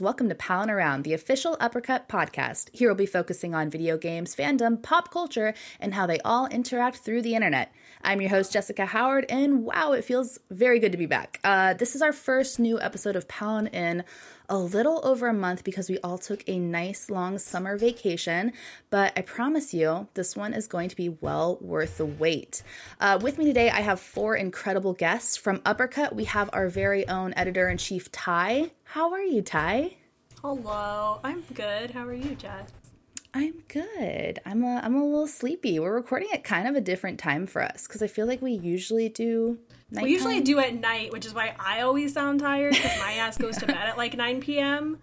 Welcome to Palin Around, the official Uppercut podcast. Here we'll be focusing on video games, fandom, pop culture, and how they all interact through the internet. I'm your host, Jessica Howard, and wow, it feels very good to be back. Uh, this is our first new episode of Palin in a little over a month because we all took a nice long summer vacation. But I promise you, this one is going to be well worth the wait. Uh, with me today, I have four incredible guests. From Uppercut, we have our very own editor in chief, Ty. How are you, Ty? Hello, I'm good. How are you, Jess? I'm good. I'm a I'm a little sleepy. We're recording at kind of a different time for us because I feel like we usually do. Nighttime. We usually do at night, which is why I always sound tired because my ass goes to bed at like 9 p.m.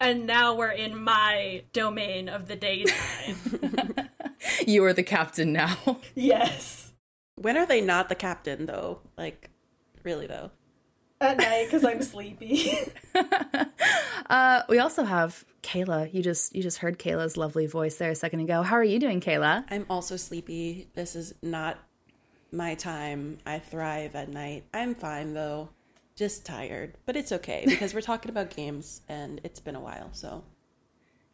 And now we're in my domain of the daytime. you are the captain now. yes. When are they not the captain though? Like, really though. At night because I'm sleepy. uh, we also have Kayla. You just you just heard Kayla's lovely voice there a second ago. How are you doing, Kayla? I'm also sleepy. This is not my time. I thrive at night. I'm fine though. Just tired, but it's okay because we're talking about games and it's been a while, so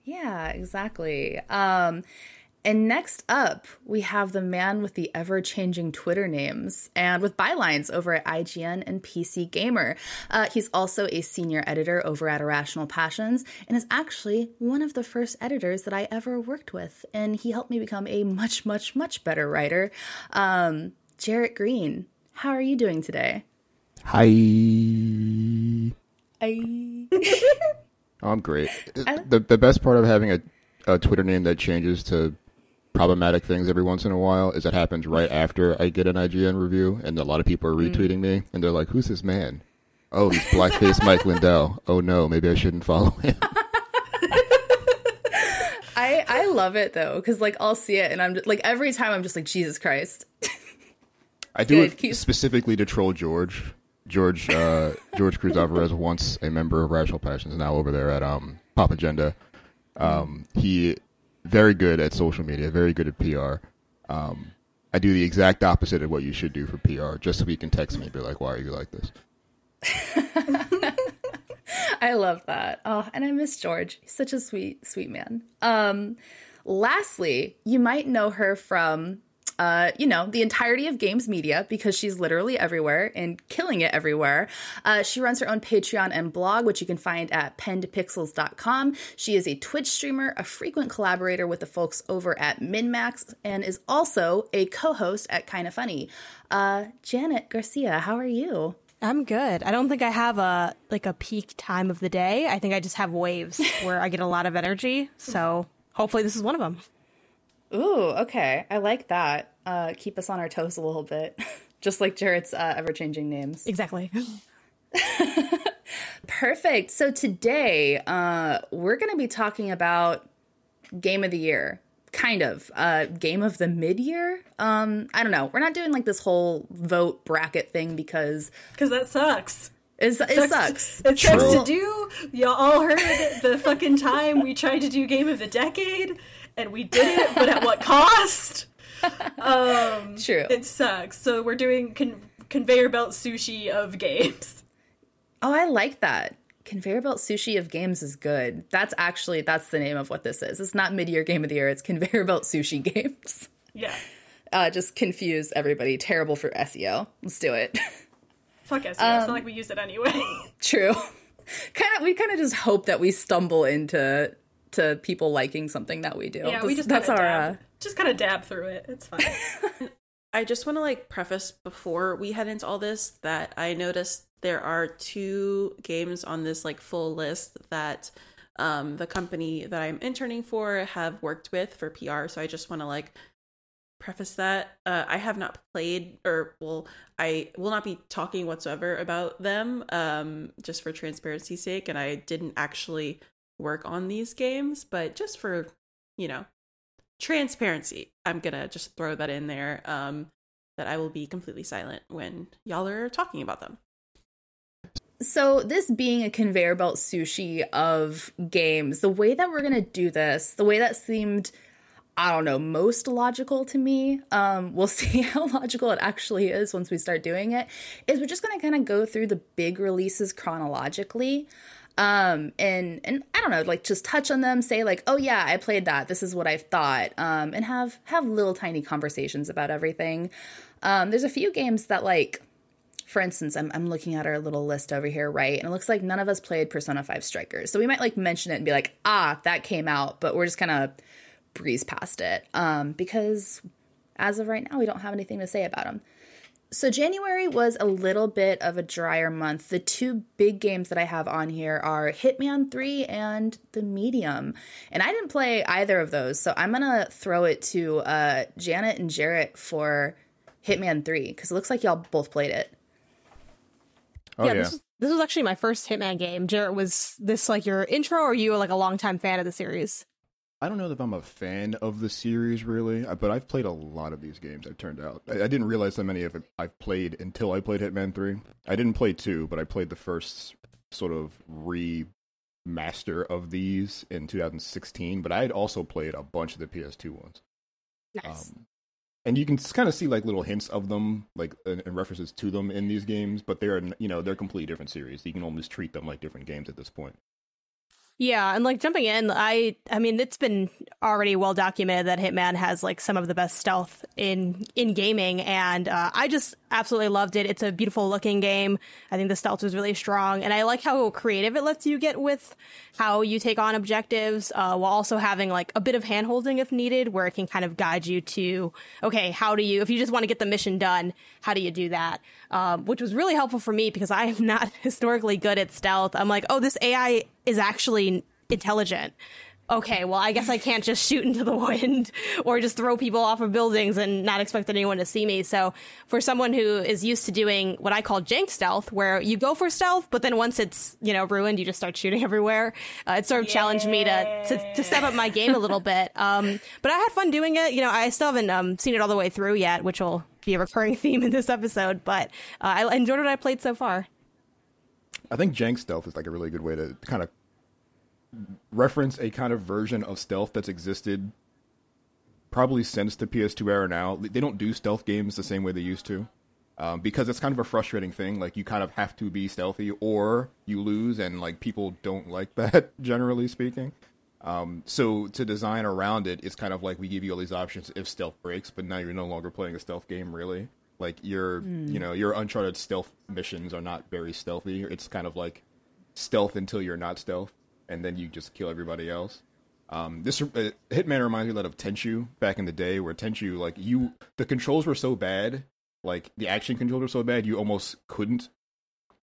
yeah, exactly. Um, and next up, we have the man with the ever changing Twitter names and with bylines over at IGN and PC Gamer. Uh, he's also a senior editor over at Irrational Passions and is actually one of the first editors that I ever worked with. And he helped me become a much, much, much better writer. Um, Jarrett Green, how are you doing today? Hi. Hi. oh, I'm great. The, the best part of having a, a Twitter name that changes to problematic things every once in a while is that happens right after I get an IGN review, and a lot of people are mm. retweeting mm. me, and they're like, "Who's this man? Oh, he's blackface Mike Lindell. Oh no, maybe I shouldn't follow him." I I love it though, because like I'll see it, and I'm just, like every time I'm just like Jesus Christ. I do Good. it Keep... specifically to troll George. George uh, George Cruz Alvarez, once a member of Rational Passions, now over there at um, Pop Agenda. Um, he very good at social media, very good at PR. Um, I do the exact opposite of what you should do for PR, just so he can text me and be like, "Why are you like this?" I love that. Oh, and I miss George. He's such a sweet, sweet man. Um, lastly, you might know her from uh, you know, the entirety of games media because she's literally everywhere and killing it everywhere. Uh, she runs her own Patreon and blog, which you can find at pennedpixels.com. She is a Twitch streamer, a frequent collaborator with the folks over at MinMax, and is also a co host at Kinda Funny. Uh, Janet Garcia, how are you? I'm good. I don't think I have a like a peak time of the day. I think I just have waves where I get a lot of energy. So hopefully this is one of them. Ooh, okay. I like that uh, keep us on our toes a little bit, just like Jarrett's uh, ever changing names. Exactly. Perfect. So today uh, we're going to be talking about game of the year, kind of uh, game of the mid year. Um, I don't know. We're not doing like this whole vote bracket thing because because that sucks. It's, it, it sucks. It sucks to do. Y'all all heard the fucking time we tried to do game of the decade, and we did it, but at what cost? um, True. It sucks. So we're doing con- conveyor belt sushi of games. Oh, I like that. Conveyor belt sushi of games is good. That's actually that's the name of what this is. It's not mid-year game of the year. It's conveyor belt sushi games. Yeah. Uh, just confuse everybody. Terrible for SEO. Let's do it. Fuck SEO. Um, it's not like we use it anyway. true. Kind of. We kind of just hope that we stumble into to people liking something that we do. Yeah, we just that's our uh, just kind of dab through it. It's fine. I just want to like preface before we head into all this that I noticed there are two games on this like full list that um the company that I'm interning for have worked with for PR. So I just want to like preface that uh, I have not played or well I will not be talking whatsoever about them um just for transparency's sake and I didn't actually work on these games but just for you know transparency. I'm gonna just throw that in there. Um, that I will be completely silent when y'all are talking about them. So, this being a conveyor belt sushi of games, the way that we're going to do this, the way that seemed, I don't know, most logical to me, um, we'll see how logical it actually is once we start doing it, is we're just going to kind of go through the big releases chronologically. Um, and and I don't know, like just touch on them, say like, oh yeah, I played that. This is what I thought. Um, and have have little tiny conversations about everything. Um, there's a few games that like for instance, I'm, I'm looking at our little list over here, right? And it looks like none of us played Persona 5 Strikers. So we might like mention it and be like, ah, that came out, but we're just kind of breeze past it um, because as of right now, we don't have anything to say about them. So January was a little bit of a drier month. The two big games that I have on here are Hitman 3 and The Medium. And I didn't play either of those, so I'm going to throw it to uh, Janet and Jarrett for Hitman 3 because it looks like y'all both played it. Oh, yeah, yeah. This, was, this was actually my first Hitman game. Jarrett, was this like your intro, or you were like a longtime fan of the series? I don't know if I'm a fan of the series really, uh, but I've played a lot of these games. It turned out I, I didn't realize how many of it I've played until I played Hitman Three. I didn't play two, but I played the first sort of remaster of these in 2016. But I had also played a bunch of the PS2 ones. Nice. Um, and you can kind of see like little hints of them, like and references to them in these games, but they're you know they're completely different series. You can almost treat them like different games at this point. Yeah, and like jumping in, I I mean it's been already well documented that Hitman has like some of the best stealth in in gaming, and uh, I just absolutely loved it. It's a beautiful looking game. I think the stealth was really strong, and I like how creative it lets you get with how you take on objectives, uh, while also having like a bit of handholding if needed, where it can kind of guide you to okay, how do you if you just want to get the mission done, how do you do that? Um, which was really helpful for me because I am not historically good at stealth. I'm like, oh, this AI is actually intelligent. Okay, well, I guess I can't just shoot into the wind or just throw people off of buildings and not expect anyone to see me. So, for someone who is used to doing what I call jank stealth, where you go for stealth, but then once it's you know ruined, you just start shooting everywhere, uh, it sort of yeah. challenged me to, to, to step up my game a little bit. Um, but I had fun doing it. You know, I still haven't um, seen it all the way through yet, which will be a recurring theme in this episode. But uh, I enjoyed what I played so far. I think jank stealth is like a really good way to kind of reference a kind of version of stealth that's existed probably since the PS2 era now. They don't do stealth games the same way they used to. Um, because it's kind of a frustrating thing. Like you kind of have to be stealthy, or you lose, and like people don't like that. Generally speaking, um, so to design around it, it's kind of like we give you all these options if stealth breaks, but now you're no longer playing a stealth game. Really, like your mm. you know your Uncharted stealth missions are not very stealthy. It's kind of like stealth until you're not stealth and then you just kill everybody else. Um, this uh, Hitman reminds me a lot of Tenchu back in the day, where Tenchu like you the controls were so bad, like the action controls were so bad, you almost couldn't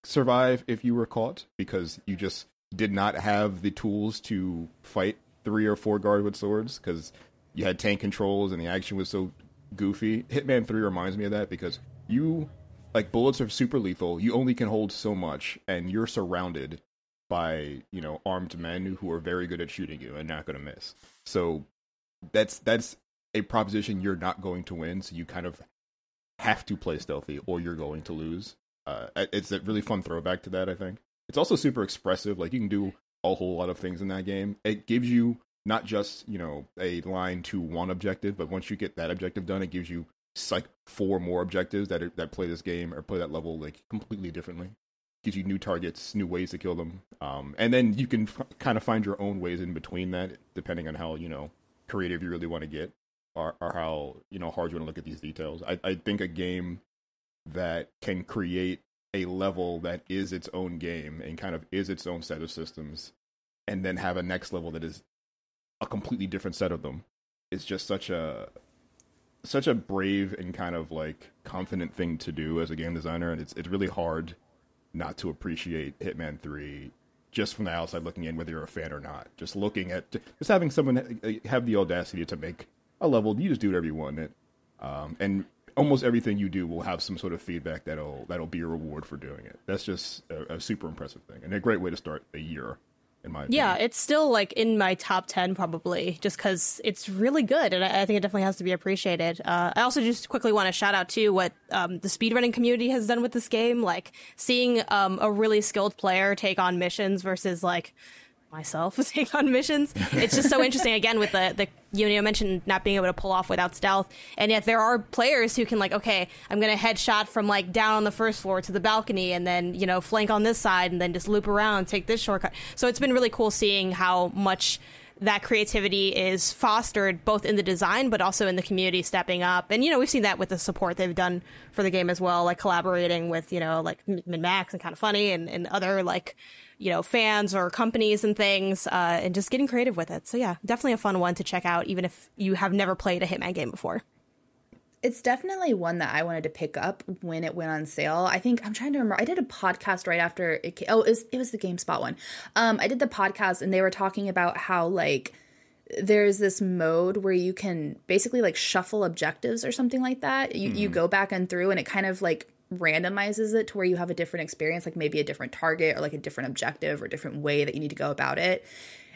survive if you were caught because you just did not have the tools to fight three or four guards with swords because you had tank controls and the action was so goofy. Hitman Three reminds me of that because you like bullets are super lethal. You only can hold so much, and you're surrounded by you know armed men who are very good at shooting you and not going to miss. So that's that's a proposition you're not going to win. So you kind of have to play stealthy or you're going to lose. Uh, it's a really fun throwback to that. I think it's also super expressive. Like you can do a whole lot of things in that game. It gives you not just you know a line to one objective, but once you get that objective done, it gives you like four more objectives that are, that play this game or play that level like completely differently gives you new targets, new ways to kill them, um, and then you can f- kind of find your own ways in between that, depending on how you know creative you really want to get, or, or how you know hard you want to look at these details. I, I think a game that can create a level that is its own game and kind of is its own set of systems, and then have a next level that is a completely different set of them is just such a such a brave and kind of like confident thing to do as a game designer and it's it's really hard not to appreciate Hitman 3 just from the outside looking in, whether you're a fan or not. Just looking at, just having someone have the audacity to make a level, you just do whatever you want it. Um, and almost everything you do will have some sort of feedback that'll that'll be a reward for doing it. That's just a, a super impressive thing and a great way to start a year in my opinion. yeah it's still like in my top 10 probably just because it's really good and I, I, think it definitely has to be appreciated uh, i also just quickly want to shout out to what um, the speedrunning community has done with this game like seeing um, a really skilled player take on missions versus like myself take on missions. It's just so interesting again with the the you know mentioned not being able to pull off without stealth, and yet there are players who can like okay, I'm gonna headshot from like down on the first floor to the balcony, and then you know flank on this side, and then just loop around, take this shortcut. So it's been really cool seeing how much that creativity is fostered both in the design but also in the community stepping up and you know we've seen that with the support they've done for the game as well like collaborating with you know like MinMax and Kinda Funny and, and other like you know fans or companies and things uh, and just getting creative with it so yeah definitely a fun one to check out even if you have never played a hitman game before it's definitely one that I wanted to pick up when it went on sale. I think I'm trying to remember. I did a podcast right after it. Came, oh, it was, it was the GameSpot one. Um, I did the podcast and they were talking about how like there's this mode where you can basically like shuffle objectives or something like that. You mm. you go back and through and it kind of like randomizes it to where you have a different experience, like maybe a different target or like a different objective or different way that you need to go about it.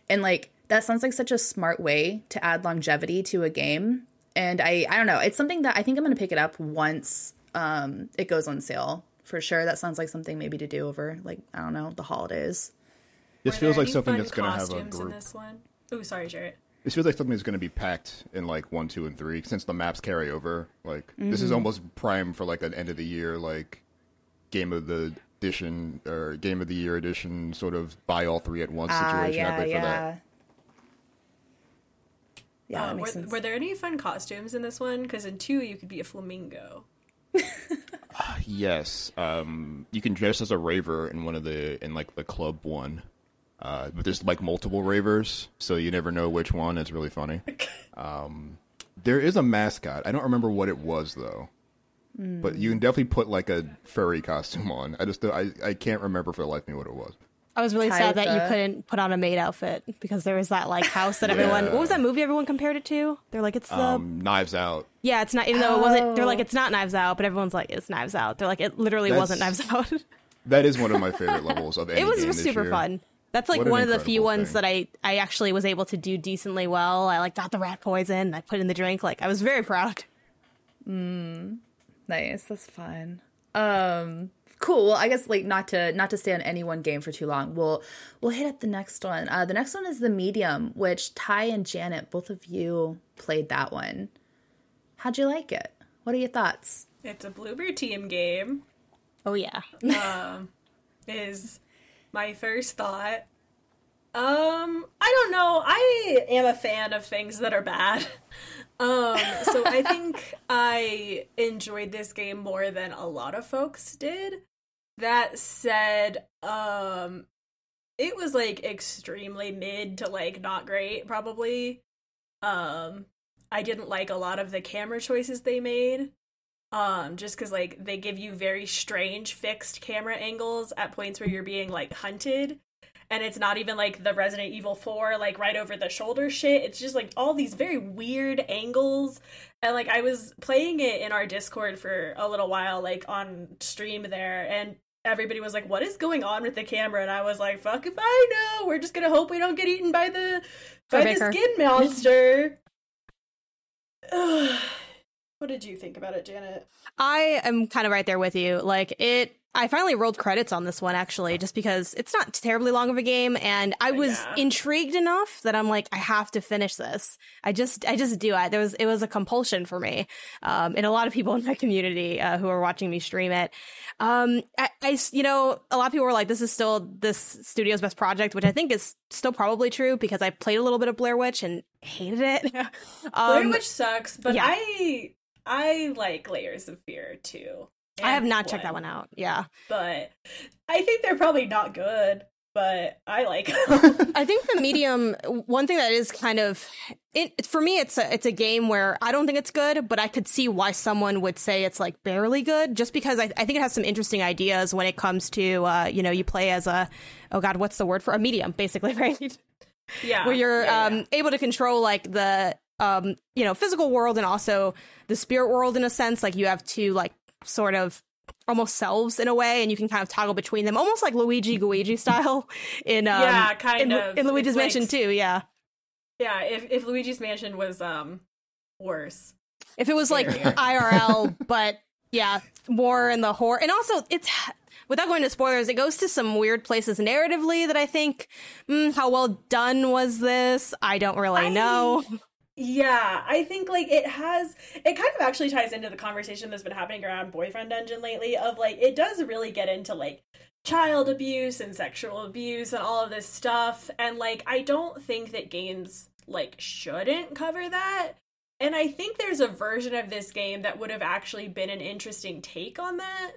And like that sounds like such a smart way to add longevity to a game. And I I don't know, it's something that I think I'm going to pick it up once um it goes on sale for sure. That sounds like something maybe to do over like I don't know, the holidays. This feels like something that's going to have a group. In this one? Oh, sorry, Jarrett. This feels like something that's going to be packed in like one, two, and three since the maps carry over. Like mm-hmm. this is mm-hmm. almost prime for like an end of the year like game of the edition or game of the year edition sort of buy all three at once uh, situation. Yeah, I yeah. for that. Yeah, uh, were, were, there any fun costumes in this one? Because in two, you could be a flamingo. uh, yes, um, you can dress as a raver in one of the in like the club one. Uh, but there's like multiple ravers, so you never know which one. It's really funny. Um, there is a mascot. I don't remember what it was though. Mm. But you can definitely put like a furry costume on. I just I, I can't remember for the life of me what it was. I was really sad that you couldn't put on a maid outfit because there was that like house that everyone. What was that movie everyone compared it to? They're like it's the um, Knives Out. Yeah, it's not. Even though oh. it wasn't, they're like it's not Knives Out, but everyone's like it's Knives Out. They're like it literally That's, wasn't Knives Out. that is one of my favorite levels of any It was super year. fun. That's like one of the few ones that I I actually was able to do decently well. I like got the rat poison. I put in the drink. Like I was very proud. Mm, nice. That's fun. Um, cool. Well, I guess like not to not to stay on any one game for too long. We'll we'll hit up the next one. Uh, the next one is the medium, which Ty and Janet, both of you played that one. How'd you like it? What are your thoughts? It's a Bloober Team game. Oh yeah. um, is my first thought. Um, I don't know. I am a fan of things that are bad. Um, so I think I enjoyed this game more than a lot of folks did. That said, um it was like extremely mid to like not great probably. Um I didn't like a lot of the camera choices they made um just because like they give you very strange fixed camera angles at points where you're being like hunted. And it's not even like the resident evil 4 like right over the shoulder shit. It's just like all these very weird angles. And like i was playing it in our discord for a little while like on stream there. And everybody was like what is going on with the camera? And i was like fuck if i know. We're just gonna hope we don't get eaten by the by the skin monster What did you think about it, Janet? I am kind of right there with you. Like it I finally rolled credits on this one actually, just because it's not terribly long of a game, and I was yeah. intrigued enough that I'm like, I have to finish this. I just, I just do. I there was, it was a compulsion for me, um, and a lot of people in my community uh, who are watching me stream it. Um, I, I, you know, a lot of people were like, this is still this studio's best project, which I think is still probably true because I played a little bit of Blair Witch and hated it. um, Blair Witch sucks, but yeah. I I like Layers of Fear too. I have not one. checked that one out. Yeah. But I think they're probably not good, but I like I think the medium one thing that is kind of it, for me it's a it's a game where I don't think it's good, but I could see why someone would say it's like barely good just because I, I think it has some interesting ideas when it comes to uh, you know, you play as a oh god, what's the word for a medium basically, right? Yeah. Where you're yeah, um yeah. able to control like the um, you know, physical world and also the spirit world in a sense. Like you have two like sort of almost selves in a way, and you can kind of toggle between them, almost like Luigi Gooigi style in um, yeah, kind in, of in Luigi's Mansion too. Yeah, yeah. If if Luigi's Mansion was um worse, if it was like IRL, but yeah, more in the horror, and also it's without going to spoilers, it goes to some weird places narratively that I think, mm, how well done was this? I don't really know. Yeah, I think like it has it kind of actually ties into the conversation that's been happening around boyfriend dungeon lately of like it does really get into like child abuse and sexual abuse and all of this stuff and like I don't think that games like shouldn't cover that. And I think there's a version of this game that would have actually been an interesting take on that.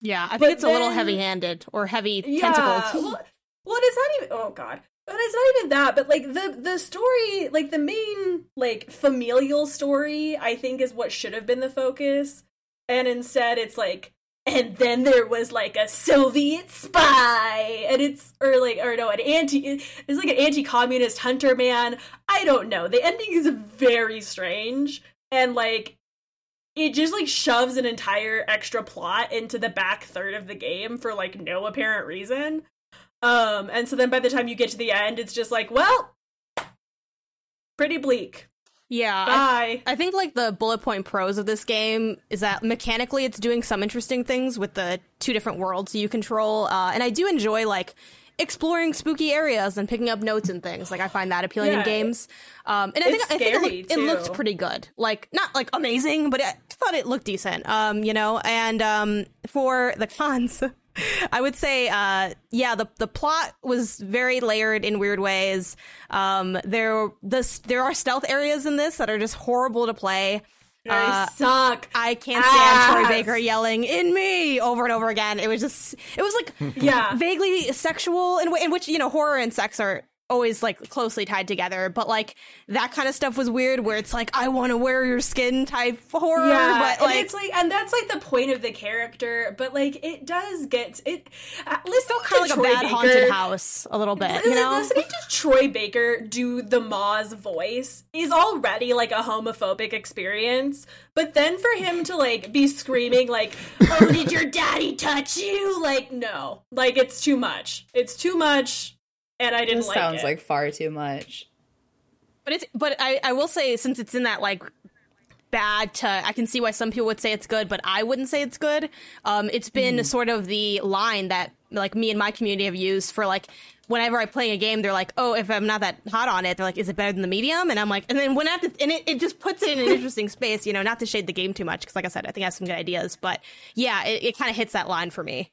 Yeah, I think but it's then, a little heavy-handed or heavy yeah, tentacled. Well, well, it's not even. Oh God, but it's not even that. But like the the story, like the main like familial story, I think is what should have been the focus, and instead it's like and then there was like a Soviet spy, and it's or like or no, an anti. It's like an anti-communist hunter man. I don't know. The ending is very strange, and like it just like shoves an entire extra plot into the back third of the game for like no apparent reason. Um, and so then by the time you get to the end, it's just like, well, pretty bleak. Yeah. Bye. I, I, think like the bullet point pros of this game is that mechanically it's doing some interesting things with the two different worlds you control. Uh, and I do enjoy like exploring spooky areas and picking up notes and things. Like I find that appealing yeah. in games. Um, and I think I think it looked, it looked, pretty good. Like not like amazing, but I thought it looked decent. Um, you know, and um, for the cons. I would say, uh, yeah, the the plot was very layered in weird ways. Um, there, this, there are stealth areas in this that are just horrible to play. Uh, suck. I can't stand Troy Baker yelling "in me" over and over again. It was just, it was like, yeah, vaguely sexual in, in which you know horror and sex are always like closely tied together but like that kind of stuff was weird where it's like i want to wear your skin type horror yeah, but like it's like and that's like the point of the character but like it does get it uh, listen kind of like troy a bad baker, haunted house a little bit you know? listening to troy baker do the Maw's voice is already like a homophobic experience but then for him to like be screaming like oh did your daddy touch you? Like no. Like it's too much. It's too much and I didn't this like sounds it. like far too much. But it's but I I will say since it's in that like bad to I can see why some people would say it's good, but I wouldn't say it's good. Um, it's been mm. sort of the line that like me and my community have used for like whenever I play a game, they're like, "Oh, if I'm not that hot on it, they're like, is it better than the medium?" And I'm like, and then when I have to, and it, it just puts it in an interesting space, you know, not to shade the game too much because, like I said, I think I have some good ideas, but yeah, it, it kind of hits that line for me.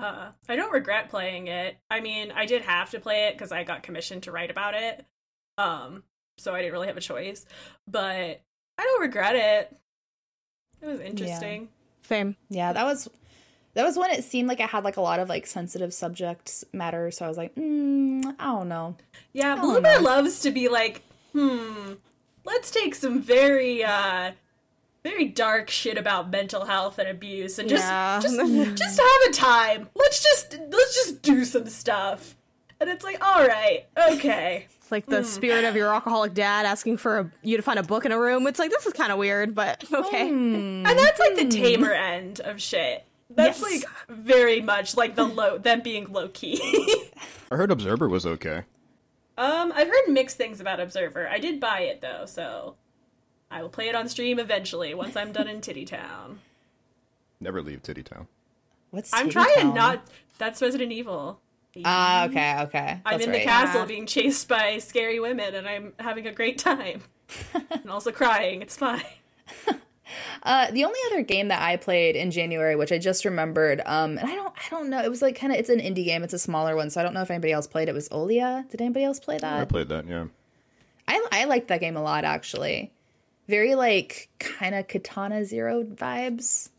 Uh, I don't regret playing it. I mean, I did have to play it because I got commissioned to write about it. Um, so I didn't really have a choice. But I don't regret it. It was interesting. Yeah. Same. Yeah, that was that was when it seemed like I had like a lot of like sensitive subject matter. So I was like, mm, I don't know. Yeah, Bloober loves to be like, hmm, let's take some very uh very dark shit about mental health and abuse and just yeah. just just have a time. Let's just let's just do some stuff. And it's like, all right, okay. It's like the mm. spirit of your alcoholic dad asking for a, you to find a book in a room. It's like this is kind of weird, but okay. Mm. And that's like the hmm. tamer end of shit. That's yes. like very much like the low them being low key. I heard Observer was okay. Um, I've heard mixed things about Observer. I did buy it though, so I will play it on stream eventually once I'm done in Titty Town. Never leave Titty Town. What's Titty I'm trying Town? not. That's Resident Evil. Ah, uh, okay, okay. I'm in right. the castle being chased by scary women, and I'm having a great time, and also crying. It's fine. Uh, the only other game that I played in January, which I just remembered, um, and I don't, I don't know, it was like kind of, it's an indie game. It's a smaller one, so I don't know if anybody else played it. Was Olija? Did anybody else play that? I played that. Yeah. I I liked that game a lot actually very like kind of Katana Zero vibes.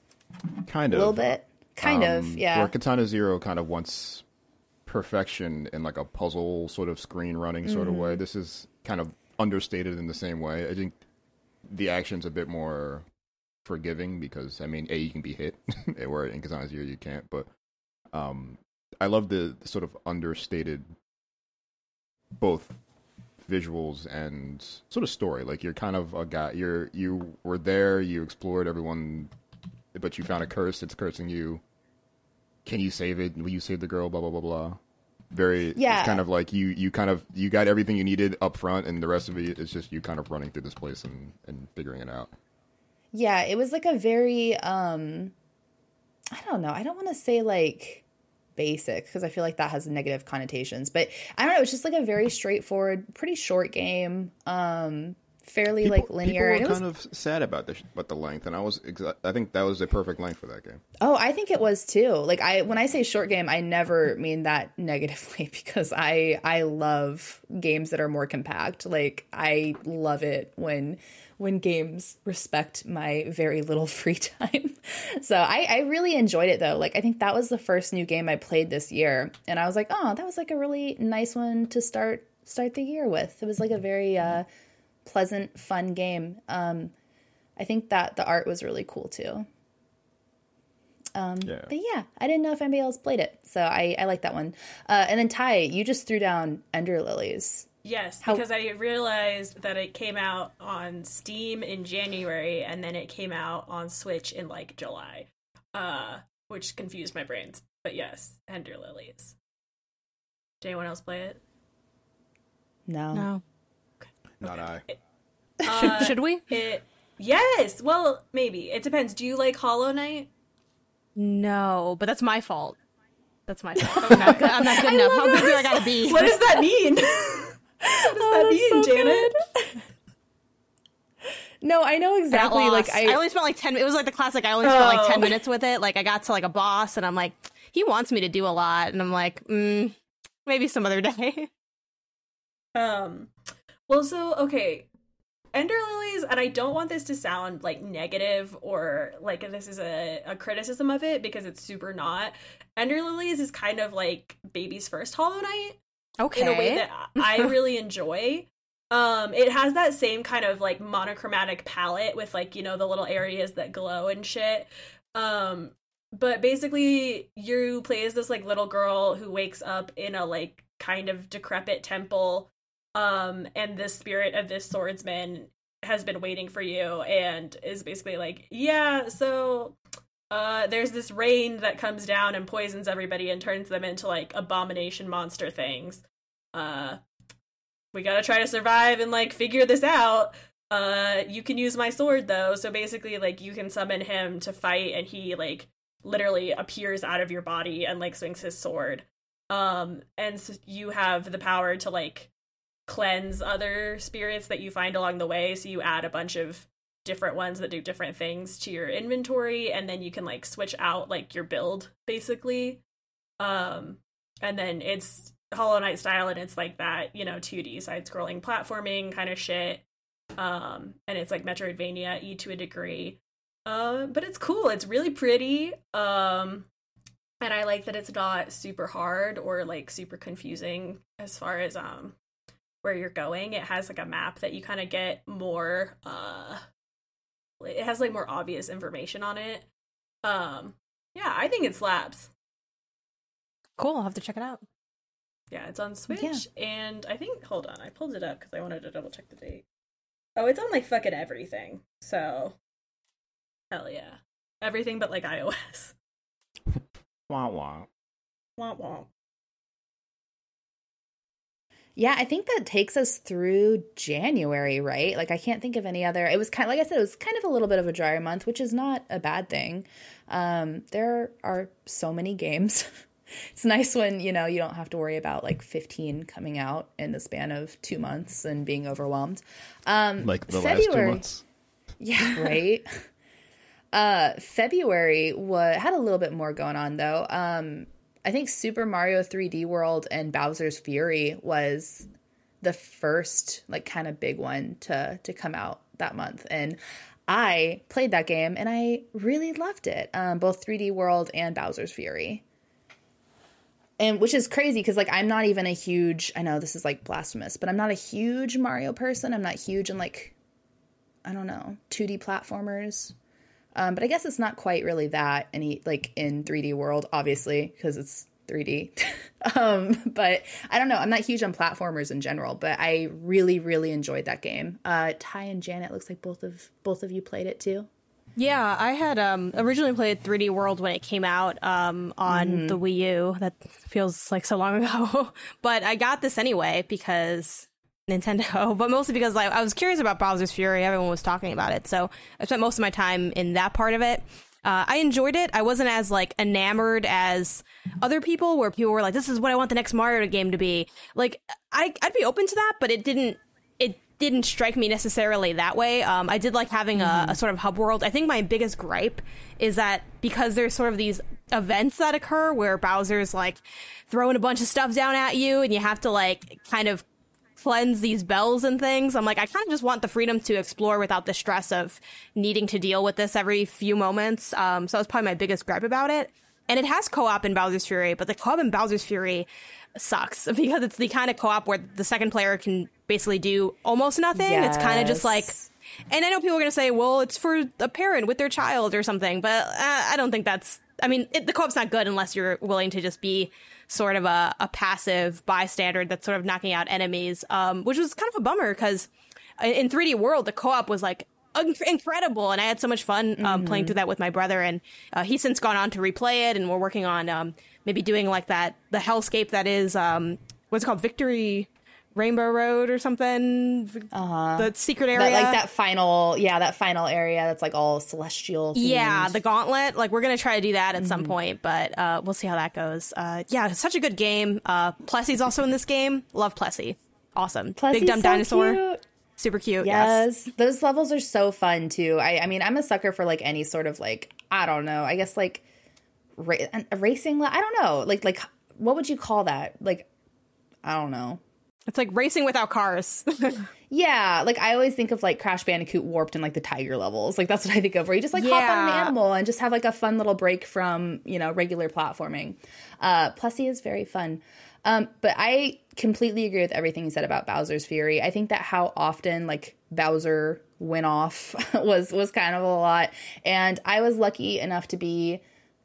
Kind of. A little bit. Kind um, of, yeah. Where Katana Zero kind of wants perfection in like a puzzle sort of screen running sort mm-hmm. of way. Mm-hmm. This is kind of understated in the same way. I think the action's a bit more forgiving because I mean, a you can be hit, where in Katana Zero you can't. But um, I love the, the sort of understated both visuals and sort of story. Like you're kind of a guy. You're you were there. You explored everyone, but you found a curse. It's cursing you. Can you save it? Will you save the girl? Blah blah blah blah. Very. Yeah. It's kind of like you you kind of you got everything you needed up front, and the rest of it is just you kind of running through this place and and figuring it out. Yeah, it was like a very um I don't know. I don't want to say like basic because I feel like that has negative connotations. But I don't know. It's just like a very straightforward, pretty short game. Um, fairly people, like linear. People were kind was, of sad about the about the length, and I was I think that was the perfect length for that game. Oh, I think it was too. Like I when I say short game, I never mean that negatively because I I love games that are more compact. Like I love it when when games respect my very little free time. so I, I really enjoyed it though. Like I think that was the first new game I played this year, and I was like, oh, that was like a really nice one to start start the year with. It was like a very uh, pleasant, fun game. Um, I think that the art was really cool too. Um, yeah. But yeah, I didn't know if anybody else played it, so I, I like that one. Uh, and then Ty, you just threw down Ender Lilies. Yes, How- because I realized that it came out on Steam in January, and then it came out on Switch in like July, uh, which confused my brains. But yes, Ender Lilies. Did anyone else play it? No. No. Not I. Uh, Should we? It, yes. Well, maybe. It depends. Do you like Hollow Knight? No, but that's my fault. That's my fault. I'm not good, I'm not good enough. How good do I gotta be? What does that mean? what does oh, that mean, so Janet? No, I know exactly. Like I, I only spent like ten. It was like the classic. I only spent like ten minutes with it. Like I got to like a boss, and I'm like, he wants me to do a lot, and I'm like, mm, maybe some other day. Um, well, so okay, Ender Lilies, and I don't want this to sound like negative or like this is a, a criticism of it because it's super not. Ender Lilies is kind of like baby's first Hollow Knight. Okay. In a way that I really enjoy. Um, it has that same kind of like monochromatic palette with like, you know, the little areas that glow and shit. Um, but basically you play as this like little girl who wakes up in a like kind of decrepit temple um and the spirit of this swordsman has been waiting for you and is basically like yeah so uh there's this rain that comes down and poisons everybody and turns them into like abomination monster things uh we gotta try to survive and like figure this out uh you can use my sword though so basically like you can summon him to fight and he like literally appears out of your body and like swings his sword um and so you have the power to like cleanse other spirits that you find along the way. So you add a bunch of different ones that do different things to your inventory and then you can like switch out like your build basically. Um and then it's Hollow Knight style and it's like that, you know, 2D side scrolling platforming kind of shit. Um and it's like Metroidvania e to a degree. Uh, but it's cool. It's really pretty. Um and I like that it's not super hard or like super confusing as far as um where you're going it has like a map that you kind of get more uh it has like more obvious information on it. Um yeah i think it slaps cool i'll have to check it out. Yeah it's on switch yeah. and i think hold on i pulled it up because i wanted to double check the date. Oh it's on like fucking everything so. Hell yeah. Everything but like ios. Wah wah. Wah wah yeah, I think that takes us through January, right? Like I can't think of any other. It was kind of like I said, it was kind of a little bit of a drier month, which is not a bad thing. Um, there are so many games. it's nice when you know you don't have to worry about like 15 coming out in the span of two months and being overwhelmed. Um, like the February, last two months. Yeah, right. uh, February was had a little bit more going on though. Um, I think Super Mario 3D World and Bowser's Fury was the first like kind of big one to to come out that month and I played that game and I really loved it. Um, both 3D World and Bowser's Fury. And which is crazy because like I'm not even a huge I know this is like blasphemous, but I'm not a huge Mario person. I'm not huge in like I don't know, 2D platformers. Um, but I guess it's not quite really that any like in 3D world, obviously, because it's 3D. um, but I don't know. I'm not huge on platformers in general, but I really, really enjoyed that game. Uh, Ty and Janet looks like both of both of you played it too. Yeah, I had um, originally played 3D World when it came out um, on mm-hmm. the Wii U. That feels like so long ago, but I got this anyway because Nintendo, but mostly because like, I was curious about Bowser's Fury. Everyone was talking about it, so I spent most of my time in that part of it. Uh, I enjoyed it. I wasn't as like enamored as other people, where people were like, "This is what I want the next Mario game to be." Like, I I'd be open to that, but it didn't it didn't strike me necessarily that way. Um, I did like having mm-hmm. a, a, sort of hub world. I think my biggest gripe is that because there's sort of these events that occur where Bowser's like throwing a bunch of stuff down at you, and you have to like kind of cleanse these bells and things. I'm like, I kind of just want the freedom to explore without the stress of needing to deal with this every few moments. Um, so that's probably my biggest gripe about it. And it has co-op in Bowser's Fury, but the co-op in Bowser's Fury sucks because it's the kind of co-op where the second player can basically do almost nothing. Yes. It's kind of just like and I know people are going to say, well, it's for a parent with their child or something, but uh, I don't think that's. I mean, it, the co-op's not good unless you're willing to just be sort of a, a passive bystander that's sort of knocking out enemies, um, which was kind of a bummer because in 3D World, the co op was like incredible and i had so much fun um, mm-hmm. playing through that with my brother and uh, he's since gone on to replay it and we're working on um, maybe doing like that the hellscape that is um, what's it called victory Rainbow Road or something. Uh-huh. The secret area, that, like that final, yeah, that final area that's like all celestial. Themed. Yeah, the Gauntlet. Like we're gonna try to do that at mm-hmm. some point, but uh, we'll see how that goes. Uh, yeah, such a good game. Uh, Plessie's also in this game. Love Plessie. Awesome. Plessie's Big dumb so dinosaur. Cute. Super cute. Yes. yes. Those levels are so fun too. I, I mean, I'm a sucker for like any sort of like I don't know. I guess like ra- racing. I don't know. Like like what would you call that? Like I don't know. It's like racing without cars. yeah, like I always think of like Crash Bandicoot Warped and like the tiger levels. Like that's what I think of, where you just like yeah. hop on an animal and just have like a fun little break from you know regular platforming. Uh, Plessie is very fun, um, but I completely agree with everything you said about Bowser's Fury. I think that how often like Bowser went off was was kind of a lot, and I was lucky enough to be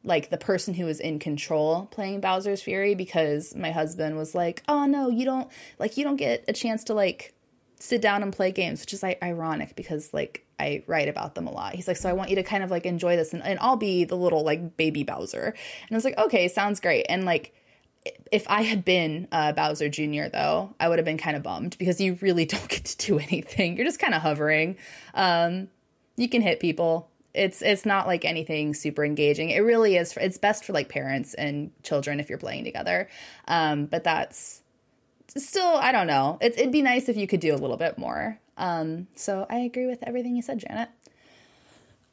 like the person who was in control playing Bowser's Fury because my husband was like, "Oh no, you don't like you don't get a chance to like sit down and play games," which is like ironic because like I write about them a lot. He's like, "So I want you to kind of like enjoy this and, and I'll be the little like baby Bowser." And I was like, "Okay, sounds great." And like if I had been uh, Bowser Jr., though, I would have been kind of bummed because you really don't get to do anything. You're just kind of hovering. Um, you can hit people it's it's not like anything super engaging. It really is. For, it's best for like parents and children if you're playing together. Um, but that's still I don't know. It, it'd be nice if you could do a little bit more. Um, so I agree with everything you said, Janet.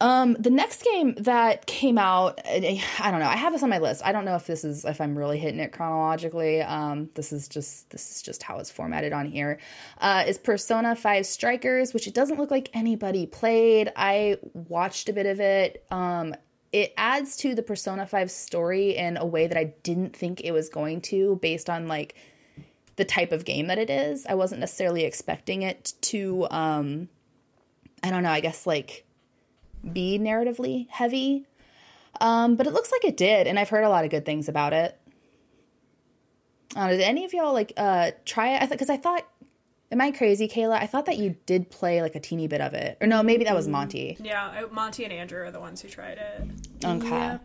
Um, the next game that came out, I don't know. I have this on my list. I don't know if this is if I'm really hitting it chronologically. Um, this is just this is just how it's formatted on here. Uh, is Persona Five Strikers, which it doesn't look like anybody played. I watched a bit of it. Um, it adds to the Persona Five story in a way that I didn't think it was going to, based on like the type of game that it is. I wasn't necessarily expecting it to. Um, I don't know. I guess like be narratively heavy. Um, but it looks like it did, and I've heard a lot of good things about it. Uh, did any of y'all like uh, try it? Because I, th- I thought, am I crazy, Kayla? I thought that you did play like a teeny bit of it, or no, maybe that was Monty. Yeah, Monty and Andrew are the ones who tried it. Okay. Yeah.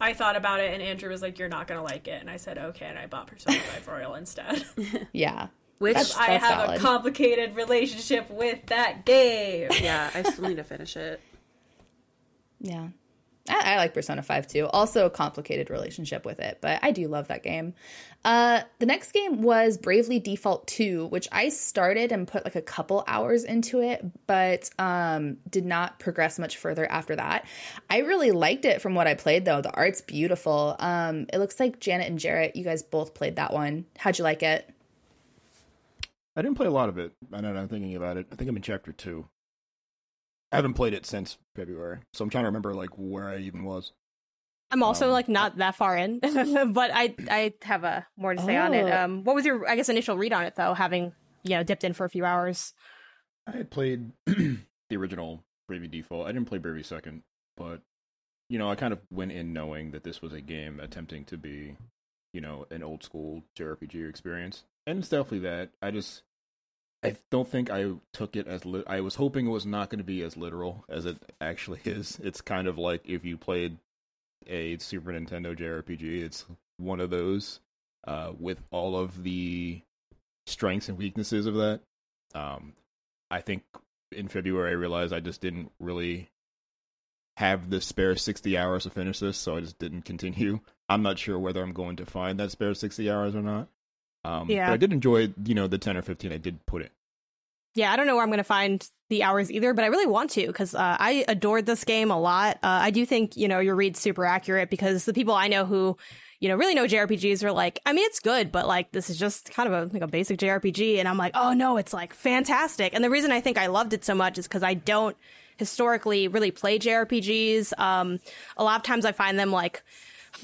I thought about it, and Andrew was like, "You're not gonna like it," and I said, "Okay," and I bought Persona Five Royal instead. yeah. Which that's, I have valid. a complicated relationship with that game. Yeah, I still need to finish it. Yeah. I, I, like Persona 5 too. Also a complicated relationship with it, but I do love that game. Uh, the next game was Bravely Default 2, which I started and put like a couple hours into it, but um, did not progress much further after that. I really liked it from what I played though. The art's beautiful. Um, it looks like Janet and Jarrett, you guys both played that one. How'd you like it? I didn't play a lot of it. I know I'm thinking about it. I think I'm in chapter two. I haven't played it since February, so I'm trying to remember like where I even was. I'm also um, like not that far in, but I I have a uh, more to say oh. on it. Oh. Um, what was your I guess initial read on it though, having you know dipped in for a few hours? I had played the original Bravely Default. I didn't play Bravely Second, but you know I kind of went in knowing that this was a game attempting to be, you know, an old school JRPG experience, and it's definitely that. I just I don't think I took it as I was hoping it was not going to be as literal as it actually is. It's kind of like if you played a Super Nintendo JRPG, it's one of those uh, with all of the strengths and weaknesses of that. Um, I think in February I realized I just didn't really have the spare 60 hours to finish this, so I just didn't continue. I'm not sure whether I'm going to find that spare 60 hours or not. Um, yeah. But I did enjoy, you know, the 10 or 15 I did put in. Yeah, I don't know where I'm going to find the hours either, but I really want to because uh, I adored this game a lot. Uh, I do think, you know, your read's super accurate because the people I know who, you know, really know JRPGs are like, I mean, it's good, but like, this is just kind of a, like a basic JRPG. And I'm like, oh no, it's like fantastic. And the reason I think I loved it so much is because I don't historically really play JRPGs. Um, a lot of times I find them like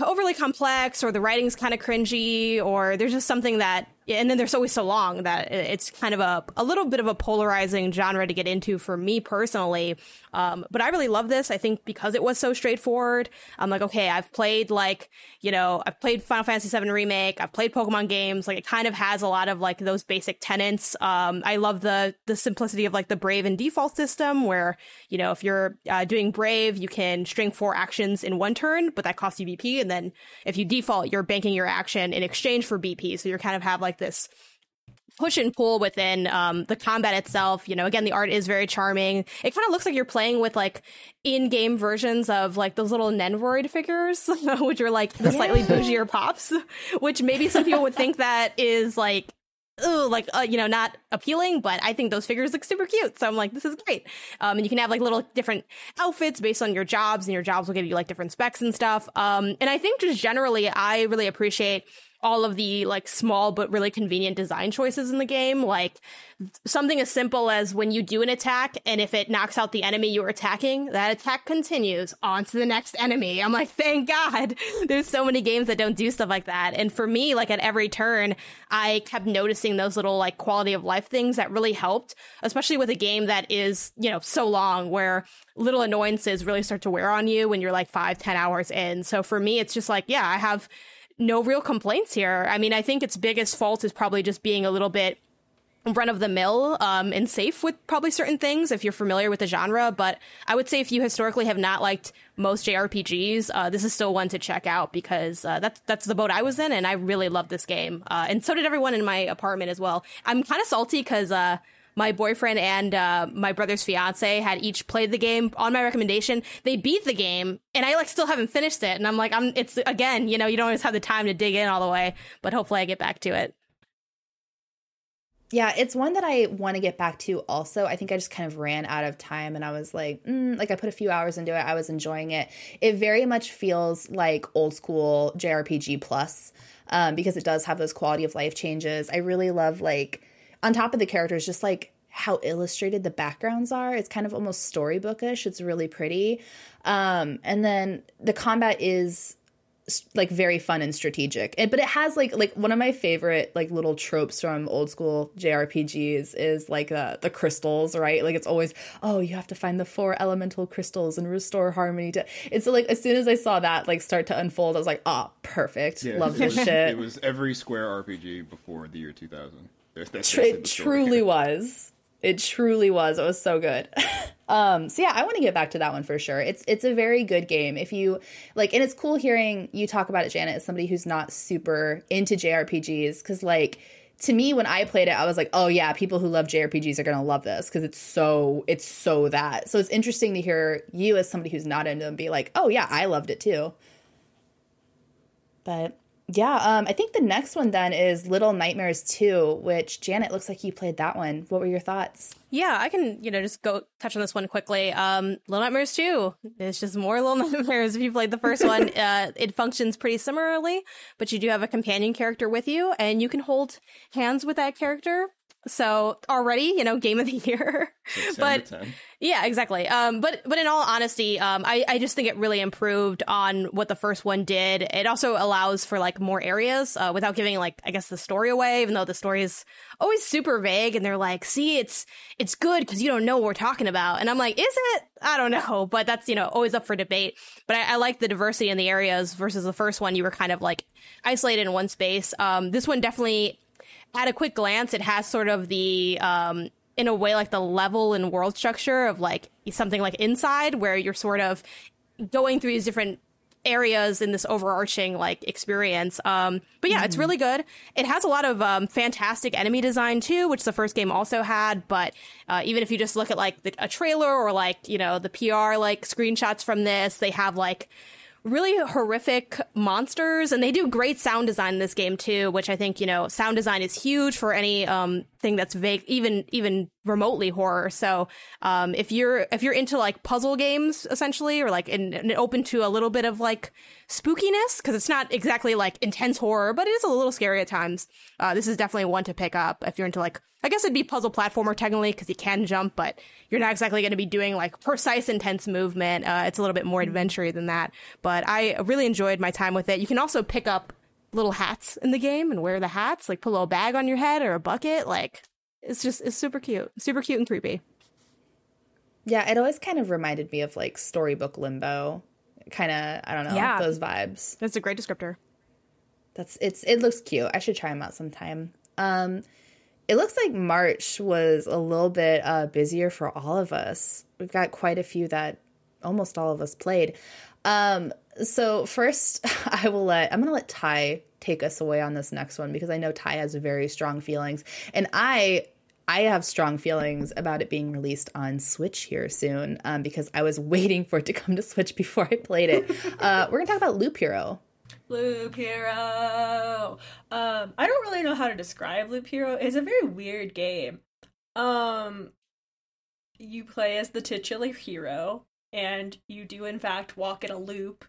overly complex or the writing's kind of cringy or there's just something that and then there's always so long that it's kind of a, a little bit of a polarizing genre to get into for me personally. Um, but I really love this. I think because it was so straightforward, I'm like, okay, I've played like, you know, I've played Final Fantasy VII Remake, I've played Pokemon games. Like it kind of has a lot of like those basic tenets. Um, I love the the simplicity of like the Brave and default system where, you know, if you're uh, doing Brave, you can string four actions in one turn, but that costs you BP. And then if you default, you're banking your action in exchange for BP. So you kind of have like this push and pull within um, the combat itself. You know, again, the art is very charming. It kind of looks like you're playing with like in-game versions of like those little Nendoroid figures, which are like the slightly bougier pops. Which maybe some people would think that is like. Ooh, like uh, you know, not appealing, but I think those figures look super cute. So I'm like, this is great. Um, and you can have like little different outfits based on your jobs, and your jobs will give you like different specs and stuff. Um, and I think just generally, I really appreciate all of the like small but really convenient design choices in the game. Like something as simple as when you do an attack and if it knocks out the enemy you're attacking, that attack continues on to the next enemy. I'm like, thank God. There's so many games that don't do stuff like that. And for me, like at every turn, I kept noticing those little like quality of life things that really helped, especially with a game that is, you know, so long where little annoyances really start to wear on you when you're like five, ten hours in. So for me, it's just like, yeah, I have no real complaints here. I mean, I think its biggest fault is probably just being a little bit run of the mill um, and safe with probably certain things if you're familiar with the genre. But I would say if you historically have not liked most JRPGs, uh, this is still one to check out because uh, that's that's the boat I was in, and I really loved this game, uh, and so did everyone in my apartment as well. I'm kind of salty because uh, my boyfriend and uh, my brother's fiance had each played the game on my recommendation. They beat the game, and I like still haven't finished it. And I'm like, I'm. It's again, you know, you don't always have the time to dig in all the way, but hopefully I get back to it. Yeah, it's one that I want to get back to also. I think I just kind of ran out of time and I was like, mm, like I put a few hours into it. I was enjoying it. It very much feels like old school JRPG plus um, because it does have those quality of life changes. I really love like on top of the characters, just like how illustrated the backgrounds are. It's kind of almost storybookish. It's really pretty. Um, and then the combat is like very fun and strategic. but it has like like one of my favorite like little tropes from old school JRPGs is like uh, the crystals, right? Like it's always oh you have to find the four elemental crystals and restore harmony to. It's like as soon as I saw that like start to unfold, I was like oh perfect, yeah, love this shit. It was every Square RPG before the year two thousand it truly was. It truly was. It was so good. um, so yeah, I want to get back to that one for sure. It's it's a very good game. If you like, and it's cool hearing you talk about it, Janet, as somebody who's not super into JRPGs, because like to me when I played it, I was like, oh yeah, people who love JRPGs are gonna love this because it's so it's so that. So it's interesting to hear you as somebody who's not into them be like, oh yeah, I loved it too. But yeah, um, I think the next one then is Little Nightmares 2, which Janet looks like you played that one. What were your thoughts? Yeah, I can, you know, just go touch on this one quickly. Um, Little Nightmares 2, it's just more Little Nightmares. If you played the first one, uh, it functions pretty similarly, but you do have a companion character with you, and you can hold hands with that character so already, you know, game of the year. but yeah, exactly. Um, but but in all honesty, um, I I just think it really improved on what the first one did. It also allows for like more areas uh, without giving like I guess the story away, even though the story is always super vague. And they're like, see, it's it's good because you don't know what we're talking about. And I'm like, is it? I don't know, but that's you know always up for debate. But I, I like the diversity in the areas versus the first one. You were kind of like isolated in one space. Um, this one definitely at a quick glance, it has sort of the um, in a way like the level and world structure of like something like inside where you're sort of going through these different areas in this overarching like experience. Um, but yeah, mm. it's really good. It has a lot of um, fantastic enemy design too, which the first game also had. But uh, even if you just look at like the, a trailer or like you know the PR like screenshots from this, they have like really horrific monsters and they do great sound design in this game too which i think you know sound design is huge for any um thing that's vague even even remotely horror. So um if you're if you're into like puzzle games essentially or like and, and open to a little bit of like spookiness because it's not exactly like intense horror but it is a little scary at times uh this is definitely one to pick up if you're into like I guess it'd be puzzle platformer technically because you can jump, but you're not exactly going to be doing like precise, intense movement. Uh, it's a little bit more adventure than that. But I really enjoyed my time with it. You can also pick up little hats in the game and wear the hats, like put a little bag on your head or a bucket. Like it's just it's super cute, super cute and creepy. Yeah, it always kind of reminded me of like storybook limbo, kind of I don't know yeah. those vibes. That's a great descriptor. That's it's it looks cute. I should try them out sometime. Um, it looks like March was a little bit uh, busier for all of us. We've got quite a few that almost all of us played. Um, so first, I will let I'm gonna let Ty take us away on this next one because I know Ty has very strong feelings, and I I have strong feelings about it being released on Switch here soon um, because I was waiting for it to come to Switch before I played it. Uh, we're gonna talk about Loop Hero. Loop Hero. Um, I don't really know how to describe Loop Hero. It's a very weird game. Um, you play as the titular hero, and you do in fact walk in a loop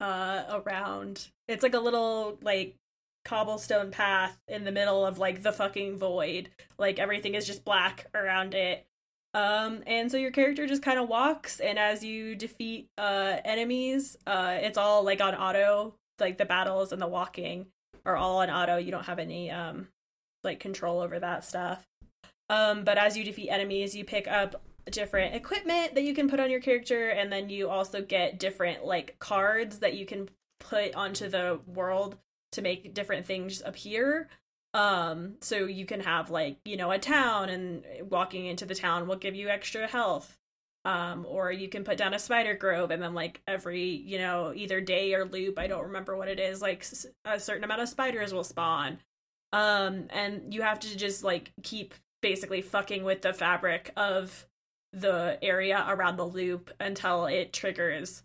uh around. It's like a little like cobblestone path in the middle of like the fucking void. Like everything is just black around it. Um, and so your character just kind of walks, and as you defeat uh enemies, uh, it's all like on auto like the battles and the walking are all on auto. You don't have any um like control over that stuff. Um, but as you defeat enemies, you pick up different equipment that you can put on your character, and then you also get different like cards that you can put onto the world to make different things appear. Um, so you can have like, you know, a town and walking into the town will give you extra health um, or you can put down a spider grove and then like every you know either day or loop i don't remember what it is like a certain amount of spiders will spawn. Um, and you have to just like keep basically fucking with the fabric of the area around the loop until it triggers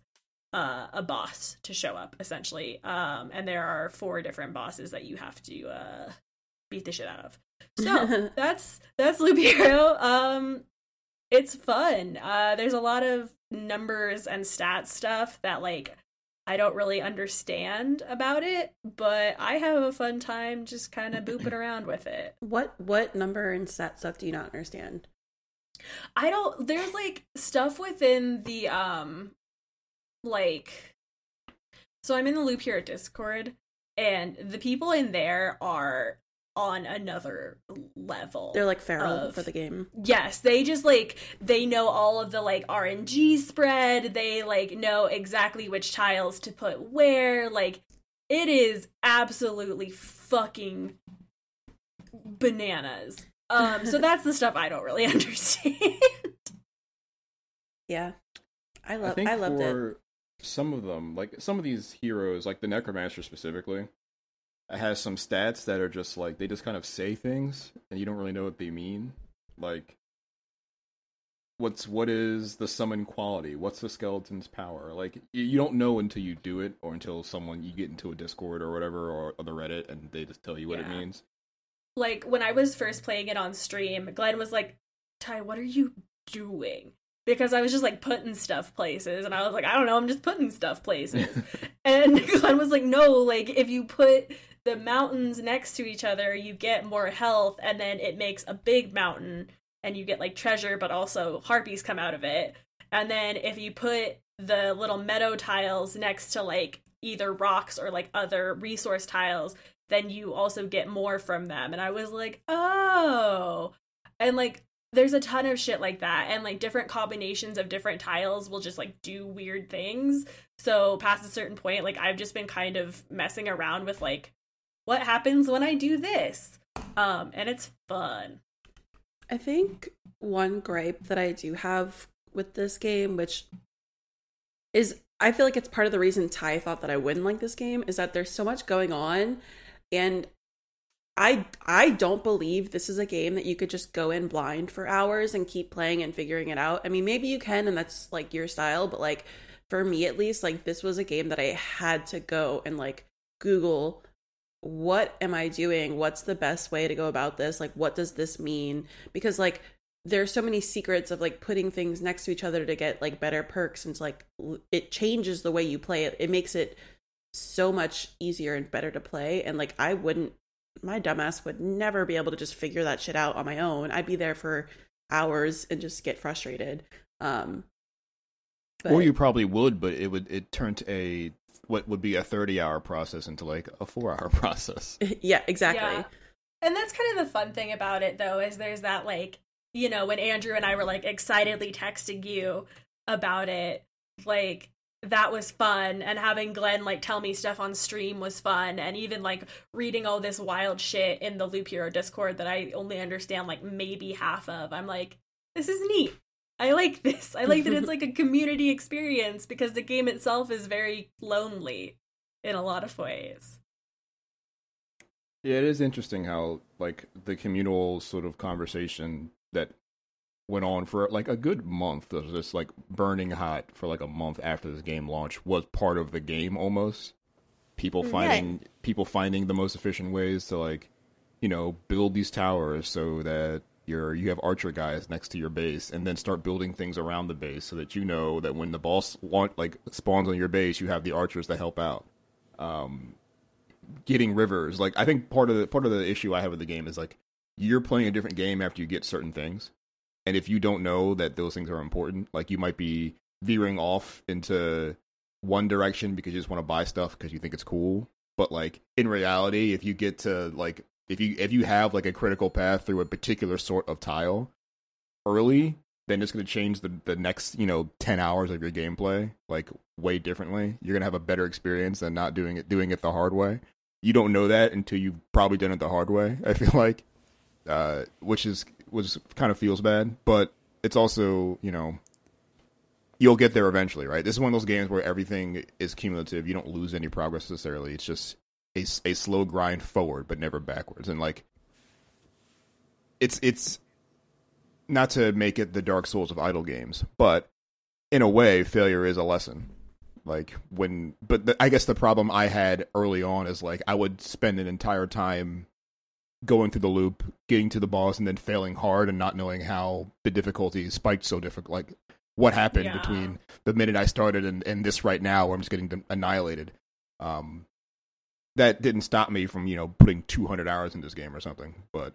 uh, a boss to show up essentially. Um, and there are four different bosses that you have to uh, beat the shit out of. So that's that's loop hero. Um it's fun. Uh, there's a lot of numbers and stats stuff that like I don't really understand about it, but I have a fun time just kind of booping around with it. What what number and stat stuff do you not understand? I don't there's like stuff within the um like so I'm in the Loop Hero Discord and the people in there are on another level. They're like feral of, for the game. Yes, they just like they know all of the like RNG spread. They like know exactly which tiles to put where. Like it is absolutely fucking bananas. Um so that's the stuff I don't really understand. yeah. I love I, I loved it. Some of them, like some of these heroes, like the Necromancer specifically, has some stats that are just like they just kind of say things and you don't really know what they mean. Like what's what is the summon quality? What's the skeleton's power? Like you don't know until you do it or until someone you get into a Discord or whatever or, or the Reddit and they just tell you what yeah. it means. Like when I was first playing it on stream, Glenn was like, "Ty, what are you doing?" because I was just like putting stuff places and I was like, I don't know, I'm just putting stuff places. and Glenn was like, no, like if you put the mountains next to each other, you get more health, and then it makes a big mountain, and you get like treasure, but also harpies come out of it. And then if you put the little meadow tiles next to like either rocks or like other resource tiles, then you also get more from them. And I was like, oh. And like there's a ton of shit like that and like different combinations of different tiles will just like do weird things so past a certain point like i've just been kind of messing around with like what happens when I do this? Um, and it's fun. I think one gripe that I do have with this game, which is I feel like it's part of the reason Ty thought that I wouldn't like this game is that there's so much going on and I I don't believe this is a game that you could just go in blind for hours and keep playing and figuring it out. I mean, maybe you can and that's like your style, but like for me at least, like this was a game that I had to go and like Google what am I doing? What's the best way to go about this? Like what does this mean? Because like there's so many secrets of like putting things next to each other to get like better perks and it's like it changes the way you play it. It makes it so much easier and better to play and like I wouldn't my dumbass would never be able to just figure that shit out on my own. I'd be there for hours and just get frustrated. Um, but... Or you probably would, but it would it turned a what would be a thirty hour process into like a four hour process. yeah, exactly. Yeah. And that's kind of the fun thing about it though, is there's that like you know, when Andrew and I were like excitedly texting you about it, like that was fun and having Glenn like tell me stuff on stream was fun and even like reading all this wild shit in the Loop Hero Discord that I only understand like maybe half of. I'm like, this is neat. I like this. I like that it's like a community experience because the game itself is very lonely in a lot of ways. Yeah, it is interesting how like the communal sort of conversation that went on for like a good month of just like burning hot for like a month after this game launch was part of the game almost people mm, finding yeah. people finding the most efficient ways to like you know build these towers so that you're you have archer guys next to your base and then start building things around the base so that you know that when the boss launch, like spawns on your base you have the archers to help out um getting rivers like i think part of the part of the issue i have with the game is like you're playing a different game after you get certain things and if you don't know that those things are important, like you might be veering off into one direction because you just want to buy stuff because you think it's cool. But like in reality, if you get to like if you if you have like a critical path through a particular sort of tile early, then it's going to change the the next you know ten hours of your gameplay like way differently. You're going to have a better experience than not doing it doing it the hard way. You don't know that until you've probably done it the hard way. I feel like, uh, which is was kind of feels bad, but it's also you know you'll get there eventually, right? This is one of those games where everything is cumulative. You don't lose any progress necessarily. It's just a, a slow grind forward, but never backwards. And like, it's it's not to make it the Dark Souls of idle games, but in a way, failure is a lesson. Like when, but the, I guess the problem I had early on is like I would spend an entire time going through the loop, getting to the boss, and then failing hard and not knowing how the difficulty spiked so difficult. Like what happened yeah. between the minute I started and, and this right now, where I'm just getting annihilated. Um, that didn't stop me from you know putting 200 hours in this game or something. But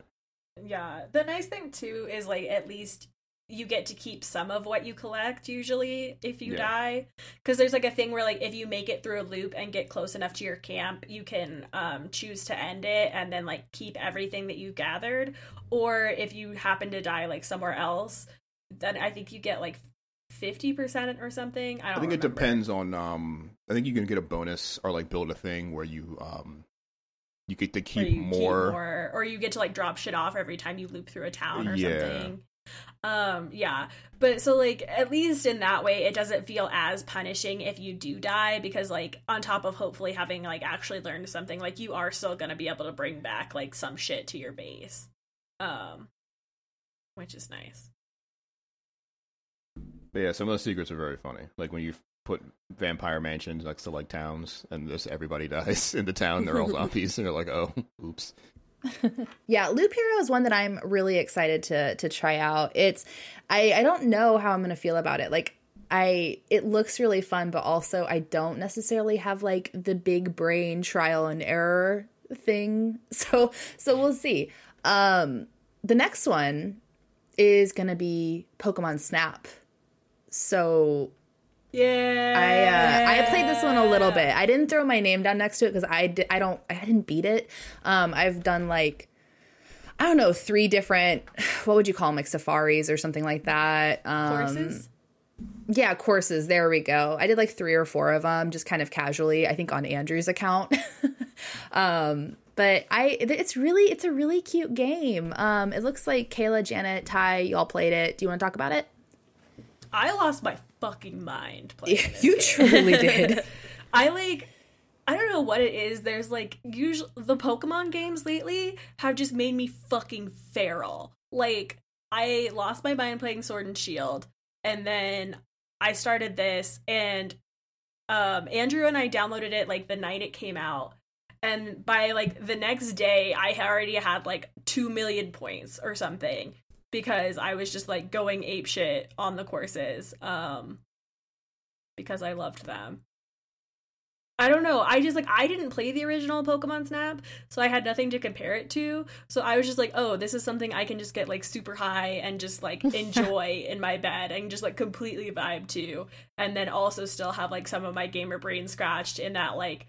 yeah, the nice thing too is like at least you get to keep some of what you collect usually if you yeah. die because there's like a thing where like if you make it through a loop and get close enough to your camp you can um, choose to end it and then like keep everything that you gathered or if you happen to die like somewhere else then i think you get like 50% or something i, don't. I think remember. it depends on um i think you can get a bonus or like build a thing where you um you get to keep more. keep more. or you get to like drop shit off every time you loop through a town or yeah. something um yeah but so like at least in that way it doesn't feel as punishing if you do die because like on top of hopefully having like actually learned something like you are still going to be able to bring back like some shit to your base um which is nice but yeah some of the secrets are very funny like when you put vampire mansions next to like towns and just everybody dies in the town they're all zombies and you're like oh oops yeah, Loop Hero is one that I'm really excited to to try out. It's I I don't know how I'm to feel about it. Like I it looks really fun, but also I don't necessarily have like the big brain trial and error thing. So so we'll see. Um the next one is going to be Pokemon Snap. So yeah. I uh, I played this one a little bit. I didn't throw my name down next to it because I did, I don't I didn't beat it. Um, I've done like I don't know three different what would you call them like safaris or something like that. Um, courses. Yeah, courses. There we go. I did like three or four of them, just kind of casually. I think on Andrew's account. um, but I, it's really, it's a really cute game. Um, it looks like Kayla, Janet, Ty, y'all played it. Do you want to talk about it? I lost my fucking mind playing. Yeah, you game. truly did. I like I don't know what it is. There's like usually the Pokemon games lately have just made me fucking feral. Like I lost my mind playing Sword and Shield, and then I started this, and um, Andrew and I downloaded it like the night it came out, and by like the next day, I already had like two million points or something because I was just like going ape shit on the courses, um, because I loved them. I don't know. I just like I didn't play the original Pokemon Snap, so I had nothing to compare it to. So I was just like, "Oh, this is something I can just get like super high and just like enjoy in my bed and just like completely vibe to." And then also still have like some of my gamer brain scratched in that like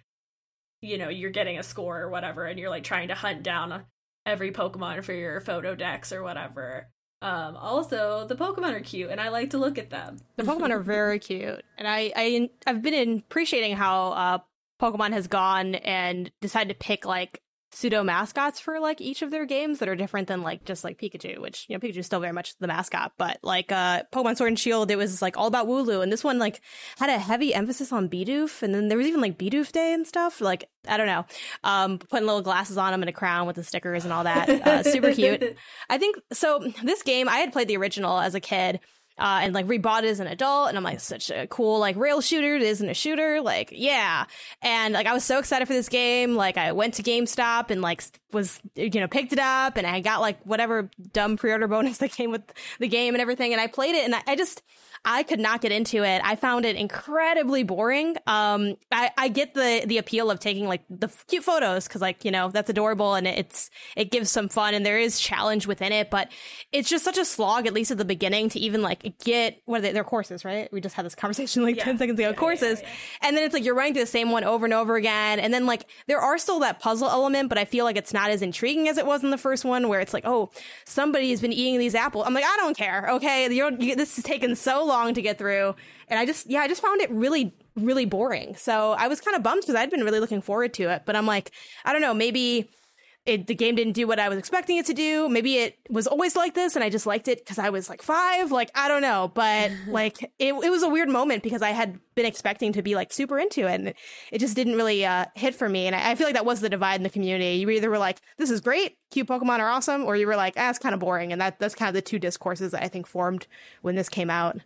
you know, you're getting a score or whatever and you're like trying to hunt down every Pokemon for your photo decks or whatever. Um, also, the Pokemon are cute, and I like to look at them. The Pokemon are very cute, and I, I I've been appreciating how uh, Pokemon has gone and decided to pick like pseudo mascots for like each of their games that are different than like just like Pikachu, which you know Pikachu is still very much the mascot, but like uh Pokemon Sword and Shield, it was like all about Wooloo, and this one like had a heavy emphasis on Bidoof, and then there was even like Bidoof Day and stuff. Like I don't know, um, putting little glasses on him and a crown with the stickers and all that, uh, super cute. I think so. This game I had played the original as a kid uh, and like rebought it as an adult. And I'm like, such a cool like rail shooter. It isn't a shooter. Like, yeah. And like, I was so excited for this game. Like, I went to GameStop and like was, you know, picked it up and I got like whatever dumb pre order bonus that came with the game and everything. And I played it and I, I just, I could not get into it. I found it incredibly boring. Um, I, I get the the appeal of taking like the cute photos because like you know that's adorable and it's it gives some fun and there is challenge within it, but it's just such a slog at least at the beginning to even like get what are they? They're courses, right? We just had this conversation like Yeah. ten seconds ago. Yeah, courses, yeah, and then it's like you're running through the same one over and over again, and then like there are still that puzzle element, but I feel like it's not as intriguing as it was in the first one, where it's like, oh, somebody's been eating these apples. I'm like, I don't care. Okay, you're, you, this is taking so long to get through, and I just, yeah, I just found it really, really boring. So I was kind of bummed because I'd been really looking forward to it, but I'm like, I don't know, maybe. It, the game didn't do what I was expecting it to do. Maybe it was always like this, and I just liked it because I was like five. Like I don't know, but like it, it was a weird moment because I had been expecting to be like super into it, and it just didn't really uh, hit for me. And I, I feel like that was the divide in the community. You either were like, "This is great, cute Pokemon are awesome," or you were like, "Ah, it's kind of boring." And that that's kind of the two discourses that I think formed when this came out.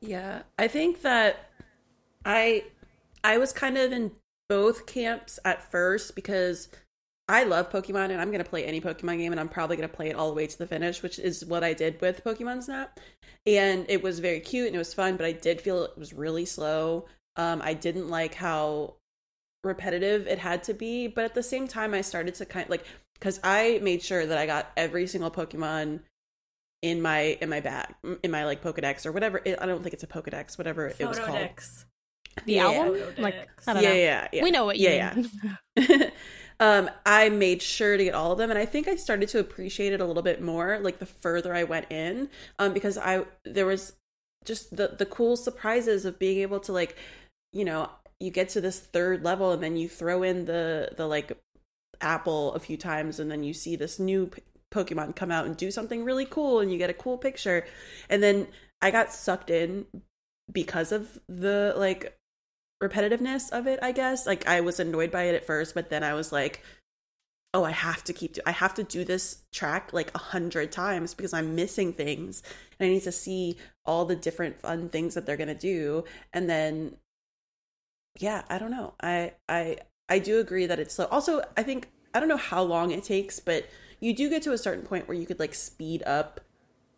Yeah, I think that I I was kind of in both camps at first because I love Pokemon and I'm going to play any Pokemon game and I'm probably going to play it all the way to the finish, which is what I did with Pokemon Snap. And it was very cute and it was fun, but I did feel it was really slow. Um I didn't like how repetitive it had to be, but at the same time I started to kind of like cuz I made sure that I got every single Pokemon in my in my bag in my like Pokedex or whatever. It, I don't think it's a Pokedex, whatever it was called. The Yeah. album, Photo like. I don't yeah, know. yeah, yeah. We know what you yeah, mean. yeah. um, I made sure to get all of them, and I think I started to appreciate it a little bit more, like the further I went in, um, because I there was just the the cool surprises of being able to like, you know, you get to this third level, and then you throw in the the like apple a few times, and then you see this new p- Pokemon come out and do something really cool, and you get a cool picture, and then I got sucked in because of the like repetitiveness of it i guess. Like i was annoyed by it at first but then i was like oh i have to keep do- i have to do this track like a hundred times because i'm missing things and i need to see all the different fun things that they're gonna do. And then yeah i don't know. I i i do agree that it's slow. Also i think i don't know how long it takes but you do get to a certain point where you could like speed up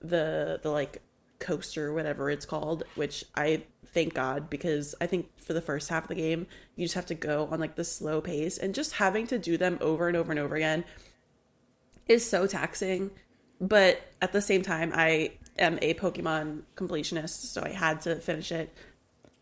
the the like coaster whatever it's called which i thank god because i think for the first half of the game you just have to go on like the slow pace and just having to do them over and over and over again is so taxing. But at the same time i am a pokemon completionist so i had to finish it.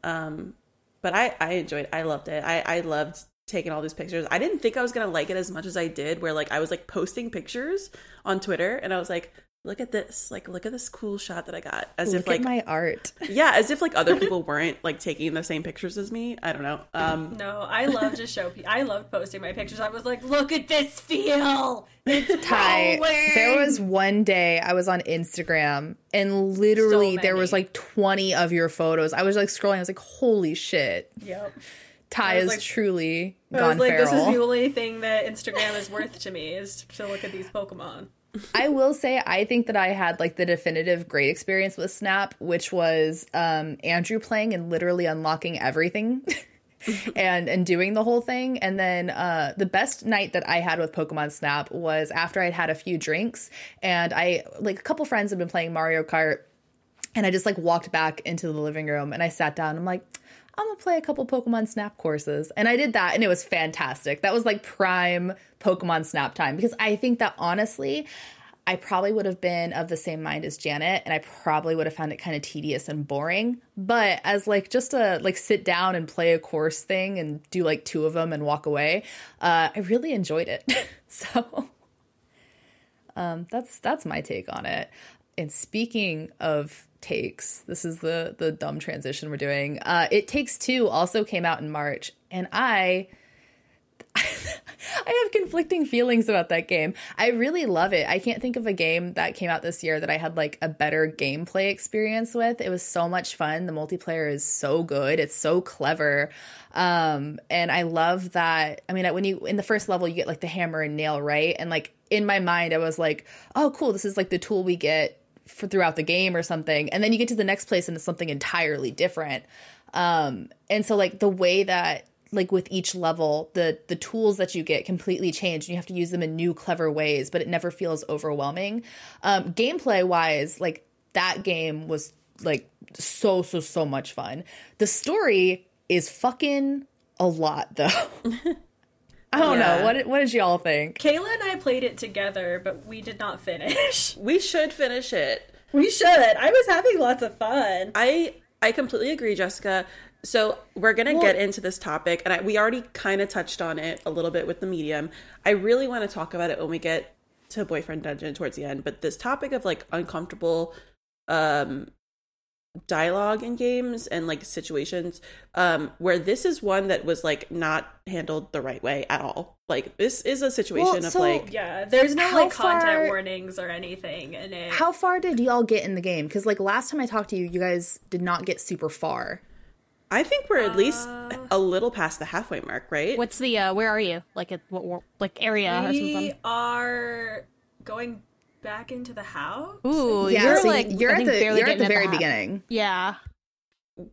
Um but i i enjoyed i loved it. I i loved taking all these pictures. I didn't think i was gonna like it as much as i did where like i was like posting pictures on twitter and i was like look at this like look at this cool shot that i got as look if like my art. Yeah as if like other people weren't like taking the same pictures as me. I don't know. Um no i love to show people i loved posting my pictures. I was like look at this feel. It's Ty, rolling. there was one day i was on instagram and literally so there was like 20 of your photos. I was like scrolling. I was like holy shit. Yep Ty is like, truly gone I was like, feral. This is the only thing that Instagram is worth to me is to look at these Pokemon. I will say I think that I had like the definitive great experience with Snap, which was um, Andrew playing and literally unlocking everything. and and doing the whole thing and then uh the best night that i had with pokemon snap was after i'd had a few drinks and i like a couple friends had been playing mario kart and i just like walked back into the living room and i sat down i'm like I'm gonna play a couple Pokemon Snap courses. And I did that and it was fantastic. That was like prime Pokemon Snap time because I think that honestly, I probably would have been of the same mind as Janet and I probably would have found it kind of tedious and boring. But as like just a like sit down and play a course thing and do like two of them and walk away, uh, I really enjoyed it. so um, that's that's my take on it. And speaking of takes. This is the the dumb transition we're doing. Uh, it Takes Two also came out in March, and I. I have conflicting feelings about that game. I really love it. I can't think of a game that came out this year that I had like a better gameplay experience with. It was so much fun. The multiplayer is so good. It's so clever. Um, and I love that. I mean, when you in the first level you get like the hammer and nail, right? And like in my mind I was like, "Oh, cool. This is like the tool we get for throughout the game or something and then you get to the next place and it's something entirely different. Um and so like the way that like with each level the the tools that you get completely change and you have to use them in new clever ways but it never feels overwhelming. Um gameplay wise like that game was like so so so much fun. The story is fucking a lot though I don't yeah. know. What what did y'all think? Kayla and I played it together, but we did not finish. We should finish it. We should. I was having lots of fun. I I completely agree, Jessica. So we're gonna well, get into this topic, and I, we already kind of touched on it a little bit with the medium. I really want to talk about it when we get to boyfriend dungeon towards the end. But this topic of like uncomfortable um dialogue in games and like situations um where this is one that was like not handled the right way at all. Like this is a situation well, of like yeah there's no like far, content warnings or anything in it. How far did y'all get in the game? Because like last time i talked to you you guys did not get super far. I think we're at uh, least a little past the halfway mark right? What's the uh where are you? Like at what like area we or something? are going back into the house. Ooh, yeah, you're so like you're at the you're at the very beginning. Yeah.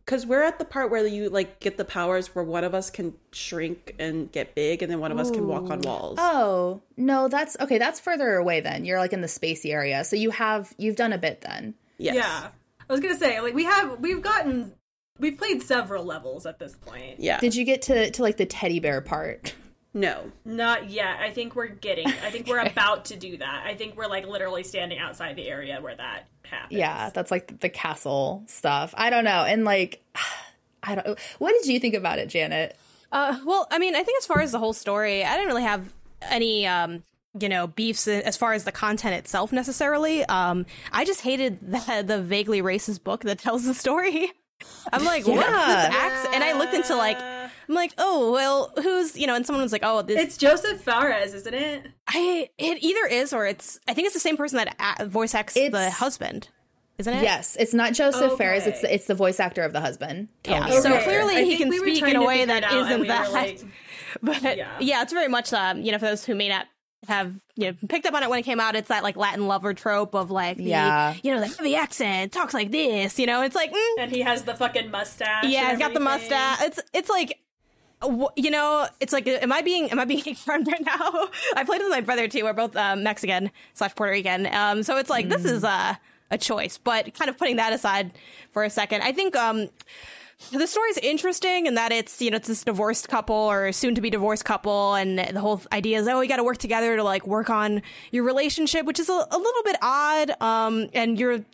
Cause we're at the part where you like get the powers where one of us can shrink and get big, and then one of Ooh. us can walk on walls. Oh no, that's okay. That's further away. Then you're like in the spacey area, so you have you've done a bit then. Yes. Yeah, I was gonna say like we have we've gotten we've played several levels at this point. Yeah. Did you get to to like the teddy bear part? No. Not yet. I think we're getting I think we're about to do that. I think we're like literally standing outside the area where that happens. Yeah, that's like the castle stuff. I don't know. And like I don't What did you think about it, Janet? Uh well, I mean, I think as far as the whole story, I didn't really have any um you know beefs as far as the content itself necessarily um i just hated the, the vaguely racist book that tells the story i'm like yeah. what's this accent and i looked into like I'm like, oh well, who's you know? And someone was like, oh, this. It's Josef Fares, isn't it? I it either is or it's. I think it's the same person that voice acts it's, the husband. Isn't it? Yes, it's not Josef okay. Fares. It's the, it's the voice actor of the husband. Tony. Yeah, okay. so clearly I he can we speak in a way that isn't we that. Like, but yeah. yeah. it's very much um, you know for those who may not have you know picked up on it when it came out. It's that like Latin lover trope of like the, yeah, you know the heavy accent talks like this. You know, it's like mm. and he has the fucking mustache. Yeah, he's got the mustache. It's it's like you know, it's like, am I being am I being a friend right now? I played with my brother too. We're both um, Mexican slash Puerto Rican, um, so it's like mm. this is uh, a choice. But kind of putting that aside for a second, I think um, the story is interesting in that it's you know it's this divorced couple or soon to be divorced couple, and the whole idea is oh you got to work together to like work on your relationship, which is a, a little bit odd. Um, and you're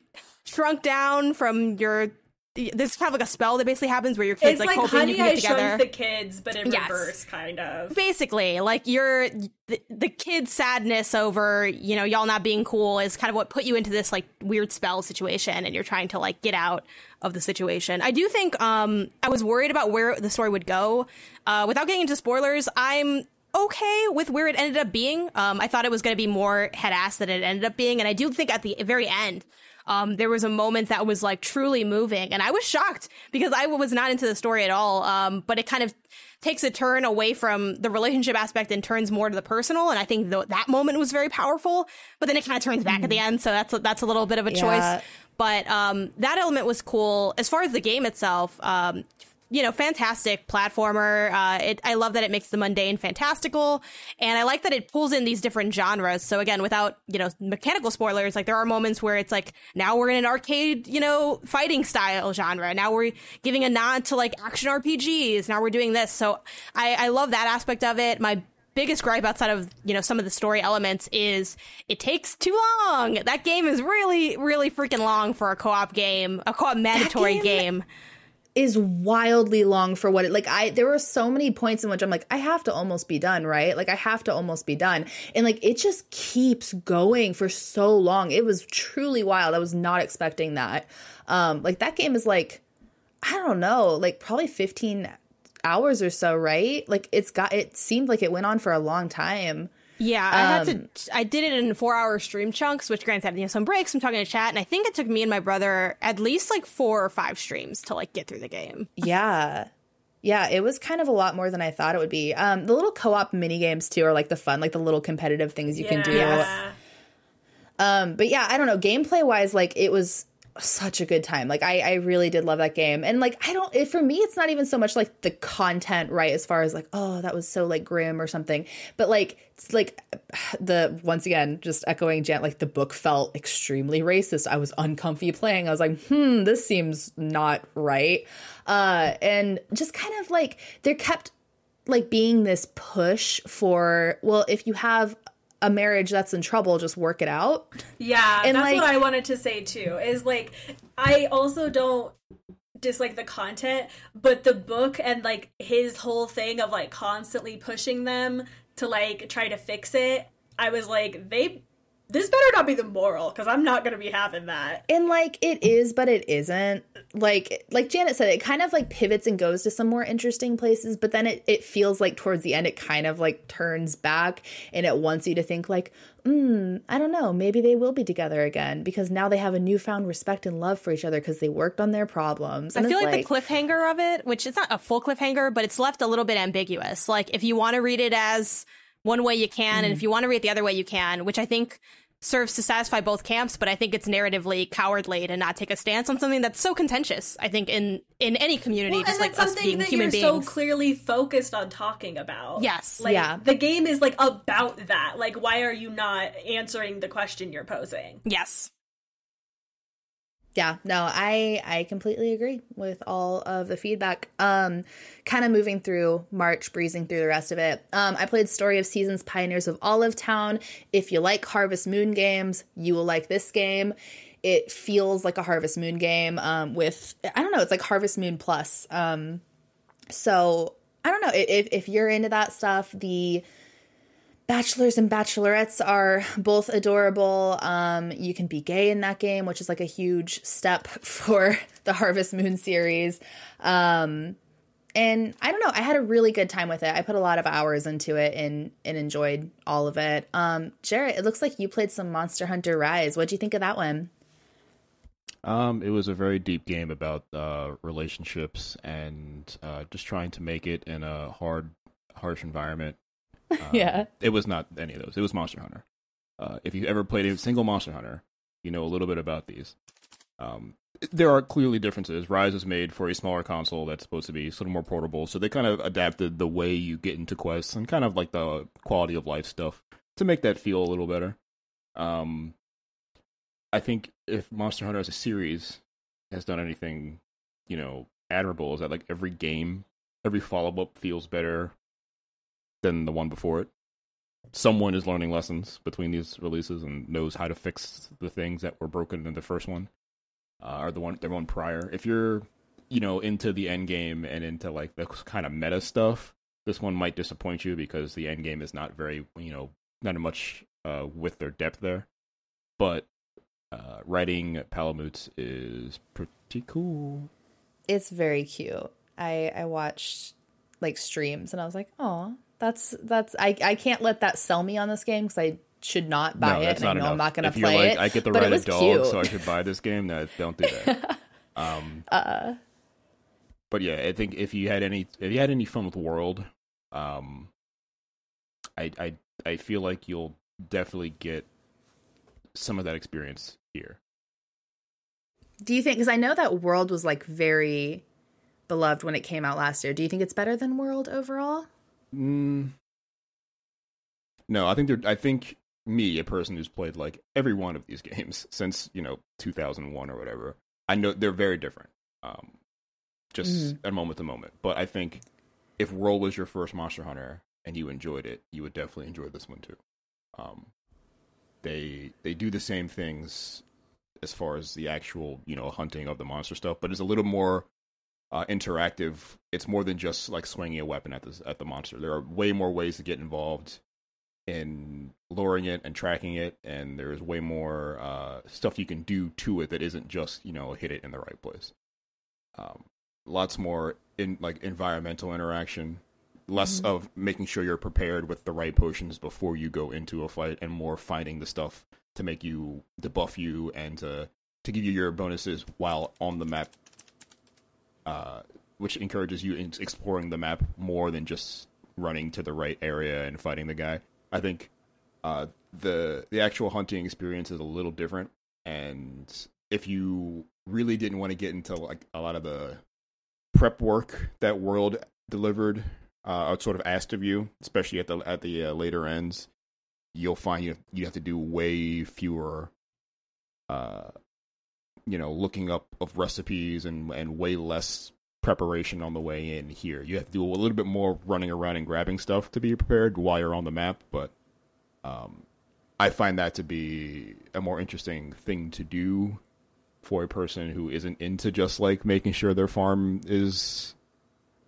shrunk down from your there's kind of like a spell that basically happens where your kids it's like, like hoping honey you can I get together. the kids but in Yes. reverse kind of Basically, like your the, the kid's sadness over you know y'all not being cool is kind of what put you into this like weird spell situation, and you're trying to like get out of the situation. I do think um I was worried about where the story would go. Uh, without getting into spoilers, I'm okay with where it ended up being. Um, I thought it was going to be more head ass than it ended up being, and I do think at the very end. Um, there was a moment that was like truly moving, and I was shocked because I was not into the story at all. Um, but it kind of takes a turn away from the relationship aspect and turns more to the personal. And I think th- that moment was very powerful. But then it kind of turns back at the end, so that's a, that's a little bit of a Yeah. choice. But um, that element was cool. As far as the game itself, um, you know, fantastic platformer. Uh, it, I love that it makes the mundane fantastical, and I like that it pulls in these different genres. So again, without you know mechanical spoilers, like there are moments where it's like now we're in an arcade, you know, fighting style genre. Now we're giving a nod to like action RPGs. Now we're doing this. So I, I love that aspect of it. My biggest gripe outside of you know some of the story elements is it takes too long. That game is really really freaking long for a co-op game, a co-op mandatory game- game. Is wildly long for what it like i there were so many points in which i'm like i have to almost be done right? Like i have to almost be done. And like it just keeps going for so long. It was truly wild. I was not expecting that. Um like that game is like i don't know like probably 15 hours or so right? Like it's got it seemed like it went on for a long time Yeah, I had Um, to. I did it in four hour stream chunks, which granted had you know, some breaks. I'm talking to chat, and I think it took me and my brother at least like four or five streams to like get through the game. Yeah. Yeah, it was kind of a lot more than I thought it would be. Um, the little co-op mini games too are like the fun, like the little competitive things you can do. Yeah. Um, but yeah, I don't know. Gameplay wise, like it was such a good time. Like I, I really did love that game. And like I don't it, for me it's not even so much like the content, right, as far as like, oh, that was so like grim or something. But like it's like the once again, just echoing Jan, like the book felt extremely racist. I was uncomfy playing. I was like, hmm, this seems not right. Uh and just kind of like there kept like being this push for well, if you have a marriage that's in trouble, just work it out. Yeah, And, that's like- what I wanted to say too. Is like I also don't dislike the content, but the book and like his whole thing of like constantly pushing them to like try to fix it. I was like, they this better not be the moral because I'm not gonna be having that. and like it is but it isn't like like janet said it kind of like pivots and goes to some more interesting places but then it, it feels like towards the end it kind of like turns back and it wants you to think like mm, i don't know maybe they will be together again because now they have a newfound respect and love for each other because they worked on their problems I feel it's like, the cliffhanger of it, which it's not a full cliffhanger, but it's left a little bit ambiguous. Like if you want to read it as one way you can, and if you want to read it the other way you can, which I think serves to satisfy both camps, but I think it's narratively cowardly to not take a stance on something that's so contentious. I think in in any community, Well, just like us being human beings. so clearly focused on talking about. Yes. like, Yeah. The game is like about that. Like, why are you not answering the question you're posing? yes. Yeah no i i completely agree with all of the feedback. Um kind of moving through march breezing through the rest of it. Um i played story of seasons pioneers of olive town. If you like harvest moon games you will like this game. It feels like a harvest moon game um with i don't know it's like harvest moon plus. Um so i don't know if if you're into that stuff the bachelors and bachelorettes are both adorable. Um, you can be gay in that game, which is like a huge step for the Harvest Moon series. Um, and I don't know, I had a really good time with it. I put a lot of hours into it and and enjoyed all of it. Um, it looks like you played some Monster Hunter Rise. What'd you think of that one? Um, it was a very deep game about uh, relationships and uh, just trying to make it in a hard, harsh environment. Um, Yeah. it was not any of those. It was Monster Hunter. Uh, if you ever played a single Monster Hunter, you know a little bit about these. Um, there are clearly differences. Rise is made for a smaller console that's supposed to be sort of more portable, so they kind of adapted the way you get into quests and kind of like the quality of life stuff to make that feel a little better. Um, I think if Monster Hunter as a series has done anything, you know, admirable, is that like every game, every follow up feels better than the one before it. Someone is learning lessons between these releases and knows how to fix the things that were broken in the first one. uh, or the one the one prior. If you're you know into the end game and into like the kind of meta stuff, this one might disappoint you because the end game is not very you know not much uh, with their depth there. But uh, writing Palamutes is pretty cool. It's very cute. I I watched like streams and I was like, oh, that's that's I I can't let that sell me on this game because I should not buy no, it. And I know enough. I'm not going to play like, it. I get the right of dog, cute. so I should buy this game. No, don't do that. um, uh, but yeah, I think if you had any if you had any fun with World, um, I I I feel like you'll definitely get some of that experience here. Do you think? Because I know that World was like very beloved when it came out last year. Do you think it's better than World overall? Mm, no, I think they're. I think me, a person who's played like every one of these games since you know 2001 or whatever, I know they're very different. Um, just mm-hmm. at moment to moment. But I think if World was your first Monster Hunter and you enjoyed it, you would definitely enjoy this one too. Um, they they do the same things as far as the actual you know hunting of the monster stuff, but it's a little more uh, interactive. It's more than just like swinging a weapon at the at the monster. There are way more ways to get involved in luring it and tracking it, and there's way more uh, stuff you can do to it that isn't just you know hit it in the right place. Um, lots more in like environmental interaction, less mm-hmm. of making sure you're prepared with the right potions before you go into a fight, and more finding the stuff to make you to buff you and to to give you your bonuses while on the map. Uh, which encourages you in exploring the map more than just running to the right area and fighting the guy. I think uh, the the actual hunting experience is a little different, and if you really didn't want to get into like a lot of the prep work that World delivered, uh, sort of asked of you, especially at the at the uh, later ends, you'll find you you have to do way fewer, uh, you know, looking up of recipes and and way less preparation on the way in here. You have to do a little bit more running around and grabbing stuff to be prepared while you're on the map, but um, I find that to be a more interesting thing to do for a person who isn't into just like making sure their farm is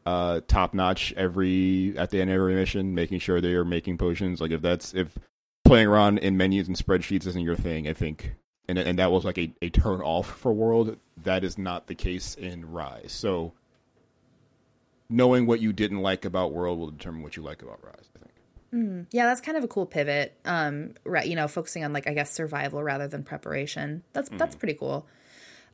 uh, top notch every at the end of every mission, making sure they are making potions. Like if that's if playing around in menus and spreadsheets isn't your thing, I think and and that was like a, a turn off for World. That is not the case in Rise. So knowing what you didn't like about World will determine what you like about Rise. I think. Mm, yeah, that's kind of a cool pivot. Um, right, you know, focusing on like I guess survival rather than preparation. That's mm. that's pretty cool.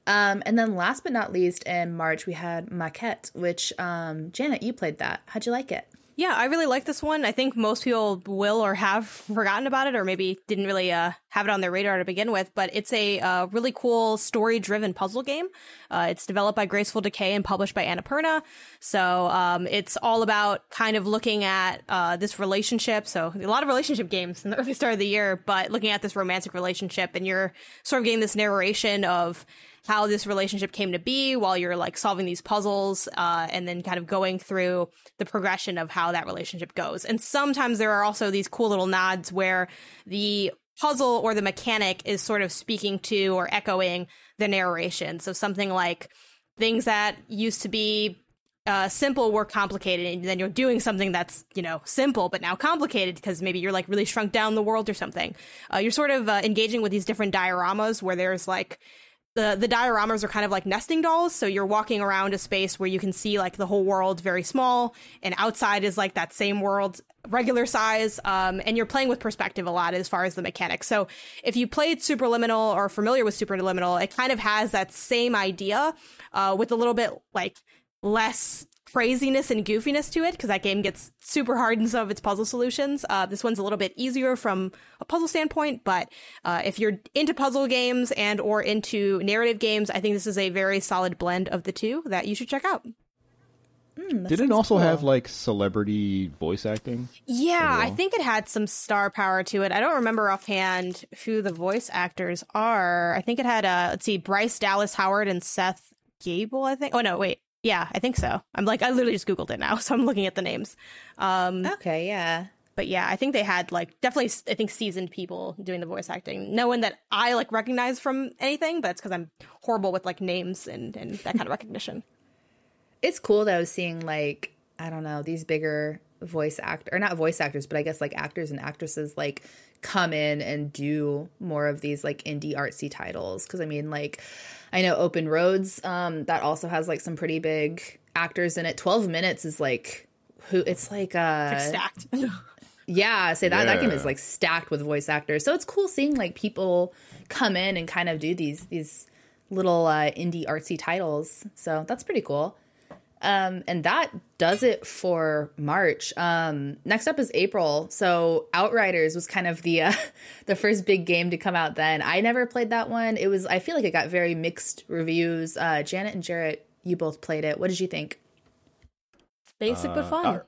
Um, and then last but not least, in March we had Maquette, which um, Janet, you played that. How'd you like it? Yeah, I really like this one. I think most people will or have forgotten about it, or maybe didn't really uh, have it on their radar to begin with. But it's a uh, really cool story-driven puzzle game. Uh, it's developed by Graceful Decay and published by Annapurna. So um, it's all about kind of looking at uh, this relationship. So a lot of relationship games in the early start of the year, but looking at this romantic relationship, and you're sort of getting this narration of how this relationship came to be while you're like solving these puzzles uh, and then kind of going through the progression of how that relationship goes. And sometimes there are also these cool little nods where the puzzle or the mechanic is sort of speaking to or echoing the narration. So something like things that used to be uh, simple were complicated, and then you're doing something that's you know simple but now complicated because maybe you're like really shrunk down the world or something. Uh, you're sort of uh, engaging with these different dioramas where there's like the the dioramas are kind of like nesting dolls so you're walking around a space where you can see like the whole world very small and outside is like that same world regular size um, and you're playing with perspective a lot as far as the mechanics so if you played superliminal or familiar with superliminal it kind of has that same idea uh, with a little bit like less craziness and goofiness to it because that game gets super hard in some of its puzzle solutions. Uh, this one's a little bit easier from a puzzle standpoint, but uh, if you're into puzzle games and or into narrative games, I think this is a very solid blend of the two that you should check out. Mm, Did it also cool. have like celebrity voice acting? Yeah, well? I think it had some star power to it. I don't remember offhand who the voice actors are. I think it had uh let's see, Bryce Dallas Howard and Seth Gabel, I think. Oh no, wait. Yeah, I think so. I'm like I literally just googled it now, so I'm looking at the names. Um Okay, yeah. but yeah, I think they had like definitely I think seasoned people doing the voice acting. No one that I like recognize from anything, but it's because I'm horrible with like names and and that kind of recognition. It's cool though seeing like I don't know these bigger voice act or not voice actors, but I guess like actors and actresses like come in and do more of these like indie artsy titles. Because I mean, like I know Open Roads um, that also has like some pretty big actors in it. Twelve minutes is like who it's like uh like stacked. yeah, say that yeah. that game is like stacked with voice actors. So it's cool seeing like people come in and kind of do these these little uh, indie artsy titles. So that's pretty cool. Um, and that does it for March. Um, next up is April. So Outriders was kind of the uh, the first big game to come out. Then I never played that one. It was I feel like it got very mixed reviews. Uh, Janet and Jarrett, you both played it. What did you think? Basic uh, but fun. Out-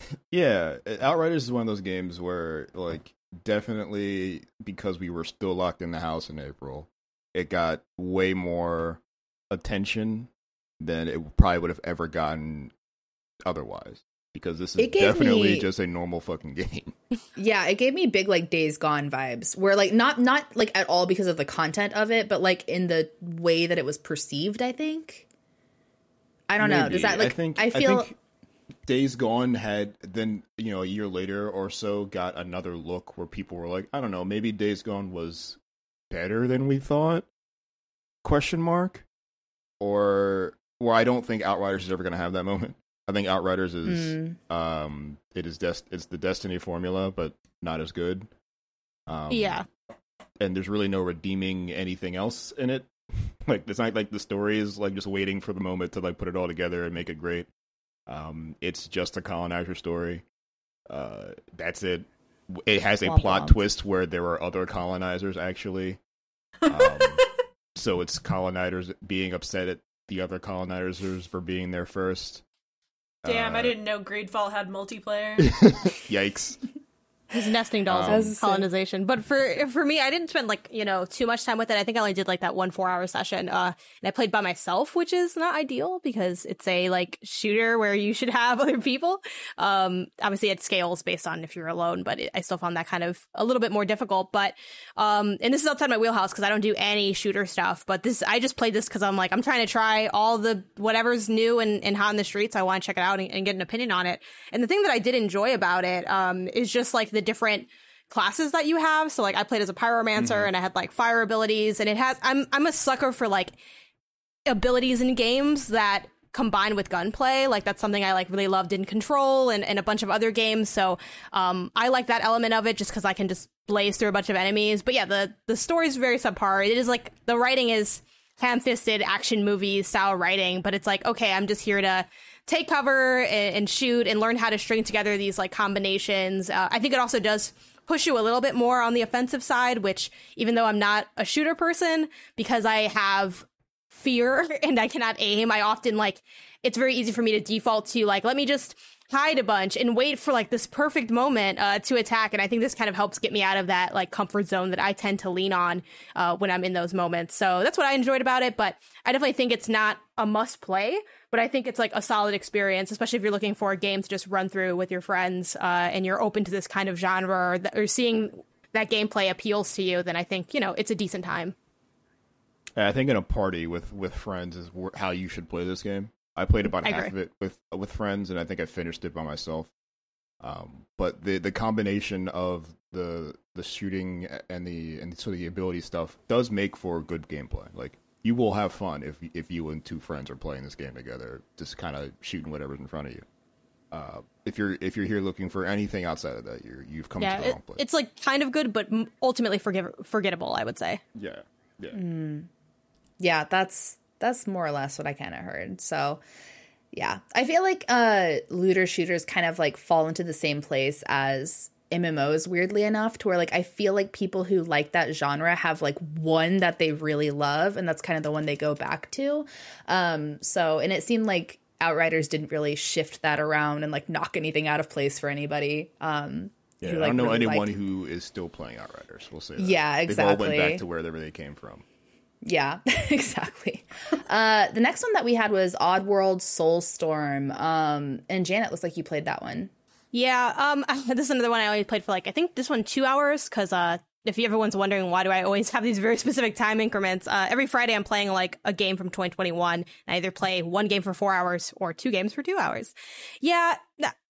yeah, Outriders is one of those games where like definitely because we were still locked in the house in April, it got way more attention than it probably would have ever gotten otherwise. Because this is definitely me, just a normal fucking game. yeah, it gave me big like Days Gone vibes, where like not not like at all because of the content of it, but like in the way that it was perceived. I think. I don't Maybe. know. Does that like? I think I feel. I think Days Gone had then you know a year later or so got another look where people were like, I don't know, maybe Days Gone was better than we thought? Question mark. Or where I don't think Outriders is ever going to have that moment. I think Outriders is mm. um it is des- it's the Destiny formula, but not as good. Um, yeah, and there's really no redeeming anything else in it. like it's not like the story is like just waiting for the moment to like put it all together and make it great. Um, it's just a colonizer story. Uh, that's it. It has a plot twist where there are other colonizers actually. Um, so it's colonizers being upset at the other colonizers for being there first. Damn, uh, I didn't know Greedfall had multiplayer. Yikes. His nesting dolls um, colonization. But for for me, I didn't spend like you know too much time with it. I think I only did like that one four hour session, uh, and I played by myself, which is not ideal because it's a like shooter where you should have other people. Um, obviously it scales based on if you're alone, but it, I still found that kind of a little bit more difficult. But um, and this is outside my wheelhouse because I don't do any shooter stuff. But this I just played this because I'm like I'm trying to try all the whatever's new and, and hot in the streets. I want to check it out and, and, get an opinion on it. And the thing that I did enjoy about it um, is just like the different classes that you have. So like I played as a pyromancer mm-hmm. and I had like fire abilities and it has I'm I'm a sucker for like abilities in games that combine with gunplay. Like that's something I like really loved in Control and, and a bunch of other games. So um, I like that element of it just because I can just blaze through a bunch of enemies. But yeah, the the story is very subpar. It is like the writing is ham fisted action movie style writing, but it's like okay, I'm just here to take cover and, and, shoot and learn how to string together these like combinations. Uh, I think it also does push you a little bit more on the offensive side, which even though I'm not a shooter person, because I have fear and I cannot aim, I often like it's very easy for me to default to like, let me just hide a bunch and wait for like this perfect moment uh, to attack. And I think this kind of helps get me out of that like comfort zone that I tend to lean on uh, when I'm in those moments. So that's what I enjoyed about it. But I definitely think it's not a must play, but I think it's like a solid experience, especially if you're looking for a game to just run through with your friends uh, and you're open to this kind of genre or, th- or seeing that gameplay appeals to you. Then I think you know it's a decent time. I think in a party with with friends is how you should play this game. I played about I half agree. of it with with friends, and I think I finished it by myself. Um, but the the combination of the the shooting and the and sort of the ability stuff does make for good gameplay. Like you will have fun if if you and two friends are playing this game together, just kind of shooting whatever's in front of you. Uh, if you're if you're here looking for anything outside of that, you're you've come yeah, to the it, wrong place. It's like kind of good, but ultimately forgive, forgettable. I would say. Yeah, yeah, mm. yeah. That's that's more or less what I kind of heard. So, yeah, I feel like uh, looter shooters kind of like fall into the same place as MMOs weirdly enough to where like I feel like people who like that genre have like one that they really love and that's kind of the one they go back to. Um so and it seemed like Outriders didn't really shift that around and like knock anything out of place for anybody. Um yeah, who, like, I don't know really anyone liked... who is still playing Outriders. We'll say that. Yeah, exactly. They all went back to wherever they came from. Yeah, exactly. uh, the next one that we had was Oddworld Soulstorm. Um, and Janet looks like you played that one. Yeah, um, this is another one I only played for like I think this one two hours because uh, if everyone's wondering why do I always have these very specific time increments, uh, every Friday I'm playing like a game from 2021. I either play one game for four hours or two games for two hours. Yeah,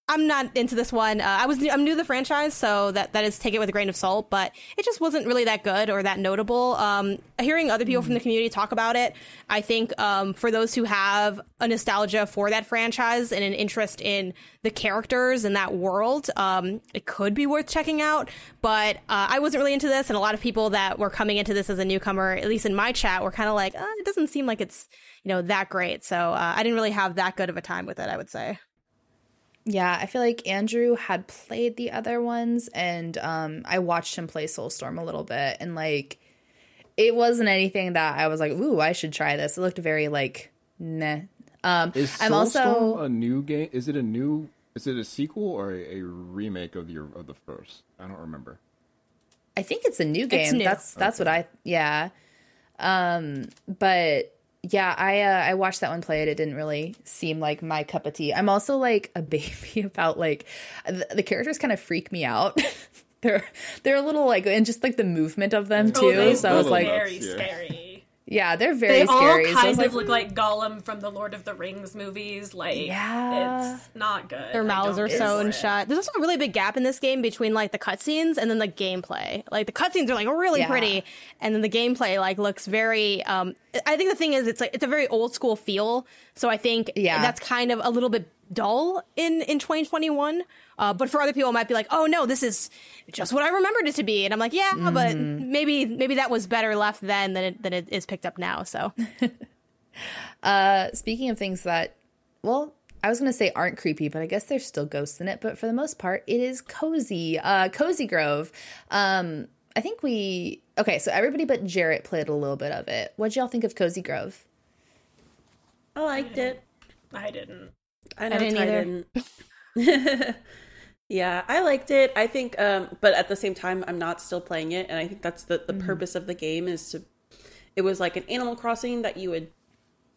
I'm not into this one. Uh, I was I'm new to the franchise, so that that is take it with a grain of salt. But it just wasn't really that good or that notable. Um, hearing other people mm. from the community talk about it, I think um, for those who have a nostalgia for that franchise and an interest in the characters and that world, um, it could be worth checking out. But uh, I wasn't really into this, and a lot of people that were coming into this as a newcomer, at least in my chat, were kind of like, uh, it doesn't seem like it's you know that great. So uh, I didn't really have that good of a time with it. I would say. Yeah, I feel like Andrew had played the other ones, and um, I watched him play Soulstorm a little bit, and like, it wasn't anything that I was like, "Ooh, I should try this." It looked very like, nah. Um, is Soulstorm I'm also a new game? Is it a new? Is it a sequel or a, a remake of your of the first? I don't remember. I think it's a new game. New. That's that's okay. what I yeah. Um, but yeah, I uh, I watched that one play it. It didn't really seem like my cup of tea. I'm also like a baby about like the, the characters kind of freak me out. they're they're a little like and just like the movement of them oh, too. Oh, so I was like very scary. Yeah, they're very they scary. They all kind so of like, look like Gollum from the Lord of the Rings movies. Like, yeah. it's not good. Their mouths are sewn shut. There's also a really big gap in this game between like the cutscenes and then the gameplay. Like the cutscenes are like really yeah. pretty, and then the gameplay like looks very. um I think the thing is, it's like it's a very old school feel. So I think yeah. that's kind of a little bit dull in in 2021 uh, but for other people it might be like oh no this is just what i remembered it to be and i'm like yeah mm. but maybe maybe that was better left then than it, than it is picked up now so uh, speaking of things that well I was going to say aren't creepy, but I guess there's still ghosts in it. But for the most part, it is cozy. Uh, cozy Grove. Um, I think we okay. So everybody but Jarrett played a little bit of it. What did y'all think of Cozy Grove? I liked it. I didn't. I I didn't. Ty didn't. yeah, I liked it. I think, um, but at the same time, I'm not still playing it, and I think that's the the mm-hmm. purpose of the game is to. It was like an Animal Crossing that you would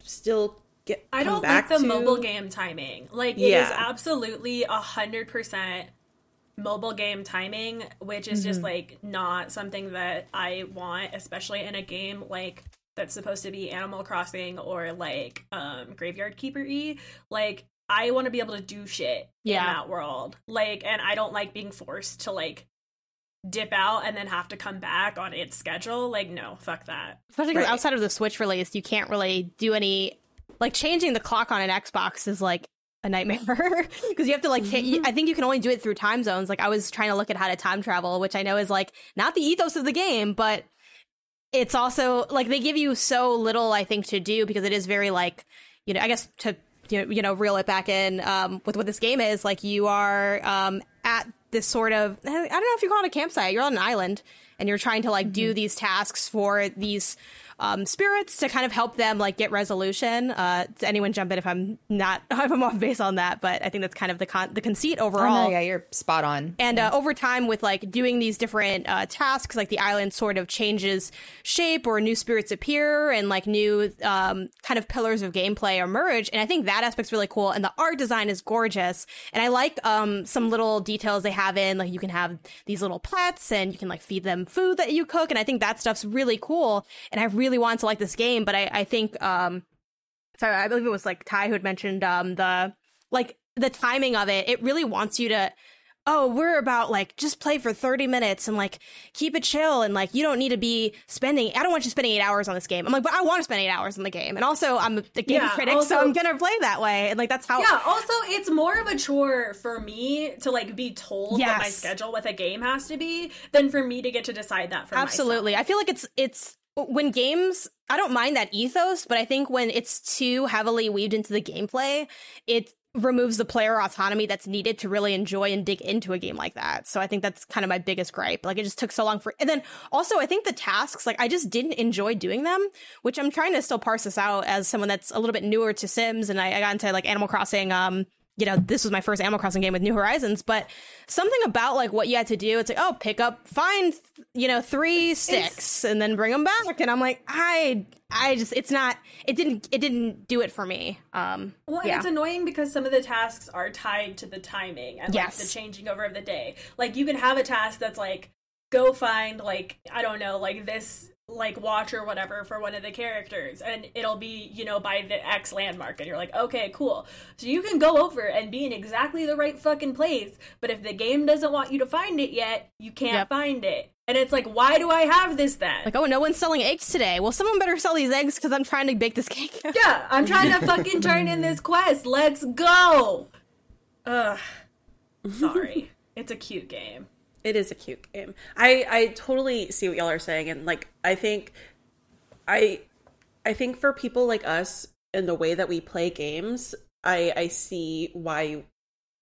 still get. I don't like the to. mobile game timing. Like it yeah. is absolutely a hundred percent mobile game timing, which is mm-hmm. just like not something that I want, especially in a game like that's supposed to be Animal Crossing or like um Graveyard Keeper E. Like I want to be able to do shit yeah. in that world. Like, and I don't like being forced to like dip out and then have to come back on its schedule. Like, no, fuck that. Especially right. outside of the Switch release, you can't really do any like changing the clock on an Xbox is like a nightmare because you have to like mm-hmm. I think you can only do it through time zones. Like I was trying to look at how to time travel, which I know is like not the ethos of the game, but it's also like they give you so little I think to do because it is very like you know I guess to you know reel it back in um, with what this game is like you are um, at this sort of I don't know if you call it a campsite you're on an island and you're trying to like mm-hmm. do these tasks for these um, spirits to kind of help them like get resolution. Uh, anyone jump in if I'm not if I'm off base on that, but I think that's kind of the con- the conceit overall. Oh, no, yeah, you're spot on. And uh, over time, with like doing these different uh, tasks, like the island sort of changes shape, or new spirits appear, and like new um, kind of pillars of gameplay emerge. And I think that aspect's really cool. And the art design is gorgeous. And I like um, some little details they have in like you can have these little pets, and you can like feed them food that you cook. And I think that stuff's really cool. And I really really wanted to like this game, but I, I think um sorry, I believe it was like Ty who had mentioned um the like the timing of it. It really wants you to oh, we're about like just play for 30 minutes and like keep it chill and like you don't need to be spending I don't want you spending 8 hours on this game. I'm like, but I want to spend 8 hours on the game. And also I'm a game yeah, critic, also, so I'm going to play that way. And like that's how Yeah, also it's more of a chore for me to like be told yes. what my schedule with a game has to be than for me to get to decide that for Absolutely. Myself. I feel like it's it's when games I don't mind that ethos, but I think when it's too heavily weaved into the gameplay, it removes the player autonomy that's needed to really enjoy and dig into a game like that. So I think that's kind of my biggest gripe. Like it just took so long for and then also I think the tasks, like I just didn't enjoy doing them, which I'm trying to still parse this out as someone that's a little bit newer to Sims and I, I got into like Animal Crossing um you know, this was my first Animal Crossing game with New Horizons, but something about like what you had to do, it's like, oh, pick up, find, you know, three sticks it's... and then bring them back. And I'm like, I, I just, it's not, it didn't, it didn't do it for me. Um, well, yeah. it's annoying because some of the tasks are tied to the timing and yes. like the changing over of the day. Like you can have a task that's like, go find like I don't know like this like watch or whatever for one of the characters and it'll be you know by the x landmark and you're like okay cool. So you can go over and be in exactly the right fucking place but if the game doesn't want you to find it yet you can't yep. find it. And it's like why do i have this then? Like oh no one's selling eggs today. Well someone better sell these eggs because i'm trying to bake this cake. Yeah i'm trying to fucking turn in this quest. Let's go. Ugh. Sorry. It's a cute game it is a cute game. I I totally see what y'all are saying, and like I think, I I think for people like us and the way that we play games, I I see why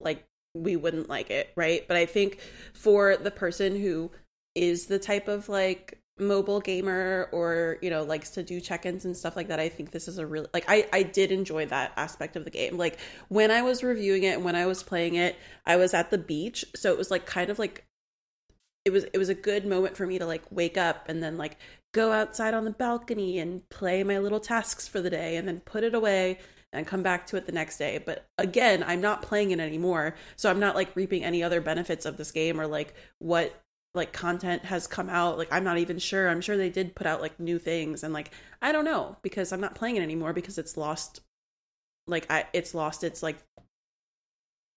like we wouldn't like it, right? But I think for the person who is the type of like mobile gamer or you know likes to do check-ins and stuff like that i think this is a really like i i did enjoy that aspect of the game like when i was reviewing it and when i was playing it i was at the beach so it was like kind of like it was it was a good moment for me to like wake up and then like go outside on the balcony and play my little tasks for the day and then put it away and come back to it the next day. But again, I'm not playing it anymore, so I'm not like reaping any other benefits of this game or like what like content has come out. Like I'm not even sure. I'm sure they did put out like new things and like I don't know because I'm not playing it anymore because it's lost like I it's lost its like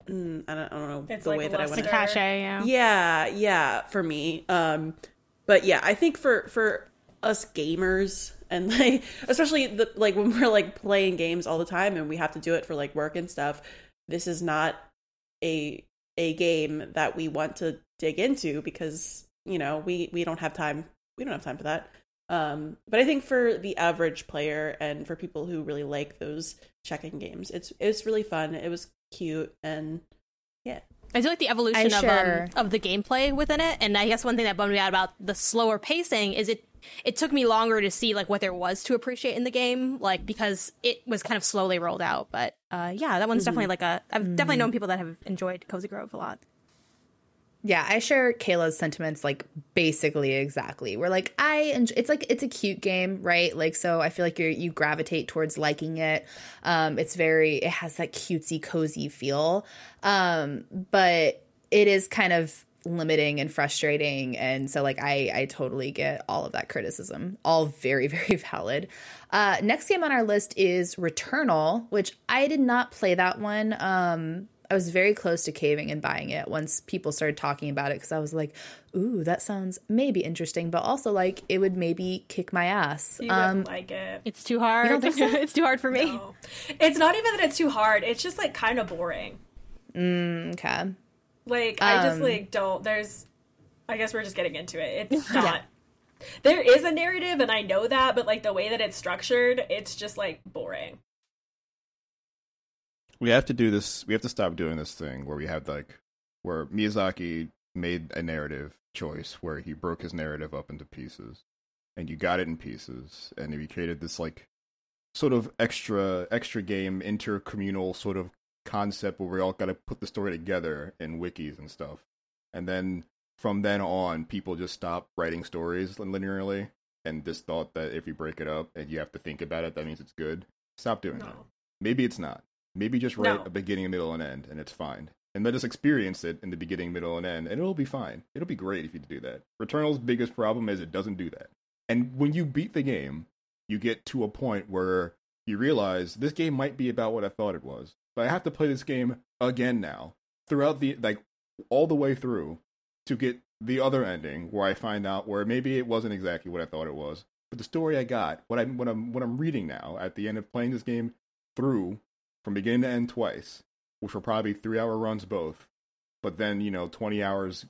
mm, I, don't, I don't know it's the like way that I want to cachet. Yeah. yeah, yeah, for me. Um, but yeah, I think for for us gamers and like especially the like when we're like playing games all the time and we have to do it for like work and stuff. This is not a a game that we want to dig into because you know we we don't have time. We don't have time for that. Um, but I think for the average player and for people who really like those checking games, it's it's really fun. It was cute and yeah. I do like the evolution of um, of the gameplay within it, and I guess one thing that bummed me out about the slower pacing is it it took me longer to see like what there was to appreciate in the game, like because it was kind of slowly rolled out. But uh, yeah, that one's mm-hmm. definitely like a I've mm-hmm. definitely known people that have enjoyed Cozy Grove a lot. Yeah, I share Kayla's sentiments like basically exactly. We're like I enjoy, it's like it's a cute game, right? Like so I feel like you you gravitate towards liking it. Um it's very it has that cutesy cozy feel. Um but it is kind of limiting and frustrating and so like I I totally get all of that criticism. All very very valid. Uh next game on our list is Returnal, which I did not play that one. Um I was very close to caving and buying it once people started talking about it because I was like, "Ooh, that sounds maybe interesting," but also like it would maybe kick my ass. You um, like it? It's too hard. So? it's too hard for me. No. It's not even that it's too hard. It's just like kind of boring. Mm, okay. Like I just um, like don't. There's. I guess we're just getting into it. It's not. yeah. There is a narrative, and I know that, but like the way that it's structured, it's just like boring we have to do this. We have to stop doing this thing where we have like where Miyazaki made a narrative choice where he broke his narrative up into pieces, and you got it in pieces, and he created this like sort of extra extra game intercommunal sort of concept where we all got to put the story together in wikis and stuff, and then from then on, people just stopped writing stories linearly and just thought that if you break it up and you have to think about it, that means it's good. Stop doing no. that. Maybe it's not. Maybe just write no. a beginning, middle, and end, and it's fine. And let us experience it in the beginning, middle, and end, and it'll be fine. It'll be great if you do that. Returnal's biggest problem is it doesn't do that. And when you beat the game, you get to a point where you realize this game might be about what I thought it was, but I have to play this game again now throughout the like all the way through to get the other ending where I find out where maybe it wasn't exactly what I thought it was, but the story I got, what I'm what I'm what I'm reading now at the end of playing this game through from beginning to end twice, which were probably three hour runs both. But then, you know, 20 hours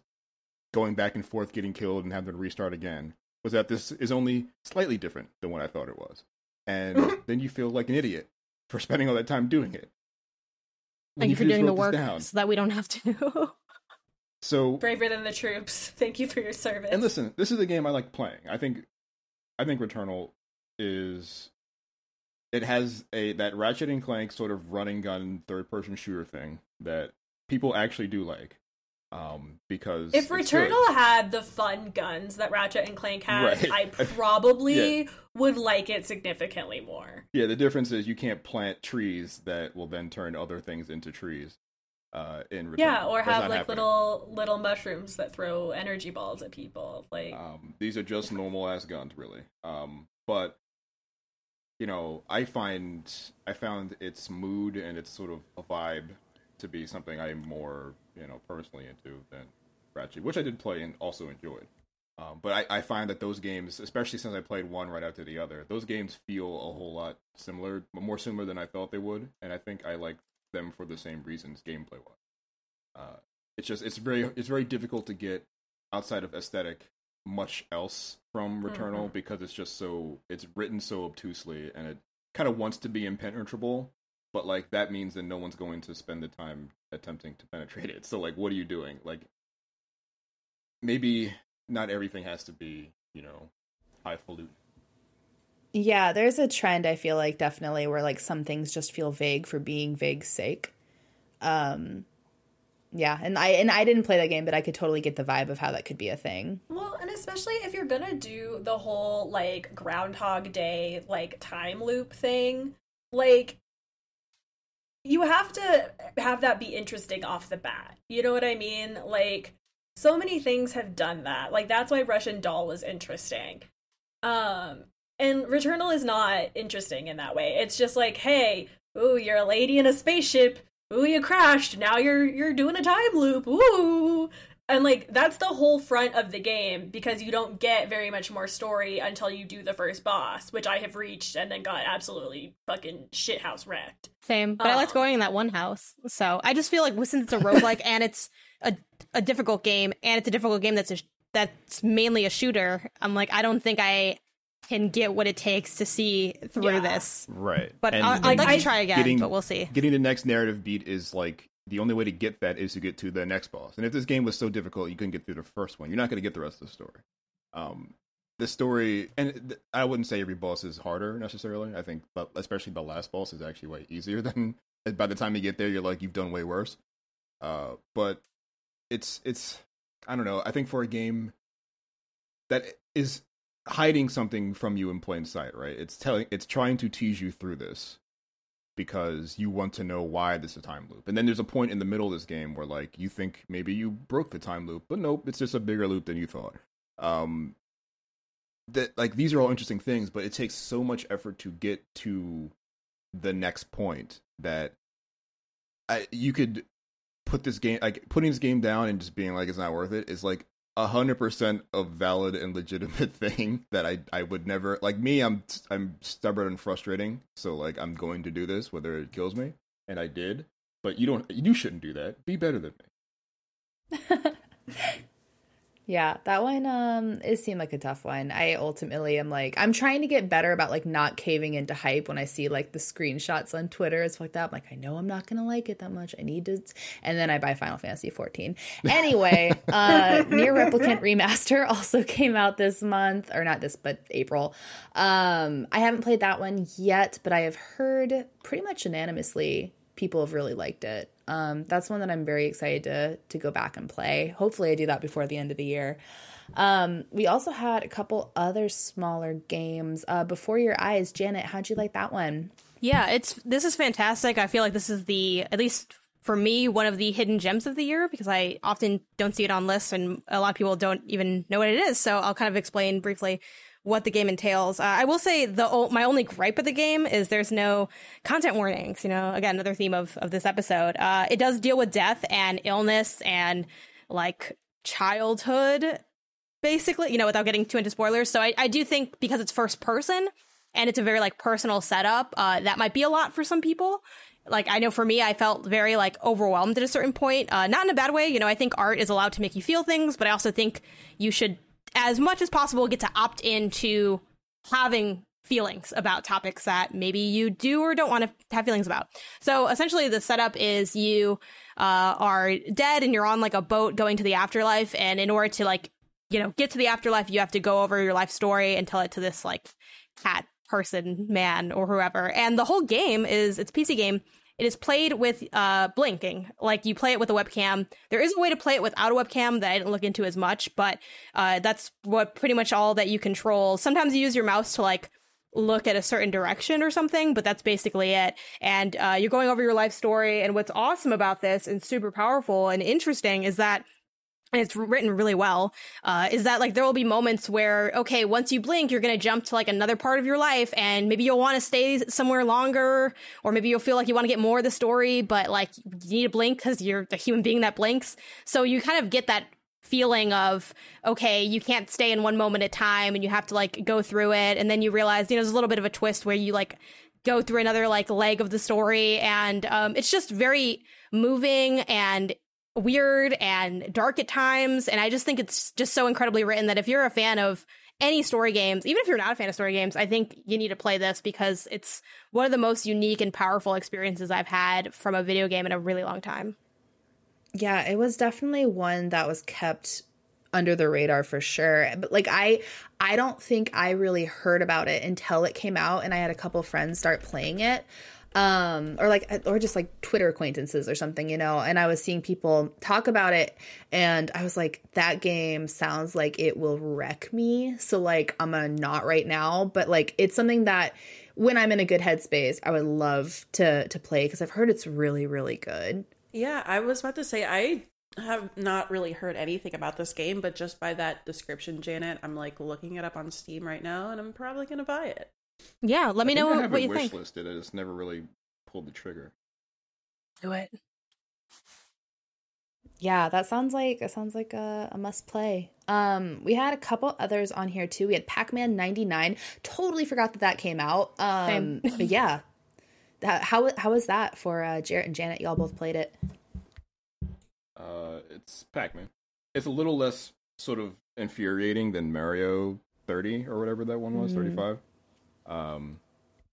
going back and forth, getting killed, and having to restart again, was that this is only slightly different than what I thought it was. And then you feel like an idiot for spending all that time doing it. Thank you for doing the work so that we don't have to. so braver than the troops. Thank you for your service. And listen, this is a game I like playing. I think, I think Returnal is it has a that Ratchet and Clank sort of running gun third person shooter thing that people actually do like. Um, because if Returnal good. had the fun guns that Ratchet and Clank has, right. I probably yeah. would like it significantly more. Yeah, the difference is you can't plant trees that will then turn other things into trees. Uh, in Returnal. yeah, or have like happening. little little mushrooms that throw energy balls at people. Like um, these are just normal ass guns, really. Um, but you know, I find I found its mood and its sort of a vibe to be something I'm more, you know, personally into than Ratchet, which I did play and also enjoyed. Um, but I, I, find that those games, especially since I played one right after the other, those games feel a whole lot similar, more similar than I thought they would, and I think I like them for the same reasons, gameplay wise. Uh, it's just it's very it's very difficult to get outside of aesthetic much else from Returnal mm-hmm. because it's just so it's written so obtusely and it kind of wants to be impenetrable, but like that means that no one's going to spend the time attempting to penetrate it. So like what are you doing? Like maybe not everything has to be, you know, highfalutin. Yeah, there's a trend I feel like definitely where like some things just feel vague for being vague's sake. Um yeah, and I and I didn't play that game, but I could totally get the vibe of how that could be a thing. Well, and especially if you're gonna do the whole like Groundhog Day like time loop thing, like you have to have that be interesting off the bat. You know what I mean? Like so many things have done that. Like that's why Russian Doll was interesting. Um and Returnal is not interesting in that way. It's just like, hey, ooh, you're a lady in a spaceship ooh, you crashed. Now you're you're doing a time loop. Ooh. And like that's the whole front of the game because you don't get very much more story until you do the first boss, which I have reached and then got absolutely fucking shithouse wrecked. Same, but um, I liked going in that one house. So I just feel like since it's a roguelike and it's a a difficult game and it's a difficult game that's a, that's mainly a shooter, I'm like I don't think I can get what it takes to see through yeah. this. Right. But and, I'd like to try again, getting, but we'll see. Getting the next narrative beat is like the only way to get that is to get to the next boss. And if this game was so difficult you couldn't get through the first one, you're not going to get the rest of the story. Um, the story, and th- I wouldn't say every boss is harder necessarily. I think, but especially the last boss is actually way easier than. By the time you get there, you're like you've done way worse. Uh, but it's it's I don't know. I think for a game that is hiding something from you in plain sight, right? It's telling it's trying to tease you through this because you want to know why this is a time loop. And then there's a point in the middle of this game where like you think maybe you broke the time loop, but nope, it's just a bigger loop than you thought. Um that like these are all interesting things, but it takes so much effort to get to the next point that I, you could put this game like putting this game down and just being like it's not worth it is like hundred percent a valid and legitimate thing that I I would never like me. I'm I'm stubborn and frustrating, so like I'm going to do this whether it kills me, and I did. But you don't. You shouldn't do that. Be better than me. Yeah, that one um it seemed like a tough one. I ultimately am like I'm trying to get better about like not caving into hype when I see like the screenshots on Twitter it's like that. I'm like I know I'm not going to like it that much. I need to and then I buy Final Fantasy 14. Anyway, uh NieR Replicant Remaster also came out this month or not this but April. Um I haven't played that one yet, but I have heard pretty much unanimously people have really liked it. Um, that's one that I'm very excited to to go back and play. Hopefully, I do that before the end of the year. Um, we also had a couple other smaller games. Uh, Before Your Eyes, Janet, how'd you like that one? Yeah, it's this is fantastic. I feel like this is the at least for me one of the hidden gems of the year because I often don't see it on lists and a lot of people don't even know what it is. So I'll kind of explain briefly what the game entails. Uh, I will say the my only gripe with the game is there's no content warnings. You know, again, another theme of of this episode. Uh, it does deal with death and illness and like childhood, basically. You know, without getting too into spoilers. So I, I do think because it's first person and it's a very like personal setup, uh, that might be a lot for some people. Like I know for me, I felt very like overwhelmed at a certain point. Uh, not in a bad way. You know, I think art is allowed to make you feel things, but I also think you should as much as possible get to opt into having feelings about topics that maybe you do or don't want to have feelings about. So essentially the setup is you uh, are dead and you're on like a boat going to the afterlife and in order to like you know get to the afterlife you have to go over your life story and tell it to this like cat person, man, or whoever. And the whole game is it's PC game. It is played with uh, blinking, like you play it with a webcam. There is a way to play it without a webcam that I didn't look into as much, but uh, that's what pretty much all that you control. Sometimes you use your mouse to like look at a certain direction or something, but that's basically it. And uh, you're going over your life story. And what's awesome about this and super powerful and interesting is that it's written really well uh, is that like there will be moments where okay once you blink you're going to jump to like another part of your life and maybe you'll want to stay somewhere longer or maybe you'll feel like you want to get more of the story but like you need to blink because you're the human being that blinks. So you kind of get that feeling of okay you can't stay in one moment at time and you have to like go through it and then you realize you know there's a little bit of a twist where you like go through another like leg of the story and um, it's just very moving and weird and dark at times and i just think it's just so incredibly written that if you're a fan of any story games even if you're not a fan of story games i think you need to play this because it's one of the most unique and powerful experiences i've had from a video game in a really long time yeah, it was definitely one that was kept under the radar for sure. But like I I don't think I really heard about it until it came out and I had a couple friends start playing it. Um or like or just like Twitter acquaintances or something, you know, and I was seeing people talk about it and I was like that game sounds like it will wreck me. So like I'm a not right now, but like it's something that when I'm in a good headspace, I would love to to play because I've heard it's really really good. Yeah, I was about to say I have not really heard anything about this game, but just by that description, Janet, I'm like looking it up on Steam right now, and I'm probably gonna buy it. Yeah, let me know I have what it you think. Listed. I just never really pulled the trigger. Do it. Yeah, that sounds like that sounds like a, a must play. Um, we had a couple others on here too. We had Pac Man '99. Totally forgot that that came out. Um, but yeah, how how was that for uh, Jarrett and Janet? Y'all both played it. Uh, it's Pac-Man. It's a little less sort of infuriating than Mario 30 or whatever that one was, mm. 35. Um,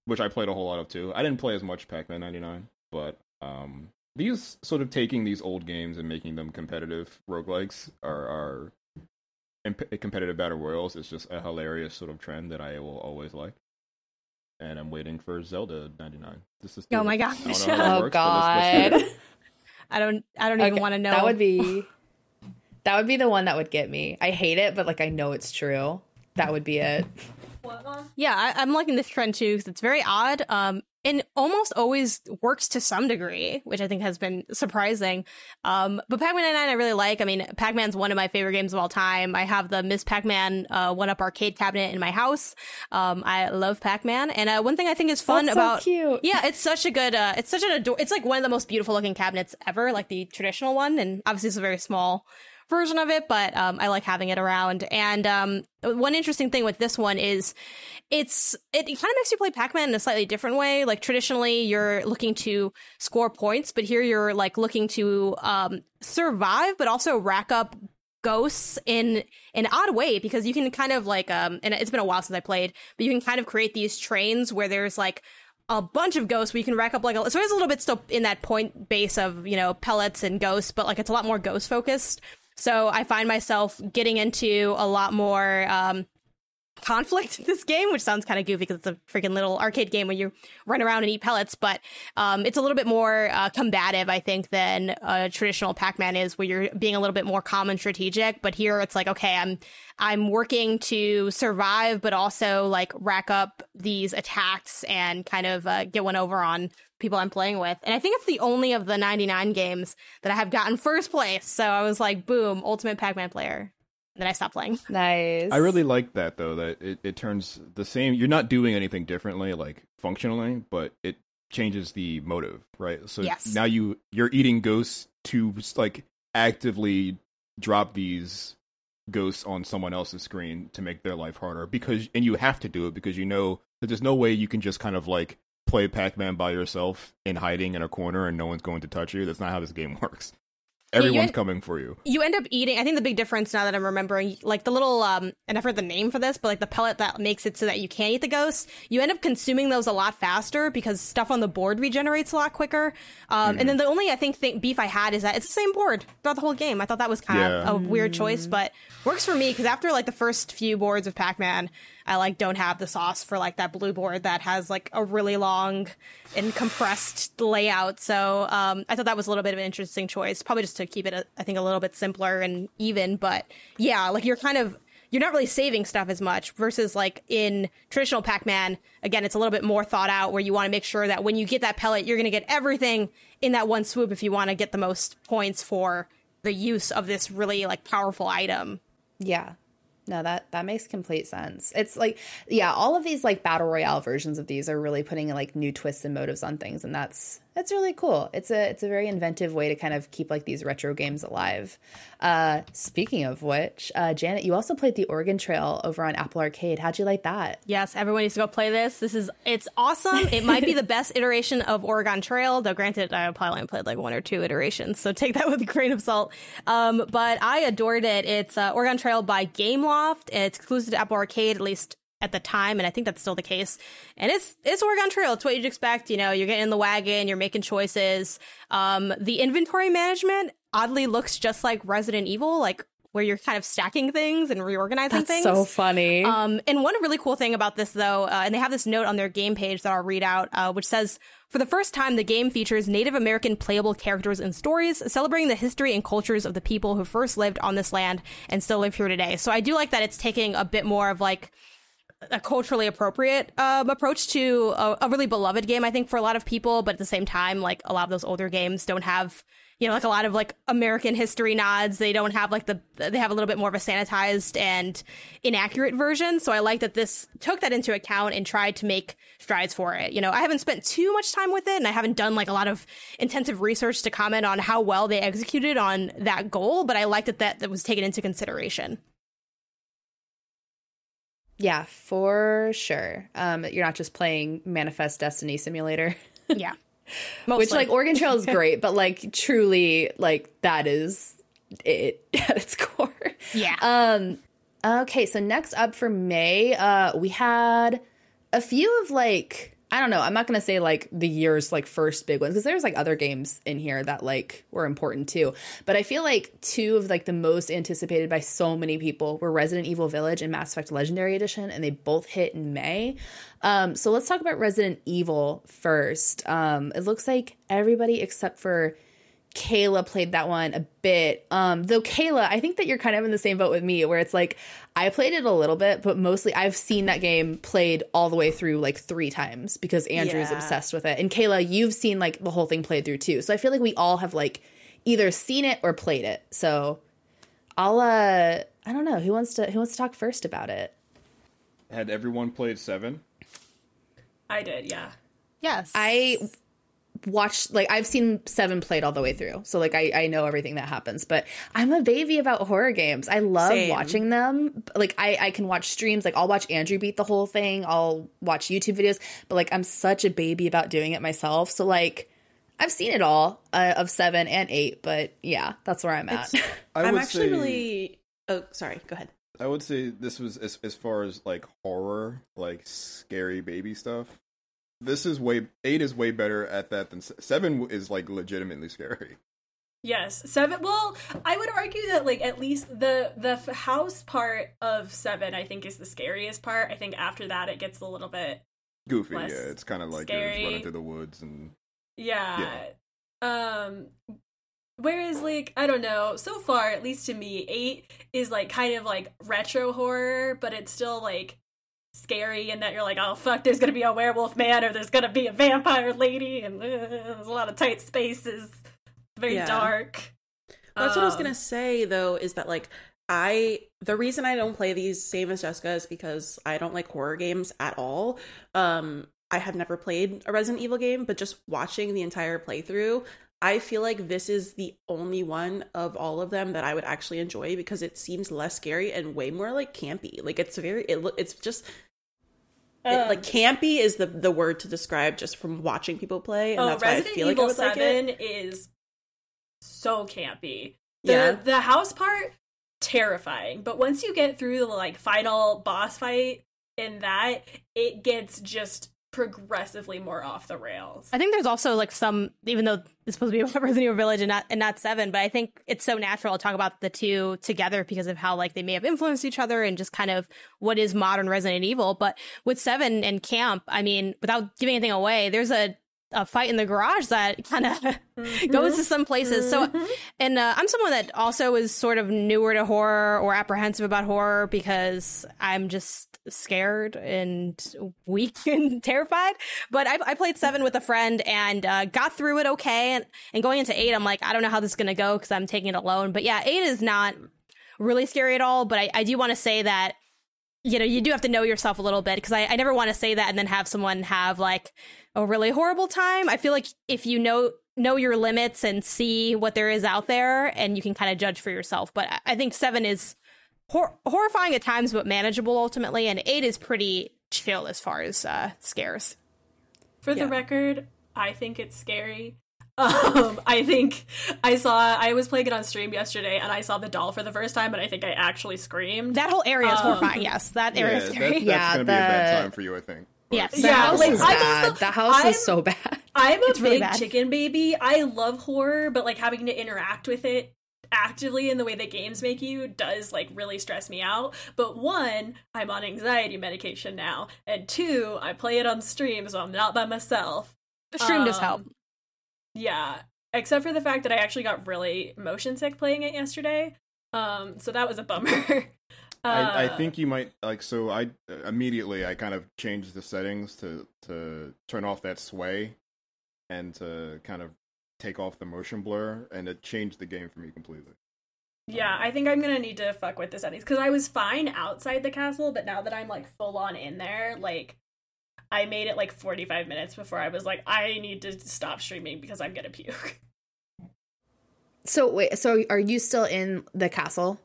which I played a whole lot of too. I didn't play as much Pac-Man 99, but um, these sort of taking these old games and making them competitive roguelikes are are imp- competitive battle royals is just a hilarious sort of trend that I will always like and I'm waiting for Zelda 99. This is oh my gosh! oh works, god! Let's, let's I don't. I don't okay, even want to know. That would be. that would be the one that would get me. I hate it, but like I know it's true. That would be it. Yeah, I, am liking this trend too because it's very odd. Um, and almost always works to some degree, which I think has been surprising. Um, but Pac-Man 99 I really like. I mean, Pac-Man's one of my favorite games of all time. I have the Miss Pac-Man uh, one-up arcade cabinet in my house. Um, I love Pac-Man, and uh, one thing I think is fun That's about so cute. yeah, it's such a good, uh, it's such an ador- it's like one of the most beautiful looking cabinets ever, like the traditional one, and obviously it's a very small version of it, but um, I like having it around. And um, one interesting thing with this one is it's it, it kind of makes you play Pac-Man in a slightly different way. Like traditionally, you're looking to score points, but here you're like looking to um, survive, but also rack up ghosts in an odd way because you can kind of like um and it's been a while since I played, but you can kind of create these trains where there's like a bunch of ghosts where you can rack up like a, so it's a little bit still in that point base of you know pellets and ghosts, but like it's a lot more ghost focused. So I find myself getting into a lot more um, conflict in this game, which sounds kind of goofy because it's a freaking little arcade game where you run around and eat pellets, but um, it's a little bit more uh, combative, I think, than a traditional Pac-Man is, where you're being a little bit more calm and strategic. But here, it's like, okay, I'm I'm working to survive, but also like rack up these attacks and kind of uh, get one over on people I'm playing with. And I think it's the only of the 99 games that I have gotten first place. So I was like, boom, ultimate Pac-Man player. And then I stopped playing. Nice. I really like that though, that it, it turns the same you're not doing anything differently, like functionally, but it changes the motive, right? So yes. now you you're eating ghosts to like actively drop these ghosts on someone else's screen to make their life harder because and you have to do it because you know that there's no way you can just kind of like play Pac-Man by yourself in hiding in a corner and no one's going to touch you. That's not how this game works. Everyone's end, coming for you. You end up eating. I think the big difference now that I'm remembering, like the little, um, and I've heard the name for this, but like the pellet that makes it so that you can't eat the ghosts, you end up consuming those a lot faster because stuff on the board regenerates a lot quicker. Um, mm. and then the only I think thing, beef I had is that it's the same board throughout the whole game. I thought that was kind yeah. of a weird choice, but works for me because after like the first few boards of Pac-Man, I like don't have the sauce for like that blue board that has like a really long and compressed layout. So um, I thought that was a little bit of an interesting choice, probably just to keep it, I think, a little bit simpler and even. But yeah, like you're kind of you're not really saving stuff as much versus like in traditional Pac-Man, again, it's a little bit more thought out where you want to make sure that when you get that pellet, you're going to get everything in that one swoop if you want to get the most points for the use of this really like powerful item. Yeah. No, that that makes complete sense. It's like, yeah, all of these like battle royale versions of these are really putting like new twists and motives on things, and that's that's really cool. It's a it's a very inventive way to kind of keep like these retro games alive. Uh, speaking of which, uh, Janet, you also played the Oregon Trail over on Apple Arcade. How'd you like that? Yes, everyone needs to go play this. This is it's awesome. It might be the best iteration of Oregon Trail, though. Granted, I probably only played like one or two iterations, so take that with a grain of salt. Um, but I adored it. It's uh, Oregon Trail by Gameloft. It's exclusive to Apple Arcade, at least at the time, and I think that's still the case. And it's it's Oregon Trail. It's what you'd expect. You know, you're getting in the wagon, you're making choices. Um, the inventory management oddly looks just like Resident Evil, like where you're kind of stacking things and reorganizing that's things. So funny. Um, and one really cool thing about this, though, uh, and they have this note on their game page that I'll read out, uh, which says. For the first time, the game features Native American playable characters and stories, celebrating the history and cultures of the people who first lived on this land and still live here today. So I do like that it's taking a bit more of like a culturally appropriate um, approach to a, a, really beloved game, I think, for a lot of people. But at the same time, like a lot of those older games don't have, you know, like a lot of like American history nods. They don't have like the, they have a little bit more of a sanitized and inaccurate version. So I like that this took that into account and tried to make strides for it. You know, I haven't spent too much time with it and I haven't done like a lot of intensive research to comment on how well they executed on that goal, but I like that that, that was taken into consideration. Yeah, for sure. Um, you're not just playing Manifest Destiny Simulator. yeah. Mostly. Which like Oregon Trail is great, but like truly like that is it at its core. Yeah. Um okay, so next up for May, uh we had a few of like I don't know. I'm not gonna say like the year's like first big ones because there's like other games in here that like were important too. But I feel like two of like the most anticipated by so many people were Resident Evil Village and Mass Effect Legendary Edition, and they both hit in May. Um, so let's talk about Resident Evil first. Um, it looks like everybody except for Kayla played that one a bit. Um, though Kayla, I think that you're kind of in the same boat with me, where it's like I played it a little bit, but mostly I've seen that game played all the way through like three times because Andrew's yeah. obsessed with it. And Kayla, you've seen like the whole thing played through too. So I feel like we all have like either seen it or played it. So I'll uh I don't know who wants to who wants to talk first about it. Had everyone played seven? I did, yeah. Yes. I watched like I've seen Seven played all the way through, so like I I know everything that happens. But I'm a baby about horror games. I love Same. watching them. Like I I can watch streams. Like I'll watch Andrew beat the whole thing. I'll watch YouTube videos. But like I'm such a baby about doing it myself. So like. I've seen it all uh, of seven and eight, but yeah, that's where I'm at. I'm actually say, really. Oh, sorry. Go ahead. I would say this was as as far as like horror, like scary baby stuff this is way eight is way better at that than seven is like legitimately scary. Yes, seven. Well, I would argue that like at least the the house part of seven, I think, is the scariest part. I think after that, it gets a little bit goofy. Yeah, it's kind of like scary. running through the woods and yeah. yeah. Um. Whereas, like, I don't know, so far, at least to me, eight is like kind of like retro horror, but it's still like scary and that you're like, oh fuck, there's gonna be a werewolf man or there's gonna be a vampire lady and uh, there's a lot of tight spaces, very yeah. dark. That's um, what I was gonna um, say though, is that like I the reason I don't play these same as Jessica is because I don't like horror games at all. Um I have never played a Resident Evil game, but just watching the entire playthrough, I feel like this is the only one of all of them that I would actually enjoy because it seems less scary and way more like campy. Like it's very it it's just it, um, like campy is the the word to describe just from watching people play, and oh, that's Resident why I feel Evil like I 7 like it. is so campy. The yeah. the house part terrifying, but once you get through the like final boss fight in that, it gets just progressively more off the rails. I think there's also like some, even though it's supposed to be about Resident Evil Village and not and not Seven, but I think it's so natural to talk about the two together because of how like they may have influenced each other and just kind of what is modern Resident Evil. But with Seven and Camp, I mean, without giving anything away, there's a a fight in the garage that kind of mm-hmm. goes to some places. So, mm-hmm. and uh, I'm someone that also is sort of newer to horror or apprehensive about horror because I'm just scared and weak and terrified. But I, I played seven with a friend and uh, got through it okay. And, and going into eight, I'm like, I don't know how this is going to go because I'm taking it alone. But yeah, eight is not really scary at all. But I, I do want to say that you know, you do have to know yourself a little bit because I, I never want to say that and then have someone have like a really horrible time. I feel like if you know know your limits and see what there is out there, and you can kind of judge for yourself. But I think seven is hor- horrifying at times, but manageable ultimately, and eight is pretty chill as far as uh, scares. For yeah. the record, I think it's scary. Um, I think I saw I was playing it on stream yesterday, and I saw the doll for the first time, and I think I actually screamed. That whole area is um, horrifying. Yes, that area yeah, is scary. That, that's yeah, gonna the... be a bad time for you, I think. Yes. The yeah, house like, is bad. Also, the house I'm, is so bad. I'm a it's big really chicken baby. I love horror, but like having to interact with it actively in the way that games make you does like really stress me out. But one, I'm on anxiety medication now, and two, I play it on stream, so I'm not by myself. The stream um, does help. Yeah, except for the fact that I actually got really motion sick playing it yesterday. Um, so that was a bummer. I, I, uh, think you might like. So I immediately I kind of changed the settings to to turn off that sway, and to kind of take off the motion blur, and it changed the game for me completely. Yeah, I think I'm gonna need to fuck with the settings because I was fine outside the castle, but now that I'm like full on in there, like I made it like 45 minutes before I was like, I need to stop streaming because I'm gonna puke. So wait, so are you still in the castle?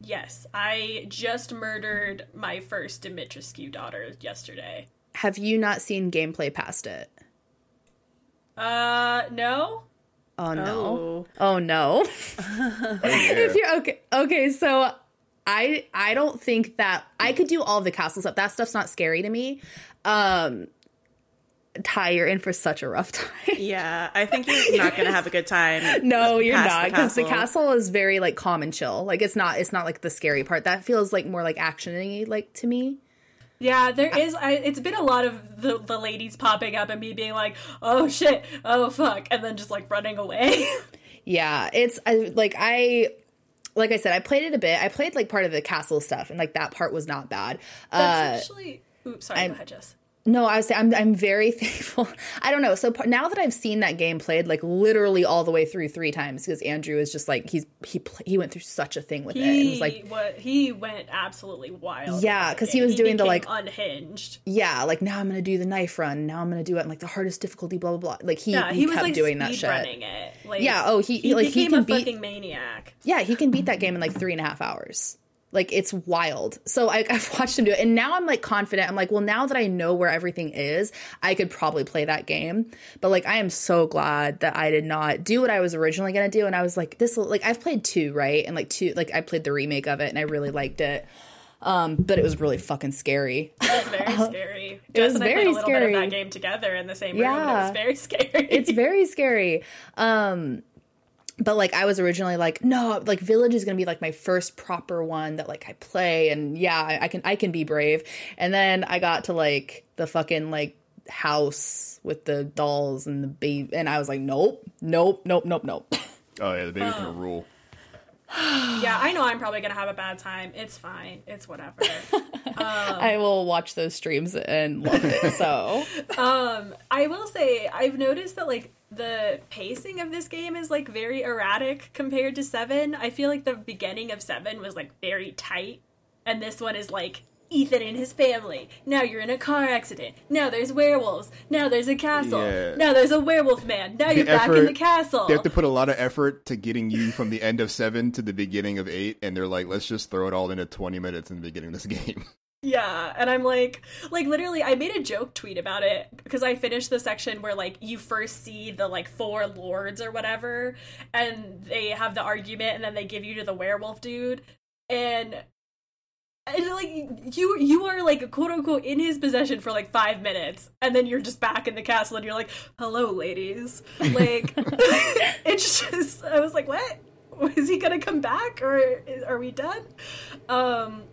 Yes, I just murdered my first Dimitrescu daughter yesterday. Have you not seen gameplay past it? Uh, no. Oh no. Oh, oh no. oh, yeah. if you're okay, okay, so I I don't think that I could do all the castle stuff. That stuff's not scary to me. Um, Ty, you're in for such a rough time. yeah, I think you're not gonna have a good time. no, you're not because the, the, castle is very like calm and chill. Like it's not. It's not like the scary part. That feels like more like actiony, like to me. Yeah, there is. I, it's been a lot of the, the ladies popping up and me being like, "Oh shit, oh fuck," and then just like running away. yeah, it's I, like I like I said, I played it a bit. I played like part of the castle stuff, and like that part was not bad. That's uh, actually. Oops, sorry. I'm, go ahead, Jess. No, I was saying I'm I'm very thankful. I don't know. So now that I've seen that game played like literally all the way through three times because Andrew is just like he's he he went through such a thing with he, it. It was like what he went absolutely wild. Yeah, because he was he doing the like unhinged. Yeah, like now I'm gonna do the knife run. Now I'm gonna do it in like the hardest difficulty. Blah blah blah. Like he yeah, he, he was kept like doing that shit. Running it. Like, yeah. Oh, he, he like he can a beat, fucking maniac. Yeah, he can beat that game in like three and a half hours. Like it's wild. So I, have watched him do it, and now I'm like confident. I'm like, well, now that I know where everything is, I could probably play that game. But like, I am so glad that I did not do what I was originally gonna do. And I was like, this like I've played two, right? And like two, like I played the remake of it, and I really liked it. Um, but it was really fucking scary. It was very scary. it was very a scary. that game together in the same room. Yeah, it was very scary. it's very scary. Um, but like I was originally like, no, like Village is gonna be like my first proper one that like I play, and yeah, I, I can I can be brave. And then I got to like the fucking like house with the dolls and the baby, and I was like, nope, nope, nope, nope, nope. Oh yeah, the baby's gonna rule. yeah, I know I'm probably gonna have a bad time. It's fine. It's whatever. Um, I will watch those streams and love it. So, um, I will say I've noticed that like the pacing of this game is like very erratic compared to seven. I feel like the beginning of seven was like very tight, and this one is like Ethan and his family. Now you're in a car accident. Now there's werewolves. Now there's a castle. Yeah. Now there's a werewolf man. Now you're effort, back in the castle. They have to put a lot of effort to getting you from the end of seven to the beginning of eight, and they're like, let's just throw it all into 20 minutes in the beginning of this game. Yeah, and I'm like, like literally, I made a joke tweet about it because I finished the section where like you first see the like four lords or whatever, and they have the argument, and then they give you to the werewolf dude, and and like you you are like quote unquote in his possession for like five minutes and then you're just back in the castle and you're like hello ladies. Like it's just i was like what? Is he gonna come back or is, are we done? Um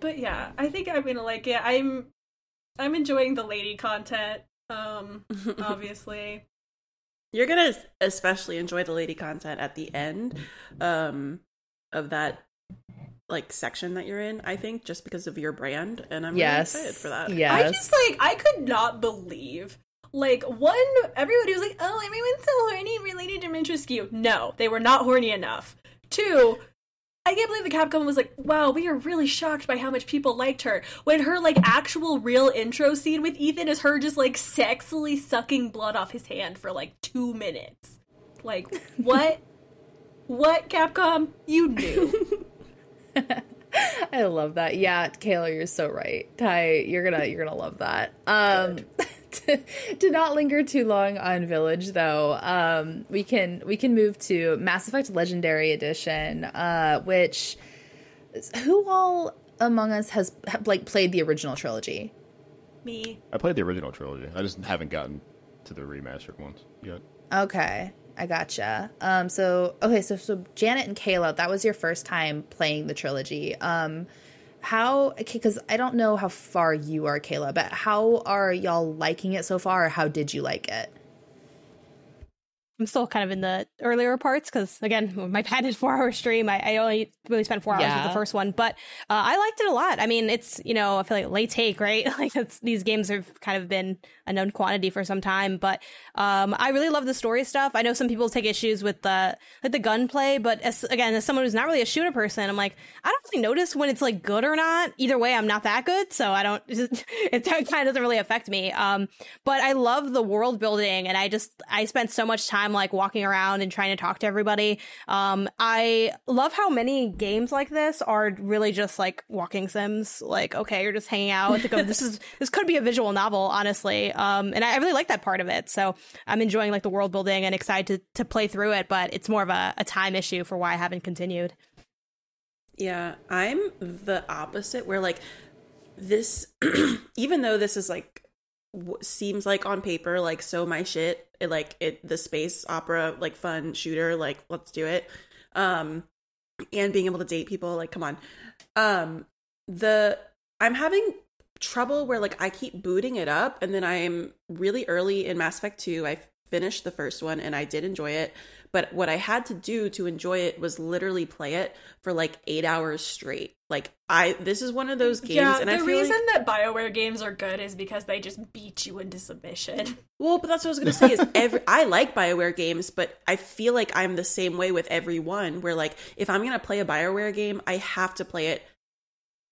but yeah i think i'm gonna like it i'm i'm enjoying the lady content um obviously you're gonna especially enjoy the lady content at the end um of that like section that you're in, I think, just because of your brand. And I'm yes. really excited for that. Yes. I just like I could not believe like one everybody was like, Oh, everyone's so horny related to Dimitrescu. No, they were not horny enough. Two, I can't believe the Capcom was like, wow, we are really shocked by how much people liked her. When her like actual real intro scene with Ethan is her just like sexily sucking blood off his hand for like two minutes. Like, what? what, Capcom? You knew. I love that. Yeah, Kayla, you're so right. Ty, you're gonna you're gonna love that. Um to, to, not linger too long on Village though, um we can we can move to Mass Effect Legendary Edition, uh which who all among us has like played the original trilogy? Me. I played the original trilogy. I just haven't gotten to the remastered ones yet. Okay. I gotcha. Um, so okay, so so Janet and Kayla, that was your first time playing the trilogy. Um, how? Because I don't know how far you are, Kayla, but how are y'all liking it so far? How did you like it? I'm still kind of in the earlier parts because again, my padded four hour stream, I, I, only really spent four hours yeah. with the first one, but uh, I liked it a lot. I mean, it's you know, I feel like late take, right? like these games have kind of been a known quantity for some time, but um, I really love the story stuff. I know some people take issues with the like the gunplay, but as, again, as someone who's not really a shooter person, I'm like, I don't really notice when it's like good or not. Either way, I'm not that good, so I don't. It kind of doesn't really affect me. Um, but I love the world building, and I just I spent so much time like walking around and trying to talk to everybody. Um, I love how many games like this are really just like walking sims. Like, okay, you're just hanging out. this is this could be a visual novel, honestly. Um, and I, I really like that part of it. So I'm enjoying like the world building and excited to, to play through it. But it's more of a, a time issue for why I haven't continued. Yeah, I'm the opposite. Where like this, even though this is like seems like on paper like so my shit it, like it the space opera like fun shooter like let's do it. Um and being able to date people like come on. Um the i'm having trouble where like i keep booting it up and then i'm really early in mass effect 2 i finished the first one and i did enjoy it but what I had to do to enjoy it was literally play it for like eight hours straight. Like I, this is one of those games. Yeah, and the I reason like... that Bioware games are good is because they just beat you into submission. Well, but that's what I was gonna say. Is every I like Bioware games, but I feel like I'm the same way with every one. Where like if I'm gonna play a Bioware game, I have to play it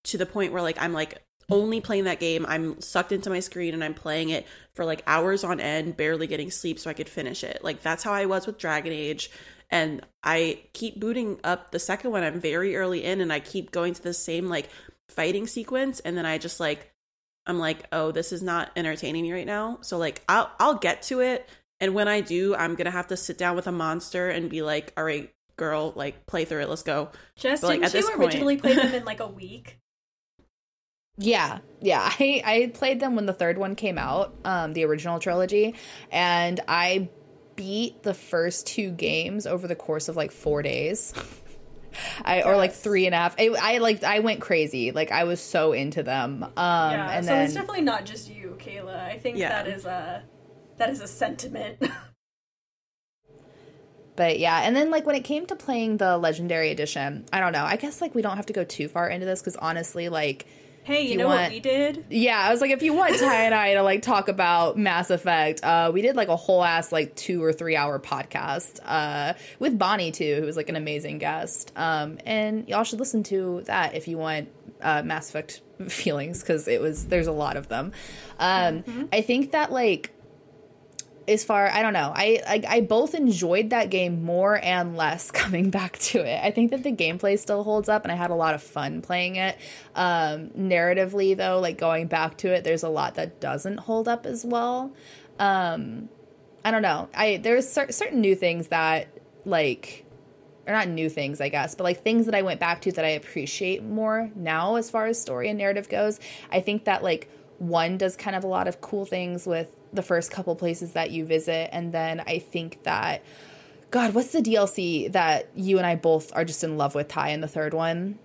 to the point where like I'm like only playing that game. I'm sucked into my screen and I'm playing it for like hours on end, barely getting sleep so I could finish it. Like that's how I was with Dragon Age. And I keep booting up the second one. I'm very early in and I keep going to the same like fighting sequence and then I just like I'm like, "Oh, this is not entertaining me right now." So like I'll I'll get to it and when I do, I'm going to have to sit down with a monster and be like, "All right, girl, like play through it. Let's go." Just but, like, didn't you originally point... play them in like a week? Yeah, yeah. I, I played them when the third one came out, um, the original trilogy, and I beat the first two games over the course of like four days. I yes. or like three and a half. I, I like I went crazy. Like I was so into them. Um, yeah, and so then, it's definitely not just you, Kayla. I think yeah. that is a that is a sentiment. but yeah, and then like when it came to playing the legendary edition, I don't know. I guess like we don't have to go too far into this because honestly, like Hey, you, you know want, what we did? Yeah, I was like, if you want Ty and I to like talk about Mass Effect, uh, we did like a whole ass like two or three hour podcast uh, with Bonnie too, who was like an amazing guest. Um, and y'all should listen to that if you want uh, Mass Effect feelings because it was there's a lot of them. Um, mm-hmm. I think that like as far I don't know. I, I, I both enjoyed that game more and less coming back to it. I think that the gameplay still holds up, and I had a lot of fun playing it. Um, narratively, though, like going back to it, there's a lot that doesn't hold up as well. Um, I don't know. I there's cer- certain new things that like or not new things, I guess, but like things that I went back to that I appreciate more now as far as story and narrative goes. I think that like one does kind of a lot of cool things with the first couple places that you visit, and then I think that God, what's the DLC that you and I both are just in love with? Ty in the third one.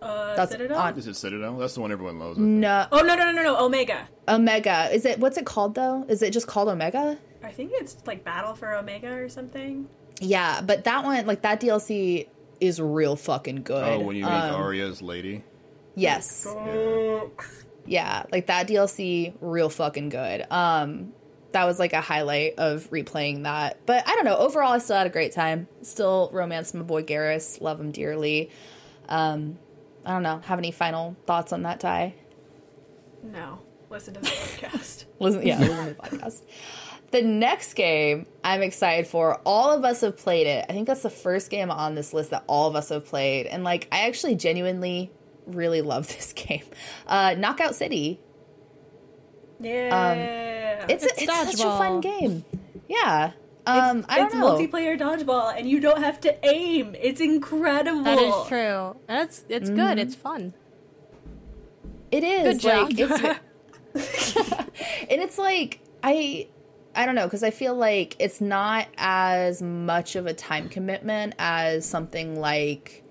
Uh, That's Citadel. On, is it Citadel? That's the one everyone loves. No. Oh no no no no no Omega. Omega. Is it? What's it called though? Is it just called Omega? I think it's like Battle for Omega or something. Yeah, but that one, like that DLC, is real fucking good. Oh, when you meet um, Aria's lady. Yes. Yeah. Yeah, like that DLC, real fucking good. Um, that was like a highlight of replaying that. But I don't know. Overall, I still had a great time. Still romance my boy Garrus. Love him dearly. Um, I don't know. Have any final thoughts on that, Ty? No. Listen to the podcast. listen, yeah, listen to the podcast. The next game I'm excited for. All of us have played it. I think that's the first game on this list that all of us have played. And like, I actually genuinely really love this game. Uh, Knockout City. Yeah. Um, it's it's, it's such a fun game. Yeah. Um, it's, I don't it's know. multiplayer dodgeball, and you don't have to aim. It's incredible. That is true. That's it's mm-hmm. good. It's fun. It is. Good job. It's, and it's like I I don't know because I feel like it's not as much of a time commitment as something like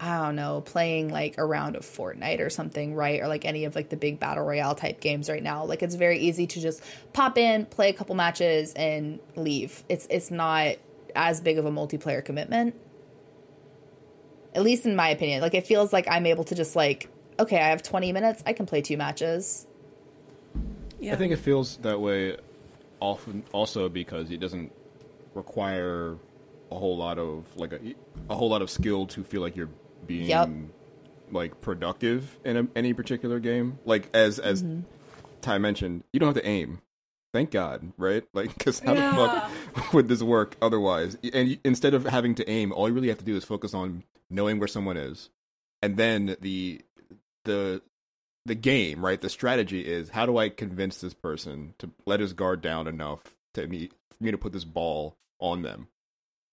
I don't know, playing like a round of Fortnite or something, right? Or like any of like the big battle royale type games right now. Like it's very easy to just pop in, play a couple matches and leave. It's it's not as big of a multiplayer commitment. At least in my opinion. Like it feels like I'm able to just like, okay, I have 20 minutes, I can play two matches. Yeah. I think it feels that way often also because it doesn't require a whole lot of like a, a whole lot of skill to feel like you're being yep. like productive in a, any particular game. Like as as mm-hmm. Ty mentioned, you don't have to aim. Thank God, right? Like, because how yeah. the fuck would this work otherwise? And instead of having to aim, all you really have to do is focus on knowing where someone is, and then the the the game, right? The strategy is how do I convince this person to let his guard down enough to me for me to put this ball on them.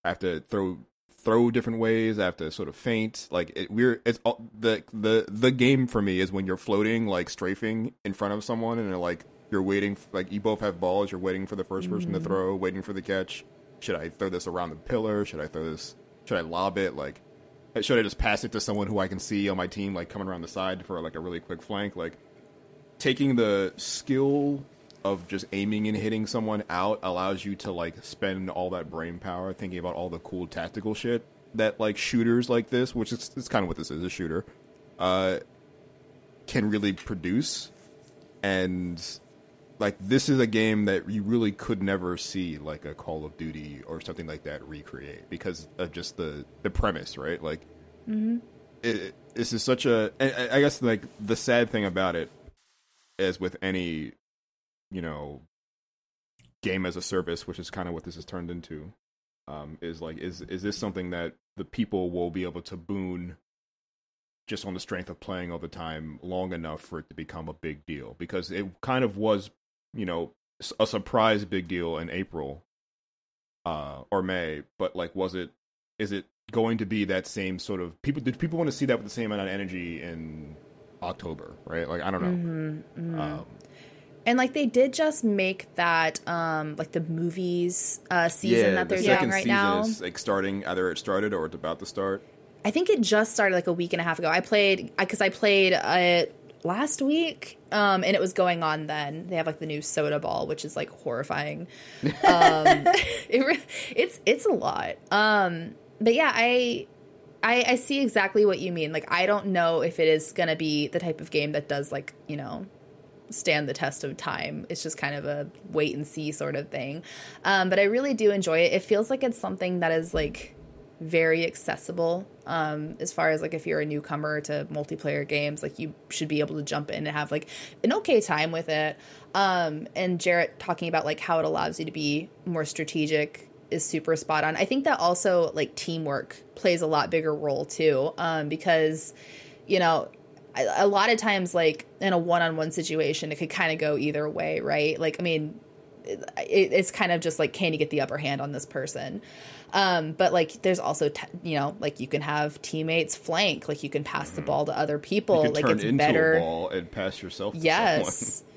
I have to throw throw different ways. I have to sort of feint. Like it, we're it's all, the the the game for me is when you're floating like strafing in front of someone and like you're waiting like you both have balls. You're waiting for the 1st person mm-hmm. to throw, waiting for the catch. Should I throw this around the pillar? Should I throw this? Should I lob it? Like should I just pass it to someone who I can see on my team like coming around the side for like a really quick flank? Like taking the skill of just aiming and hitting someone out allows you to like spend all that brain power thinking about all the cool tactical shit that like shooters like this, which is, is kind of what this is, a shooter, uh, can really produce. And like this is a game that you really could never see like a Call of Duty or something like that recreate because of just the the premise, right? Like, mm-hmm. it, this is such a. I guess like the sad thing about it, as with any you know, game as a service, which is kind of what this has turned into. Um, is like is is this something that the people will be able to boon just on the strength of playing all the time long enough for it to become a big deal because it kind of was you know a surprise big deal in April uh or May but like was it is it going to be that same sort of people did people want to see that with the same amount of energy in October right like I don't know mm-hmm, mm-hmm. Um, and like they did just make that um like the movies uh season yeah, that they're the doing right now. Is, like starting either it started or it's about to start. I think it just started like a week and a half ago. I played because I played it last week, um, and it was going on then. They have like the new soda ball, which is like horrifying. Um, it, it's it's a lot. Um, but yeah, I, I I see exactly what you mean. Like I don't know if it is gonna be the type of game that does like you know stand the test of time. It's just kind of a wait and see sort of thing. Um, but I really do enjoy it. It feels like it's something that is like very accessible um, as far as like if you're a newcomer to multiplayer games like you should be able to jump in and have like an okay time with it um, and jarrett talking about like how it allows you to be more strategic is super spot on i think that also like teamwork plays a lot bigger role too um, because you know a lot of times like in a one-on-one situation it could kind of go either way right? Like i mean it, it's kind of just like can you get the upper hand on this person? Um, but like there's also t- you know like you can have teammates flank like you can pass the ball to other people like it's better ball and pass yourself yes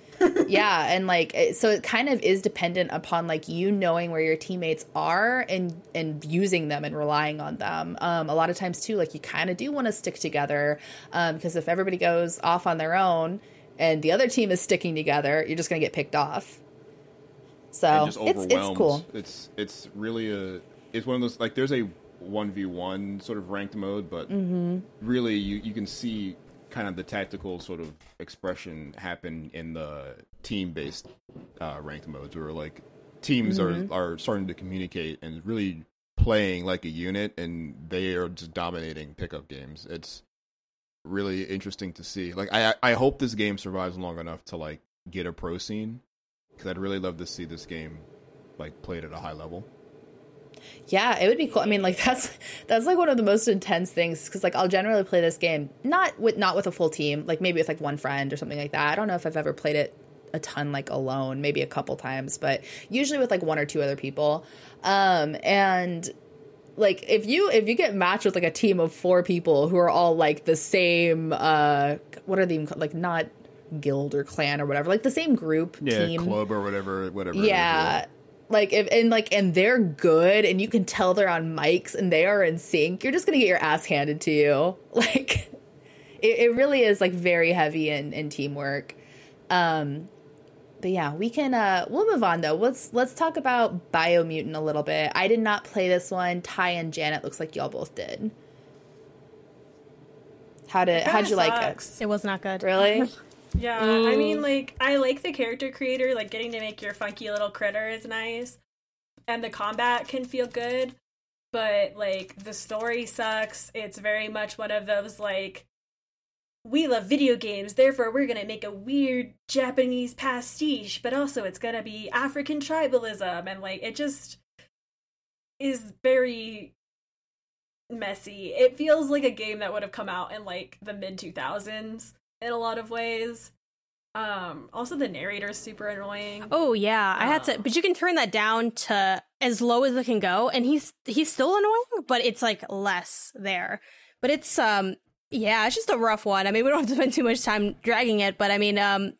yeah and like so it kind of is dependent upon like you knowing where your teammates are and and using them and relying on them. Um, a lot of times too like you kind of do want to stick together because um, if everybody goes off on their own and the other team is sticking together you're just going to get picked off. So it's it's cool. It's it's really a it's one of those like there's a 1v1 sort of ranked mode but mm-hmm. really you, you can see kind of the tactical sort of expression happen in the team based uh, ranked modes where like teams mm-hmm. are are starting to communicate and really playing like a unit and they are just dominating pickup games. It's really interesting to see. Like i i hope this game survives long enough to like get a pro scene because i'd really love to see this game like played at a high level yeah, it would be cool. I mean, like that's that's like one of the most intense things because like I'll generally play this game not with not with a full team, like maybe with like one friend or something like that. I don't know if I've ever played it a ton like alone, maybe a couple times, but usually with like one or two other people. Um, and like if you if you get matched with like a team of four people who are all like the same uh what are they even like not guild or clan or whatever like the same group yeah, team club or whatever whatever yeah like if and like and they're good and you can tell they're on mics and they are in sync you're just gonna get your ass handed to you. Like it, it really is like very heavy in, in teamwork. Um but yeah we can uh we'll move on though. Let's let's talk about biomutant a little bit. I did not play this one. Ty and janet looks like y'all both did. How did how'd you sucks. like it? it was not good. Really Yeah. I mm. mean, like, I like the character creator, like, getting to make your funky little critter is nice. And the combat can feel good, but, like, the story sucks. It's very much one of those, like, we love video games, therefore we're gonna make a weird Japanese pastiche, but also it's gonna be African tribalism, and, like, it just is very messy. It feels like a game that would have come out in, like, the mid 2000s in a lot of ways. Um, also the narrator is super annoying. Oh yeah, I had to, um, but you can turn that down to as low as it can go, and he's he's still annoying, but it's like less there. But it's um, yeah, it's just a rough one. I mean, we don't have to spend too much time dragging it, but I mean, um,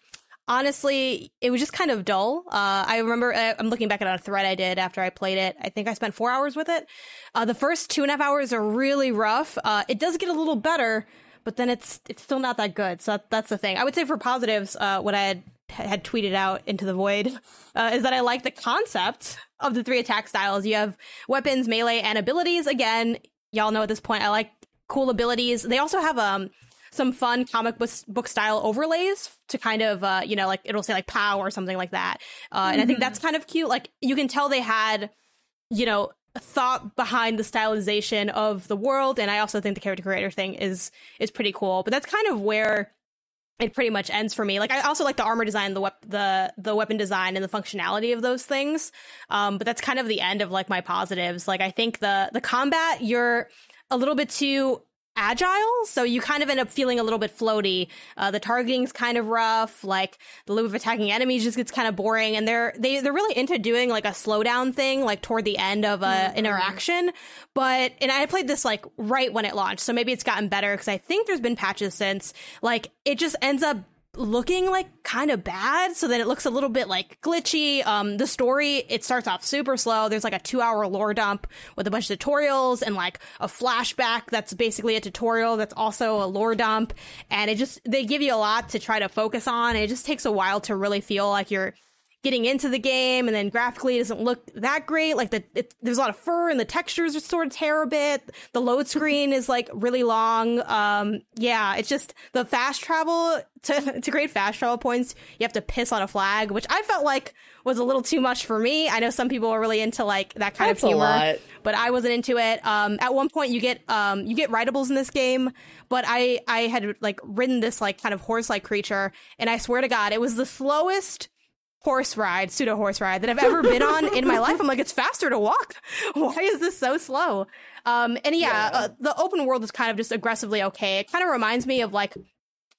honestly, it was just kind of dull. Uh, I remember uh, I'm looking back at a thread I did after I played it. I think I spent four hours with it. Uh, the first two and a half hours are really rough. Uh, it does get a little better but then it's it's still not that good. So that, that's the thing. I would say for positives, uh, what I had had tweeted out into the void uh, is that I like the concept of the three attack styles. You have weapons, melee, and abilities. Again, y'all know at this point I like cool abilities. They also have um some fun comic book style overlays to kind of uh, you know like it'll say like pow or something like that. Uh, mm-hmm. And I think that's kind of cute. Like you can tell they had you know thought behind the stylization of the world and i also think the character creator thing is is pretty cool but that's kind of where it pretty much ends for me. Like i also like the armor design the wep- the the weapon design and the functionality of those things um but that's kind of the end of like my positives. Like i think the the combat you're a little bit too agile, so you kind of end up feeling a little bit floaty. Uh, the targeting's kind of rough. Like the loop of attacking enemies just gets kind of boring, and they're they they're really into doing like a slowdown thing, like toward the end of a mm-hmm. interaction. But and I played this like right when it launched, so maybe it's gotten better because I think there's been patches since. Like it just ends up looking like kind of bad so that it looks a little bit like glitchy. Um the story it starts off super slow. There's like a two hour lore dump with a bunch of tutorials and like a flashback that's basically a tutorial that's also a lore dump. And it just they give you a lot to try to focus on it just takes a while to really feel like you're getting into the game and then graphically it doesn't look that great. Like the it, there's a lot of fur and the textures are sort of tear a bit. The load screen is like really long. Um yeah it's just the fast travel to to create fast travel points you have to piss on a flag which i felt like was a little too much for me. I know some people are really into like that kind That's of humor but i wasn't into it. Um at one point you get um you get rideables in this game but i i had like ridden this like kind of horse like creature and i swear to god it was the slowest horse ride, pseudo horse ride that I've ever been on in my life. I'm like, it's faster to walk. Why is this so slow? Um, and yeah, yeah. Uh, the open world is kind of just aggressively okay. It kind of reminds me of like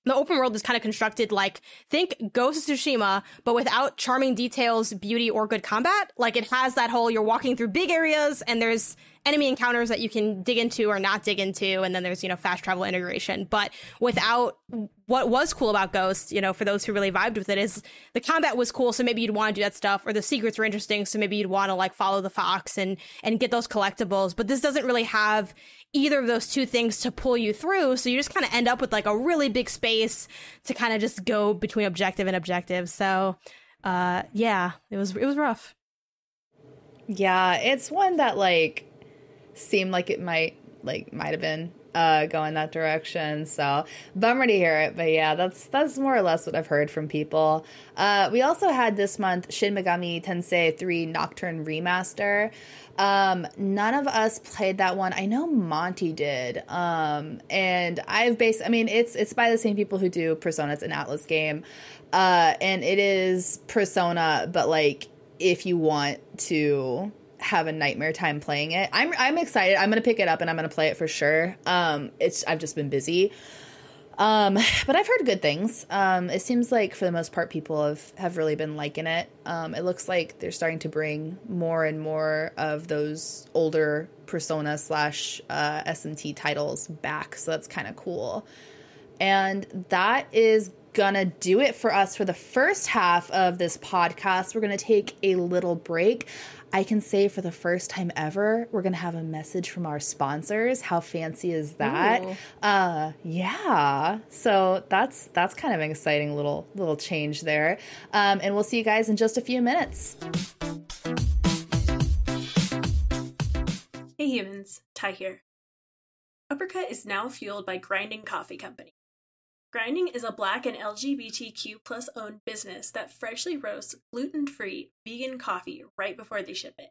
the open world is kind of constructed like think Ghost of Tsushima, but without charming details, beauty, or good combat. Like it has that whole you're walking through big areas and there's enemy encounters that you can dig into or not dig into, and then there's you know fast travel integration. But without what was cool about Ghost, you know, for those who really vibed with it, is the combat was cool, so maybe you'd want to do that stuff, or the secrets were interesting, so maybe you'd want to like follow the fox and and get those collectibles. But this doesn't really have either of those two things to pull you through, so you just kind of end up with like a really big space to kind of just go between objective and objective. So, uh, yeah, it was it was rough. Yeah, it's one that like seemed like it might like might have been uh, go in that direction. So bummer to hear it, but yeah, that's that's more or less what I've heard from people. Uh, we also had this month Shin Megami Tensei 3 Nocturne Remaster. Um, none of us played that one. I know Monty did. Um, and I've based. I mean, it's it's by the same people who do Persona. It's an Atlus game, uh, and it is Persona, but like if you want to have a nightmare time playing it. I'm I'm excited. I'm gonna pick it up and I'm gonna play it for sure. Um, it's I've just been busy. Um, but I've heard good things. Um, it seems like for the most part, people have have really been liking it. Um, it looks like they're starting to bring more and more of those older Persona slash uh, SMT titles back. So that's kind of cool. And that is gonna do it for us for the first half of this podcast. We're gonna take a little break. I can say for the first time ever, we're gonna have a message from our sponsors. How fancy is that? Ooh. Uh, yeah. So that's that's kind of an exciting little little change there. Um, and we'll see you guys in just a few minutes. Hey humans, Ty here. Uppercut is now fueled by Grinding Coffee Company. Grinding is a black and LGBTQ plus owned business that freshly roasts gluten free vegan coffee right before they ship it.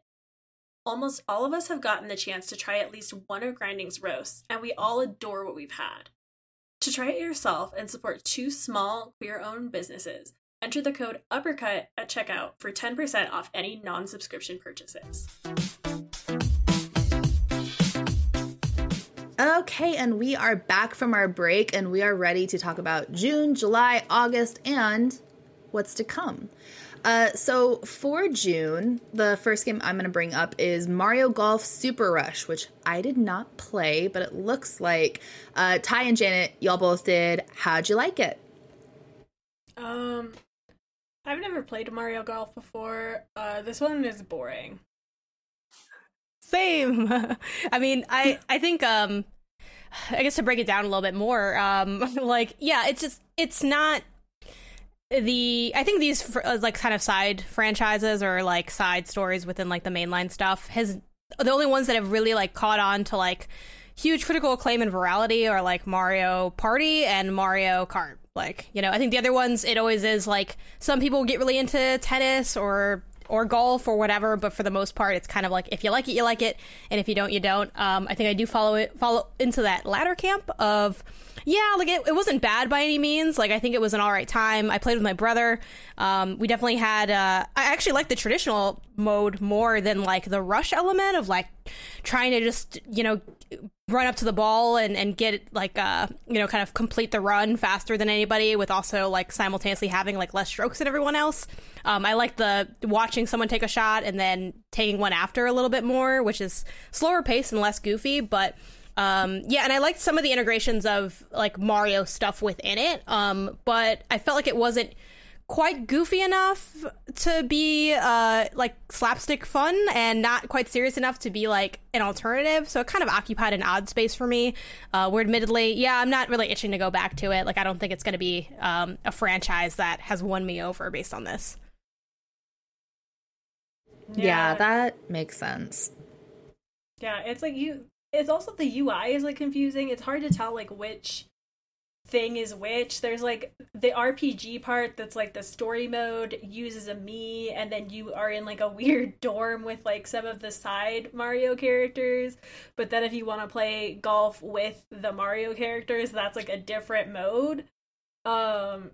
Almost all of us have gotten the chance to try at least one of Grinding's roasts, and we all adore what we've had. To try it yourself and support two small queer owned businesses, enter the code UPPERCUT at checkout for 10% off any non subscription purchases. Okay, and we are back from our break and we are ready to talk about June, July, August, and what's to come. Uh, so for June, the first game I'm going to bring up is Mario Golf Super Rush, which I did not play, but it looks like uh, Ty and Janet, y'all both did. How'd you like it? Um, I've never played Mario Golf before. Uh, this one is boring same. I mean, I I think um I guess to break it down a little bit more, um like yeah, it's just it's not the I think these uh, like kind of side franchises or like side stories within like the mainline stuff has the only ones that have really like caught on to like huge critical acclaim and virality are like Mario Party and Mario Kart. Like, you know, I think the other ones it always is like some people get really into tennis or or golf or whatever. But for the most part, it's kind of like if you like it, you like it, and if you don't, you don't. Um, I think I do follow it follow into that latter camp of yeah, like it, it wasn't bad by any means. Like I think it was an all right time. I played with my brother. Um, we definitely had. Uh, I actually like the traditional mode more than like the rush element of like trying to just you know run up to the ball and, and get like uh you know kind of complete the run faster than anybody with also like simultaneously having like less strokes than everyone else um i like the watching someone take a shot and then taking one after a little bit more which is slower pace and less goofy but um, yeah, and I liked some of the integrations of like Mario stuff within it. Um, but I felt like it wasn't quite goofy enough to be uh like slapstick fun and not quite serious enough to be like an alternative. So it kind of occupied an odd space for me uh where admittedly yeah i'm not really itching to go back to it. Like i don't think it's going to be um a franchise that has won me over based on this. Yeah, yeah. that makes sense. Yeah it's like you it's also the ui is like confusing. It's hard to tell like which thing is which. There's like the RPG part that's like the story mode uses a me, and then you are in like a weird dorm with like some of the side Mario characters. But then if you want to play golf with the Mario characters, that's like a different mode. Um,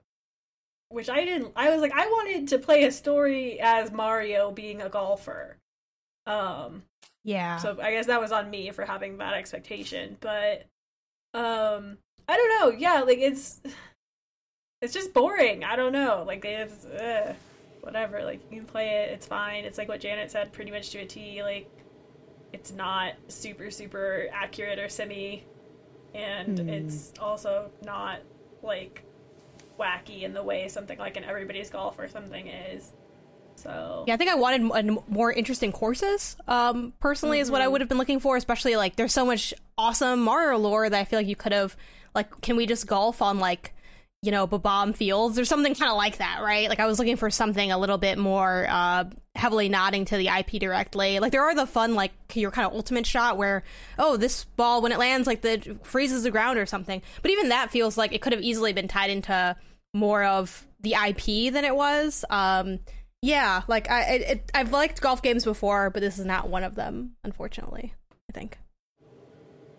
which I didn't. I was like, I wanted to play a story as Mario being a golfer. Um, yeah. So I guess that was on me for having that expectation, but um I don't know. Yeah, like it's it's just boring. I don't know. Like it's ugh, whatever. Like you can play it. It's fine. It's like what Janet said, pretty much to a T. Like it's not super super accurate or semi, and mm. it's also not like wacky in the way something like an Everybody's Golf or something is. So yeah, I think I wanted more interesting courses. Um, personally, mm-hmm. is what I mm-hmm. would have been looking for. Especially like there's so much awesome Mario lore that I feel like you could have like. Can we just golf on like you know Bob-omb Fields or something kind of like that, right? Like I was looking for something a little bit more uh, heavily nodding to the IP directly. Like there are the fun like your kind of ultimate shot where oh this ball when it lands like the freezes the ground or something. But even that feels like it could have easily been tied into more of the IP than it was. Um, yeah, like I, it, I've liked golf games before, but this is not one of them, unfortunately. I think.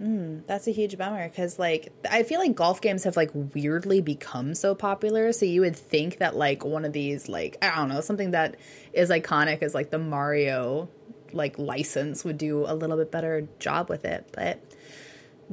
Mm, that's a huge bummer because, like, I feel like golf games have like weirdly become so popular. So you would think that like one of these, like, I don't know, something that is iconic as like the Mario like license would do a little bit better job with it. But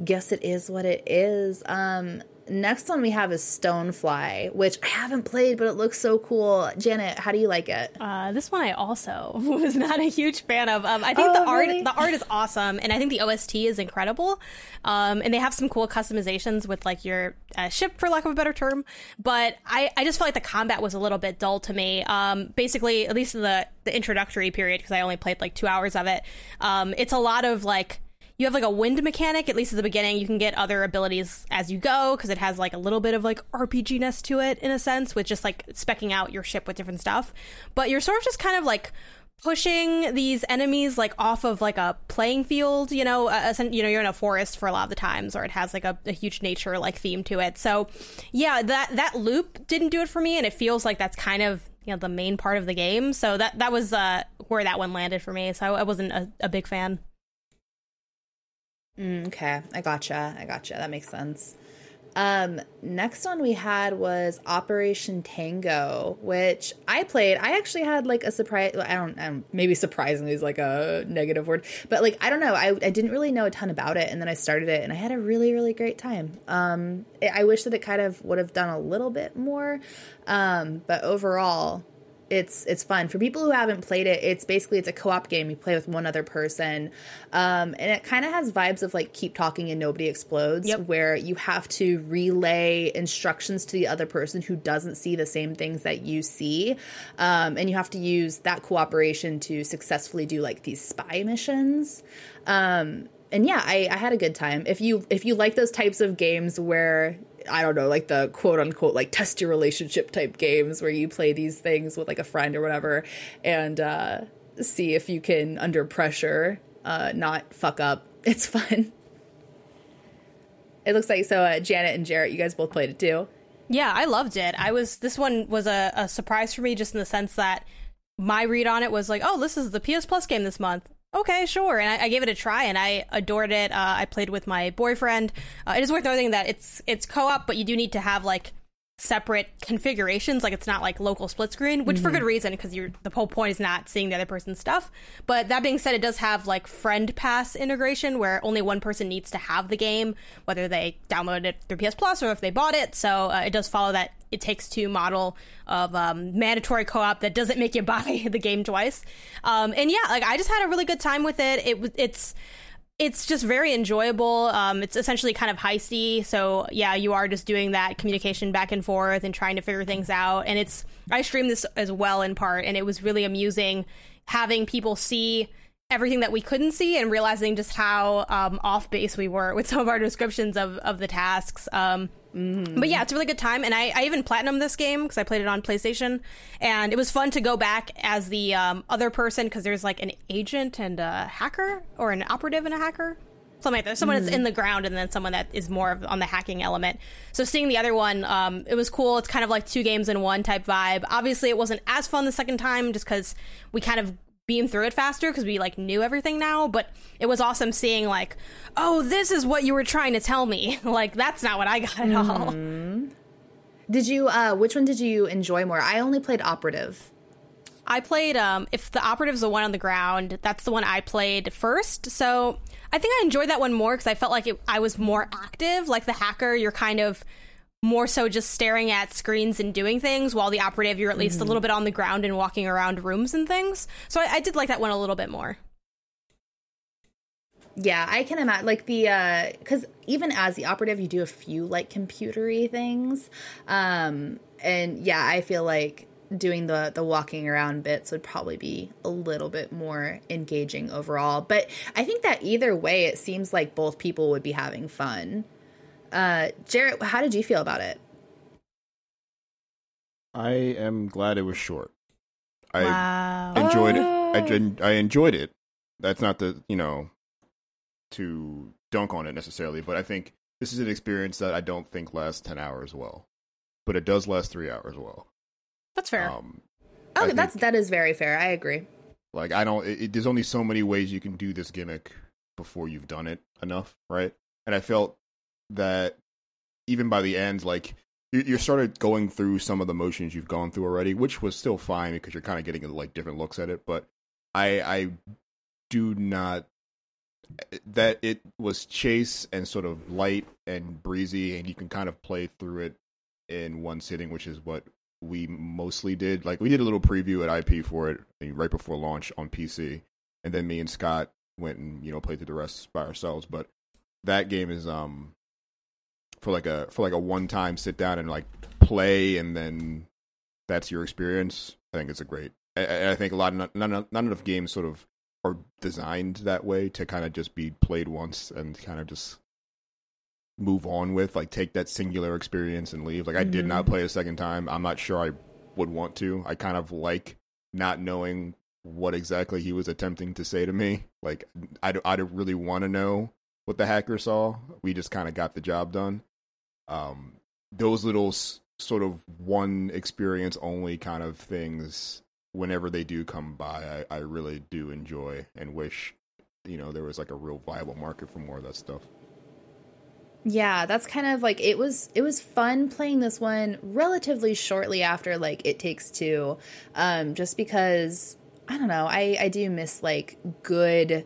guess it is what it is. Um, next one we have is Stonefly, which I haven't played, but it looks so cool. Janet, how do you like it? Uh, this one I also was not a huge fan of. Um, I think oh, the art really? the art is awesome, and I think the OST is incredible. Um, and they have some cool customizations with like your uh, ship, for lack of a better term. But I, I just felt like the combat was a little bit dull to me. Um, basically, at least in the the introductory period, because I only played like two hours of it. Um, it's a lot of like you have like a wind mechanic at least at the beginning. You can get other abilities as you go because it has like a little bit of like rpg-ness to it in a sense with just like specking out your ship with different stuff. But you're sort of just kind of like pushing these enemies like off of like a playing field you know you know you're in a forest for a lot of the times or it has like a, a huge nature like theme to it. So yeah that that loop didn't do it for me and it feels like that's kind of you know the main part of the game. So that that was uh where that one landed for me. So i wasn't a, a big fan Mm, okay, I gotcha. I gotcha. That makes sense. Um, next one we had was Operation Tango, which I played. I actually had like a surprise. I don't, don't maybe surprisingly is like a negative word, but like I don't know. I I didn't really know a ton about it, and then I started it, and I had a really really great time. Um, I wish that it kind of would have done a little bit more, um, but overall, it's it's fun. For people who haven't played it it's basically it's a co-op game. You play with one other person. Um, and it kind of has vibes of like keep talking and nobody explodes yep. where you have to relay instructions to the other person who doesn't see the same things that you see. Um, and you have to use that cooperation to successfully do like these spy missions. Um, and yeah I, I had a good time. If you if you like those types of games where I don't know, like the quote unquote like test your relationship type games where you play these things with like a friend or whatever and uh, see if you can under pressure uh, not fuck up. It's fun. It looks like so. Uh, Janet and Jarrett, you guys both played it too. Yeah, I loved it. I was this one was a, a surprise for me just in the sense that my read on it was like, oh, this is the PS Plus game this month okay, sure. And I, I, gave it a try, and I adored it. Uh, I played with my boyfriend. Uh, it is worth noting that it's it's co-op, but you do need to have like separate configurations like it's not like local split screen which mm-hmm. for good reason because you're the whole point is not seeing the other person's stuff. But that being said it does have like friend pass integration where only one person needs to have the game whether they downloaded it through ps plus or if they bought it. So uh, it does follow that it takes two model of um, mandatory co-op that doesn't make you buy the game twice. Um, and yeah like i just had a really good time with it. It it's it's just very enjoyable. Um, it's essentially kind of heisty. So yeah, you are just doing that communication back and forth and trying to figure things out. And it's I streamed this as well in part, and it was really amusing having people see everything that we couldn't see and realizing just how um, off base we were with some of our descriptions of of the tasks. Um, Mm-hmm. But yeah, it's a really good time, and I, I even platinum this game because I played it on PlayStation, and it was fun to go back as the um, other person because there's like an agent and a hacker, or an operative and a hacker, something like that. Someone mm-hmm. that's in the ground, and then someone that is more of on the hacking element. So seeing the other one, um, it was cool. It's kind of like two games in one type vibe. Obviously, it wasn't as fun the second time just because we kind of beam through it faster because we like knew everything now but it was awesome seeing like oh this is what you were trying to tell me. Like that's not what i got at mm-hmm. all did you uh which one did you enjoy more? I only played operative. I played um if the operative's the one on the ground that's the one i played first. So i think i enjoyed that one more because i felt like it, i was more active. Like the hacker you're kind of more so just staring at screens and doing things, while the operative you're at least mm-hmm. a little bit on the ground and walking around rooms and things. So I, I did like that one a little bit more. Yeah, I can imagine like the uh cuz even as the operative you do a few like computery things. Um and yeah, I feel like doing the the walking around bits would probably be a little bit more engaging overall. But I think that either way it seems like both people would be having fun. Uh Jarrett, how did you feel about it? I am glad it was short. I wow. enjoyed oh. it. I, I enjoyed it. That's not the, you know, to dunk on it necessarily, but I think this is an experience that I don't think lasts 10 hours well. But it does last 3 hours well. That's fair. Um, oh, think, that's that is very fair. I agree. Like I don't it, it, there's only so many ways you can do this gimmick before you've done it enough, right? And I felt that even by the end like you, started going through some of the motions you've gone through already, which was still fine because you're kind of getting like different looks at it, but I I do not that it was chase and sort of light and breezy, and you can kind of play through it in one sitting, which is what we mostly did. Like we did a little preview at IP for it right before launch on PC, and then me and Scott went and you know played through the rest by ourselves. But that game is um for like a for like a one time sit down and like play, and then that's your experience. I think it's a great. I, I think a lot of none, none of games sort of are designed that way to kind of just be played once and kind of just move on with like take that singular experience and leave like i mm-hmm. did not mm-hmm. play a second time i'm not sure i would want to i kind of like not knowing what exactly he was attempting to say to me like i, I don't really want to know what the hacker saw we just kind of got the job done um those little s- sort of one experience only kind of things whenever they do come by, I, I really do enjoy and wish, you know, there was like a real viable market for more of that stuff. Yeah, that's kind of like it was it was fun playing this one relatively shortly after like It Takes Two. Um just because I don't know, I I do miss like good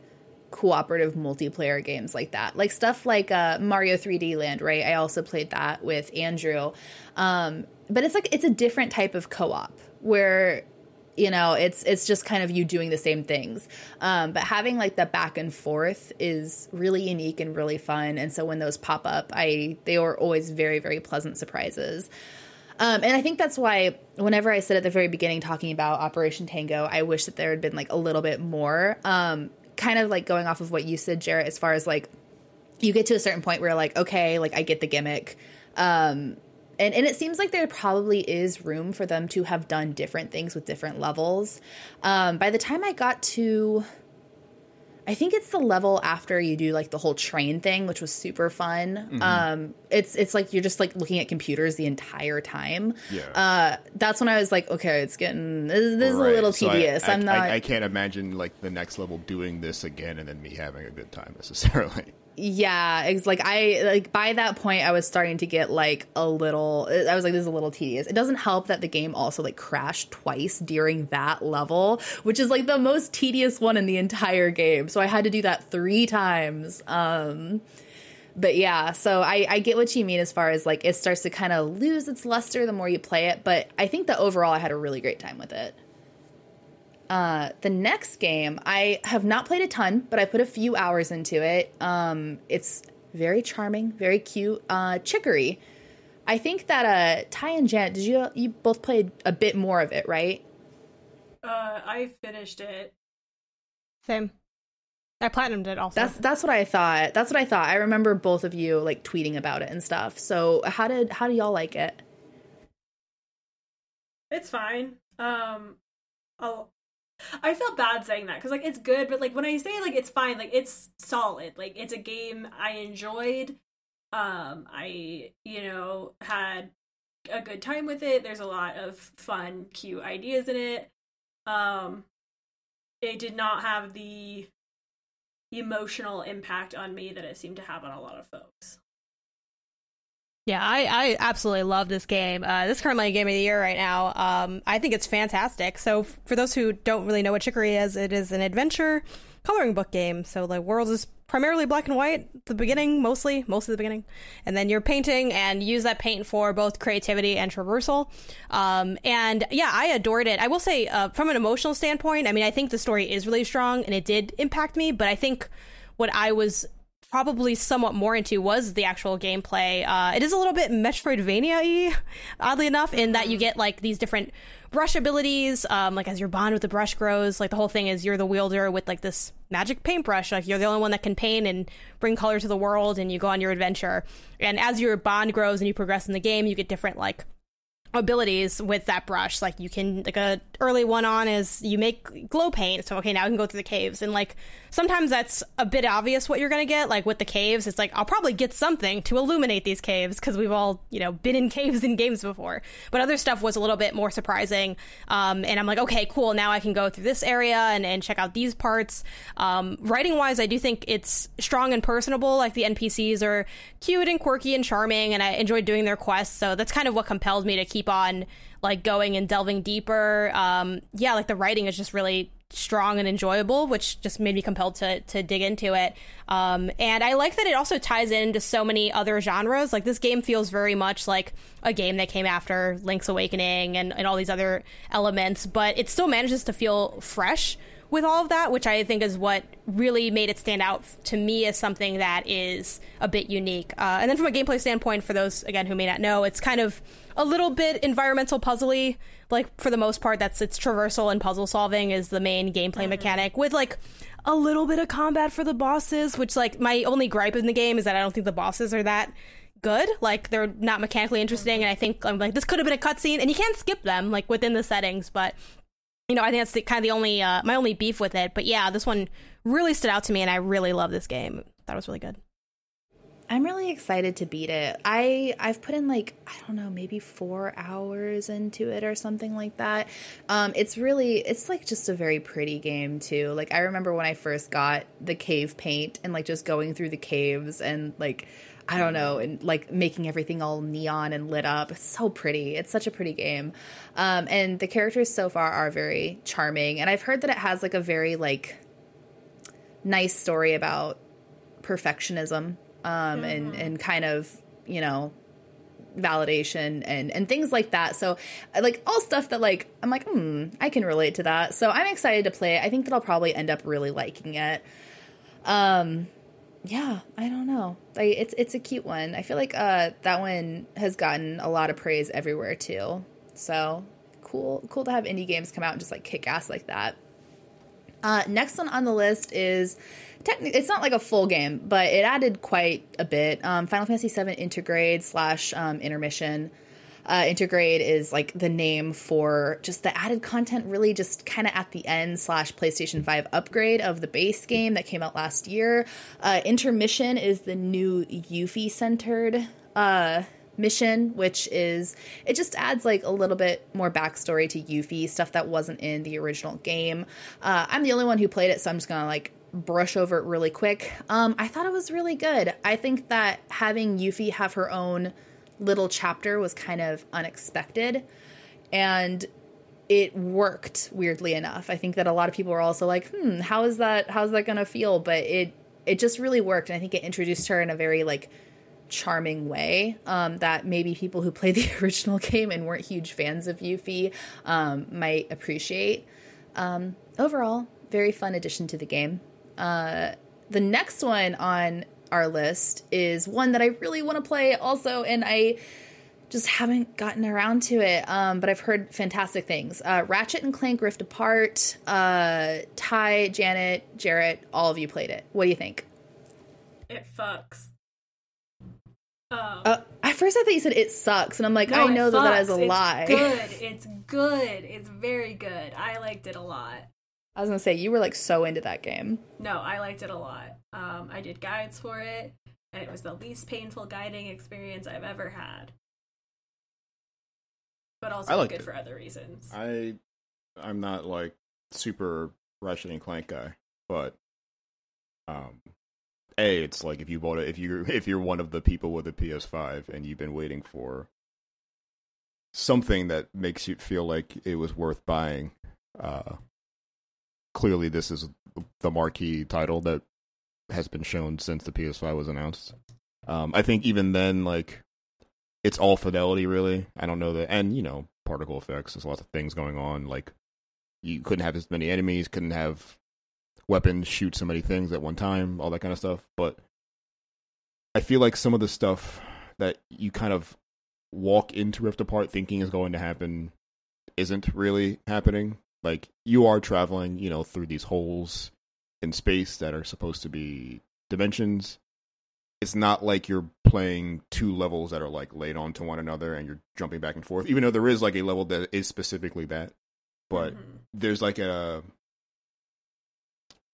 cooperative multiplayer games like that. Like stuff like uh Mario 3D Land, right? I also played that with Andrew. Um but it's like it's a different type of co-op where you know it's it's just kind of you doing the same things um, but having like the back and forth is really unique and really fun and so when those pop up i they are always very very pleasant surprises um, and I think that's why whenever I said at the very beginning talking about Operation Tango, I wish that there had been like a little bit more. Um, kind of like going off of what you said, Jarrett, as far as like you get to a certain point where like, okay, like I get the gimmick. Um, and and it seems like there probably is room for them to have done different things with different levels. Um, by the time I got to, I think it's the level after you do like the whole train thing, which was super fun. Mm-hmm. Um, it's it's like you're just like looking at computers the entire time. Yeah. Uh, that's when I was like, okay, it's getting this, this right. is a little so tedious. I, am not. I, I can't imagine like the next level doing this again and then me having a good time necessarily yeah it's like i like by that point i was starting to get like a little i was like this is a little tedious. It doesn't help that the game also like crashed twice during that level which is like the most tedious one in the entire game. So i had to do that three times um but yeah so i i get what you mean as far as like it starts to kind of lose its luster the more you play it but i think that overall i had a really great time with it uh, the next game, I have not played a ton, but I put a few hours into it. Um, it's very charming, very cute. Uh, Chicory. I think that uh, Ty and Janet, did you you both played a bit more of it, right? Uh, I finished it. Same. I platinumed it also. That's that's what I thought. That's what I thought. I remember both of you like tweeting about it and stuff. So how did how do y'all like it? It's fine. Um, I'll I felt bad saying that because like it's good, but like when I say like it's fine, like it's solid. Like it's a game I enjoyed. Um, I you know had a good time with it. There's a lot of fun, cute ideas in it. Um, it did not have the emotional impact on me that it seemed to have on a lot of folks. Yeah, I, I absolutely love this game. Uh, this is currently my game of the year right now. Um, I think it's fantastic. So, f- for those who don't really know what Chicory is, it is an adventure coloring book game. So the world is primarily black and white, the beginning mostly, mostly the beginning, and then you're painting and use that paint for both creativity and traversal. Um, and yeah, I adored it. I will say, uh, from an emotional standpoint, I mean, I think the story is really strong and it did impact me, but I think what I was probably somewhat more into was the actual gameplay. Uh, it is a little bit Metroidvania-y, oddly enough, in that you get like these different brush abilities. Um, like as your bond with the brush grows, like the whole thing is you're the wielder with like this magic paintbrush. Like you're the only one that can paint and bring color to the world, and you go on your adventure. And as your bond grows and you progress in the game, you get different like abilities with that brush like you can like a early one on is you make glow paint so okay now i can go through the caves and like sometimes that's a bit obvious what you're gonna get like with the caves it's like i'll probably get something to illuminate these caves because we've all you know been in caves in games before but other stuff was a little bit more surprising um, and i'm like okay cool now i can go through this area and, and check out these parts um, writing wise i do think it's strong and personable like the npcs are cute and quirky and charming and i enjoyed doing their quests so that's kind of what compelled me to keep on like going and delving deeper. Um, yeah, like the writing is just really strong and enjoyable, which just made me compelled to to dig into it. Um, and I like that it also ties into so many other genres. Like this game feels very much like a game that came after Link's Awakening and, and all these other elements, but it still manages to feel fresh with all of that, which I think is what really made it stand out to me as something that is a bit unique. Uh, and then from a gameplay standpoint, for those again who may not know, it's kind of a little bit environmental puzzly. Like for the most part, that's its traversal and puzzle solving is the main gameplay mm-hmm. mechanic with like a little bit of combat for the bosses. Which like my only gripe in the game is that I don't think the bosses are that good. Like they're not mechanically interesting, and I think I'm like this could have been a cutscene, and you can't skip them like within the settings, but you know, I think that's the, kind of the only uh, my only beef with it. But yeah, this one really stood out to me, and I really love this game. That was really good. I'm really excited to beat it. I I've put in like I don't know maybe four hours into it or something like that. Um, it's really it's like just a very pretty game too. Like I remember when I first got the cave paint and like just going through the caves and like I don't know, and like making everything all neon and lit up. It's so pretty. It's such a pretty game. Um, and the characters so far are very charming. And I've heard that it has like a very like nice story about perfectionism um, mm-hmm. and and kind of you know validation and and things like that. So like all stuff that like I'm like, hmm, I can relate to that. So I'm excited to play it. I think that I'll probably end up really liking it. Um yeah, I don't know. Like it's it's a cute one. I feel like uh that one has gotten a lot of praise everywhere too. So cool cool to have indie games come out and just like kick ass like that. Uh next one on the list is technically it's not like a full game, but it added quite a bit. Um Final Fantasy VII Intergrade slash um, intermission. Uh, Intergrade is like the name for just the added content, really just kind of at the end slash PlayStation 5 upgrade of the base game that came out last year. Uh, Intermission is the new Yuffie centered uh, mission, which is it just adds like a little bit more backstory to Yuffie, stuff that wasn't in the original game. Uh, I'm the only one who played it, so I'm just gonna like brush over it really quick. Um, I thought it was really good. I think that having Yuffie have her own little chapter was kind of unexpected and it worked weirdly enough. I think that a lot of people were also like, "Hmm, how is that how's that going to feel?" But it it just really worked and I think it introduced her in a very like charming way um, that maybe people who played the original game and weren't huge fans of Yuffie um, might appreciate. Um, overall, very fun addition to the game. Uh, the next one on our list is one that I really want to play also, and I just haven't gotten around to it. Um, but I've heard fantastic things. Uh, Ratchet and Clank Rift Apart. Uh, Ty, Janet, Jarrett, all of you played it. What do you think? It fucks. Um, uh, at first, I thought you said it sucks, and I'm like, no, I know that that is a it's lie. Good. It's good. It's very good. I liked it a lot. I was gonna say you were like so into that game. No, I liked it a lot. Um, I did guides for it, and it was the least painful guiding experience I've ever had. But also good it. for other reasons. I, I'm not like super Ratchet and Clank guy, but um, a it's like if you bought it if you if you're one of the people with a PS5 and you've been waiting for something that makes you feel like it was worth buying, uh, clearly this is the marquee title that has been shown since the PS5 was announced. Um, I think even then, like it's all fidelity, really. I don't know that, and you know, particle effects. There's lots of things going on. Like you couldn't have as many enemies, couldn't have weapons shoot so many things at one time, all that kind of stuff. But I feel like some of the stuff that you kind of walk into Rift Apart thinking is going to happen isn't really happening. Like you are traveling, you know, through these holes in space that are supposed to be dimensions. It's not like you're playing two levels that are like laid onto one another and you're jumping back and forth. Even though there is like a level that is specifically that, but mm-hmm. there's like a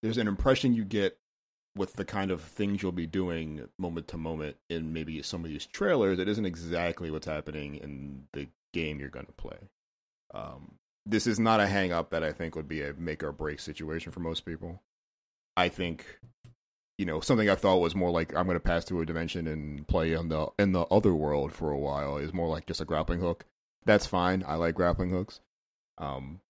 there's an impression you get with the kind of things you'll be doing moment to moment in maybe some of these trailers, it isn't exactly what's happening in the game you're going to play. Um, this is not a hang up that I think would be a make or break situation for most people. I think, you know, something I thought was more like I'm going to pass through a dimension and play in the in the other world for a while is more like just a grappling hook. That's fine. I like grappling hooks. Um,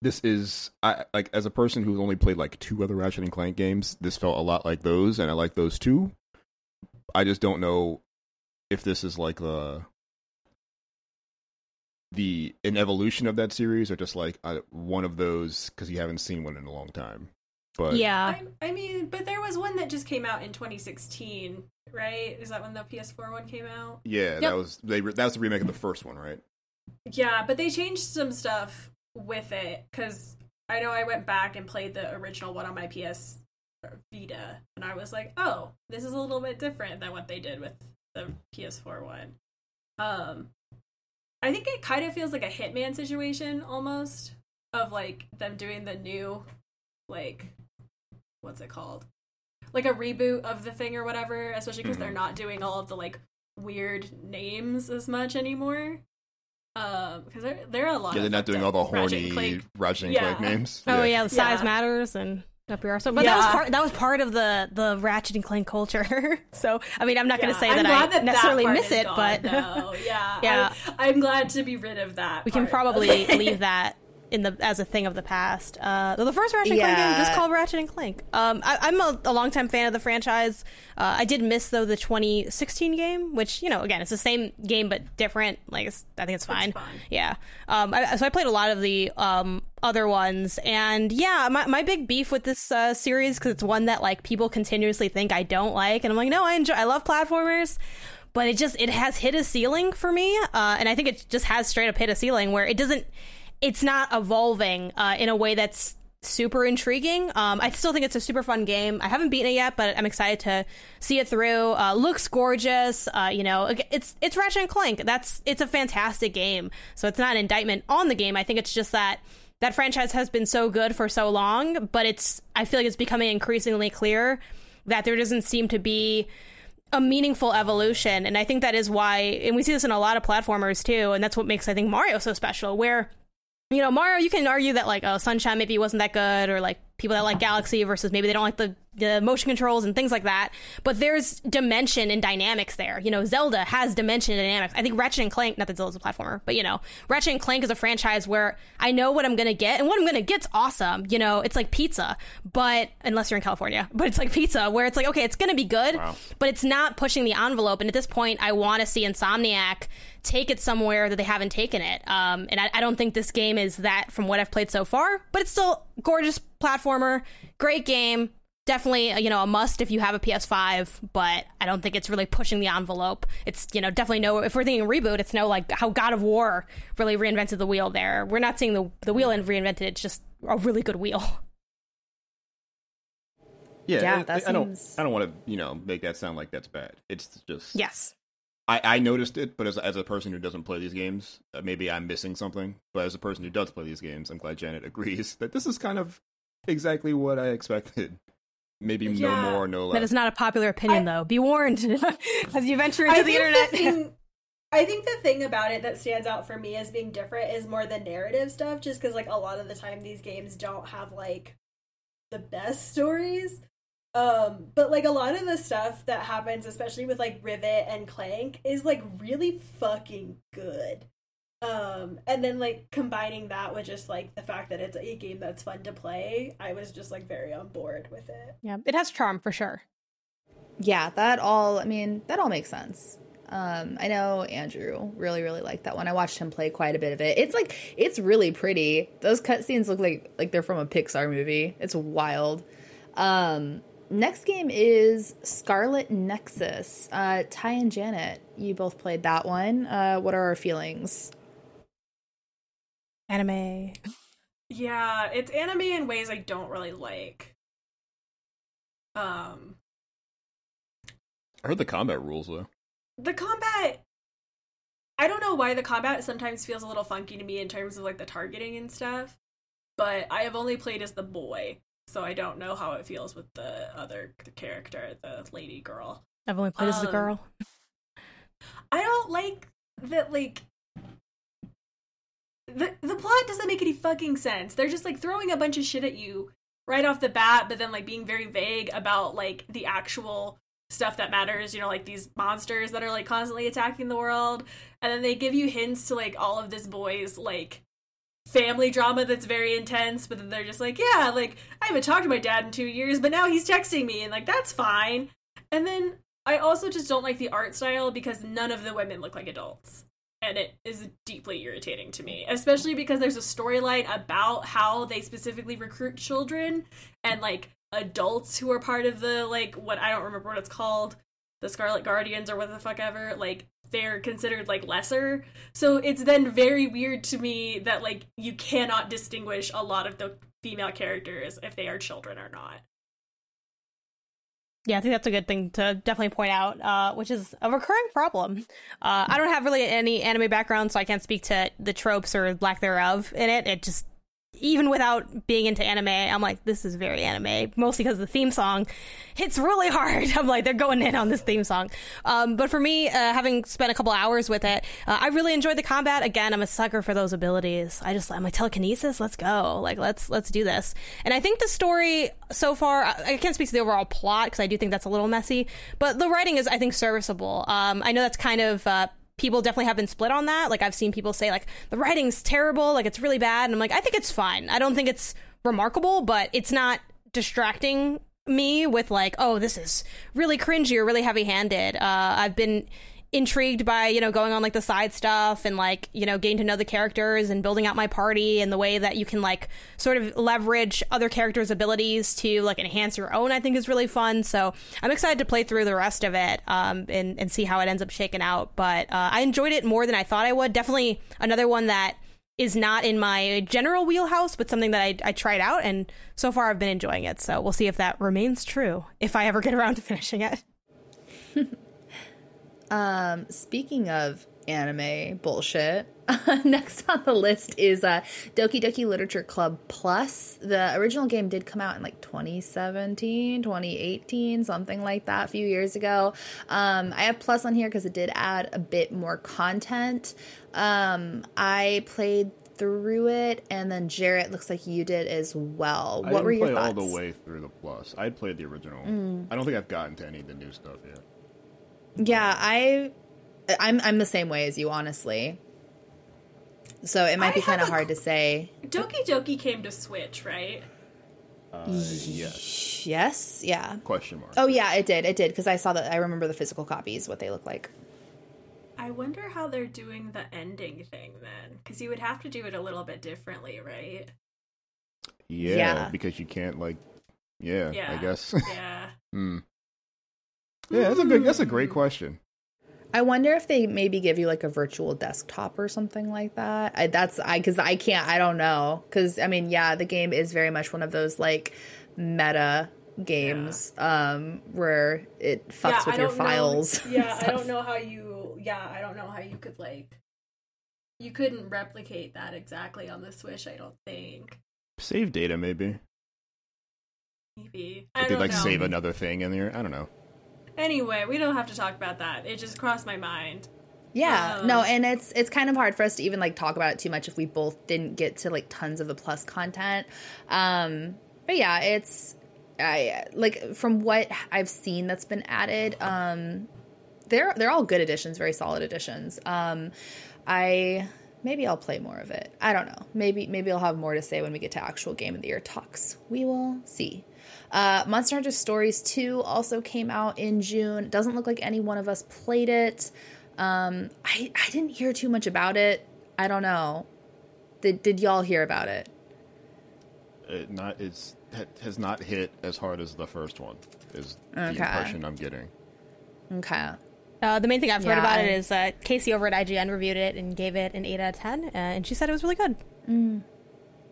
this is I like as a person who's only played like two other Ratchet and Clank games, this felt a lot like those, and I like those too. I just don't know if this is like the the an evolution of that series, or just like uh, one of those because you haven't seen one in a long time. But yeah, I, I, mean, but there was one that just came out in 2016, right? Is that when the PS4 one came out? Yeah, yep. that was they. That was the remake of the first one, right? Yeah, but they changed some stuff with it because I know I went back and played the original one on my PS Vita, and I was like, oh, this is a little bit different than what they did with the PS4 one. Um, I think it kind of feels like a Hitman situation almost of like them doing the new, like, what's it called? Like a reboot of the thing or whatever, especially because mm-hmm. they're not doing all of the like weird names as much anymore. Um, because there there are a lot. Yeah, they're not doing all the horny Ratchet and yeah. Clank names. Oh yeah, yeah the size yeah. matters and WR. So, but that was part that was part of the the Ratchet and Clank culture. so, I mean, I'm not going to say that I that necessarily miss it, gone, but yeah, yeah, I, am glad to be rid of that. We can probably leave that in the as a thing of the past. Uh, the first Ratchet and yeah. Clank game just called Ratchet and Clank. Um, I, am a, a longtime fan of the franchise. Uh, I did miss though the 2016 game, which you know again it's the same game but different. Like I think it's fine. It's yeah. Um, I, so I played a lot of the um, other ones, and yeah, my my big beef with this uh, series because it's one that like people continuously think I don't like, and I'm like, no, I enjoy. I love platformers but it just it has hit a ceiling for me uh, and i think it just has straight up hit a ceiling where it doesn't it's not evolving uh, in a way that's super intriguing. Um, I still think it's a super fun game. I haven't beaten it yet, but I'm excited to see it through. Uh, looks gorgeous. Uh, you know, it's it's Ratchet and Clank. That's it's a fantastic game. So it's not an indictment on the game. I think it's just that that franchise has been so good for so long, but it's I feel like it's becoming increasingly clear that there doesn't seem to be a meaningful evolution and i think that is why and we see this in a lot of platformers too and that's what makes i think mario so special where you know, Mario, you can argue that like, oh, Sunshine maybe wasn't that good, or like people that like Galaxy versus maybe they don't like the, the motion controls and things like that. But there's dimension and dynamics there. You know, Zelda has dimension and dynamics. I think Ratchet and Clank, not that Zelda's a platformer, but you know, Ratchet and Clank is a franchise where I know what I'm gonna get, and what I'm gonna get's awesome. You know, it's like pizza, but unless you're in California, but it's like pizza where it's like, okay, it's gonna be good, wow. but it's not pushing the envelope. And at this point, I want to see Insomniac take it somewhere that they haven't taken it. Um, and I, I, don't think this game is that from what I've played so far, but it's still gorgeous platformer, great game. Definitely, uh, you know, a must if you have a PS5, but I don't think it's really pushing the envelope. It's, you know, definitely no, if we're thinking reboot, it's no like how God of War really reinvented the wheel there. We're not seeing the, the wheel and reinvented, it's just a really good wheel. Yeah, yeah that I, seems... I don't. I don't want to, you know, make that sound like that's bad. It's just yes. I, I noticed it, but as, as a person who doesn't play these games, uh, maybe I'm missing something. But as a person who does play these games, I'm glad Janet agrees that this is kind of exactly what I expected. Maybe yeah. no more, no less. That is not a popular opinion, I, though. Be warned as you venture into I the internet. The thing, I think the thing about it that stands out for me as being different is more the narrative stuff, just because like a lot of the time these games don't have like the best stories. Um, but like a lot of the stuff that happens, especially with like Rivet and Clank, is like really fucking good. Um, and then like combining that with just like the fact that it's a game that's fun to play, I was just like very on board with it. Yeah, it has charm for sure. Yeah, that all. I mean, that all makes sense. Um, I know Andrew really, really liked that one. I watched him play quite a bit of it. It's like it's really pretty. Those cutscenes look like like they're from a Pixar movie. It's wild. Um, next game is Scarlet Nexus. Uh, Ty and Janet, you both played that one. Uh, what are our feelings? Anime. Yeah, it's anime in ways I don't really like. Um, I heard the combat rules though. The combat I don't know why the combat sometimes feels a little funky to me in terms of like the targeting and stuff. But I have only played as the boy, so I don't know how it feels with the other character, the lady girl. I've only played um, as the girl. I don't like that like the the plot doesn't make any fucking sense. They're just like throwing a bunch of shit at you right off the bat, but then like being very vague about like the actual stuff that matters, you know, like these monsters that are like constantly attacking the world. And then they give you hints to like all of this boy's like family drama that's very intense, but then they're just like, yeah, like I haven't talked to my dad in two years, but now he's texting me and like that's fine. And then I also just don't like the art style because none of the women look like adults. And it is deeply irritating to me, especially because there's a storyline about how they specifically recruit children and like adults who are part of the like what I don't remember what it's called, the Scarlet Guardians or what the fuck ever, like they're considered like lesser. So it's then very weird to me that like you cannot distinguish a lot of the female characters if they are children or not. Yeah, I think that's a good thing to definitely point out, uh, which is a recurring problem. Uh, I don't have really any anime background, so I can't speak to the tropes or lack thereof in it. It just even without being into anime, I'm like, this is very anime, mostly because the theme song hits really hard. I'm like, they're going in on this theme song. Um, but for me, uh, having spent a couple hours with it, uh, I really enjoyed the combat. Again, I'm a sucker for those abilities. I just, I'm like, telekinesis, let's go. Like, let's, let's do this. And I think the story so far, I can't speak to the overall plot because I do think that's a little messy, but the writing is, I think, serviceable. Um, I know that's kind of, uh, people definitely have been split on that. Like I've seen people say like the writing's terrible, like it's really bad, and I'm like I think it's fine. I don't think it's remarkable, but it's not distracting me with like oh this is really cringy or really heavy handed. Uh, I've been intrigued by you know going on like the side stuff and like you know getting to know the characters and building out my party and the way that you can like sort of leverage other characters abilities to like enhance your own i think is really fun so i'm excited to play through the rest of it um, and, and see how it ends up shaking out but uh, i enjoyed it more than i thought i would definitely another one that is not in my general wheelhouse, but something that I, I tried out, and so far I've been enjoying it. So we'll see if that remains true if I ever get around to finishing it. Um, speaking of anime bullshit, next on the list is uh, Doki Doki Literature Club Plus. The original game did come out in like 2017, 2018, something like that, a few years ago. Um, I have Plus on here because it did add a bit more content. Um, I played through it, and then Jarrett looks like you did as well. I what were your play thoughts? all the way through the Plus. I played the original. Mm. I don't think I've gotten to any of the new stuff yet. Yeah, I I'm I'm the same way as you, honestly. So it might I be kind of hard to say. Doki Doki came to Switch, right? Uh, yes. Yes. Yeah. Question mark. Oh yeah, it did. It did because I saw that. I remember the physical copies, what they look like. I wonder how they're doing the ending thing then, because you would have to do it a little bit differently, right? Yeah, yeah. because you can't like. Yeah, yeah. I guess. Yeah. hmm. Yeah, that's a good. That's a great hmm. question. I wonder if they maybe give you like a virtual desktop or something like that. I, that's I because I can't. I don't know because I mean, yeah, the game is very much one of those like meta games yeah. um where it fucks yeah, with your files. Know, yeah, I don't know how you. Yeah, I don't know how you could like. You couldn't replicate that exactly on the Switch. I don't think. Save data, maybe. Maybe. Did they like know. save another thing in there? I don't know. Anyway, we don't have to talk about that. It just crossed my mind. Yeah, um, no, and it's it's kind of hard for us to even like talk about it too much if we both didn't get to like tons of the plus content. Um, but yeah, it's I like from what I've seen that's been added. Um, they're they're all good additions, very solid additions. Um, I maybe I'll play more of it. I don't know. Maybe maybe I'll have more to say when we get to actual game of the year talks. We will see. Uh, Monster Hunter Stories 2 also came out in June. Doesn't look like any one of us played it. Um, I I didn't hear too much about it. I don't know. Did did y'all hear about it? It not it's has not hit as hard as the first one. Is the impression I'm getting. Okay. Uh, the main thing I've yeah, heard about I... it is uh, Casey over at IGN reviewed it and gave it an 8 out of 10, uh, and she said it was really good. Mm.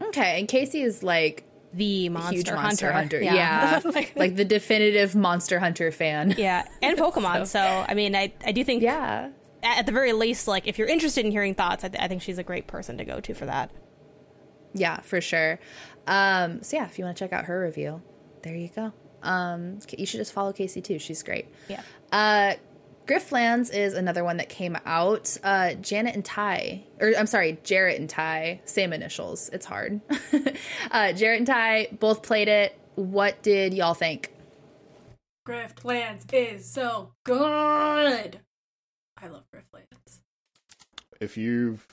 Okay, and Casey is like the monster, hunter. hunter. Yeah, yeah. like, like, the definitive monster hunter fan. Yeah, and Pokemon. so. so. I mean, I I do think yeah. At the very least, like if you're interested in hearing thoughts, I, th- I think she's a great person to go to for that. Yeah, for sure. Um, so yeah, if you want to check out her review, there you go. Um, you should just follow Casey too. She's great. Yeah. Uh, Griftlands is another one that came out. Uh, Janet and Ty, or I'm sorry, Jarrett and Ty, same initials. It's hard. uh, Jarrett and Ty both played it. What did y'all think? Griftlands is so good. I love Griftlands. If you've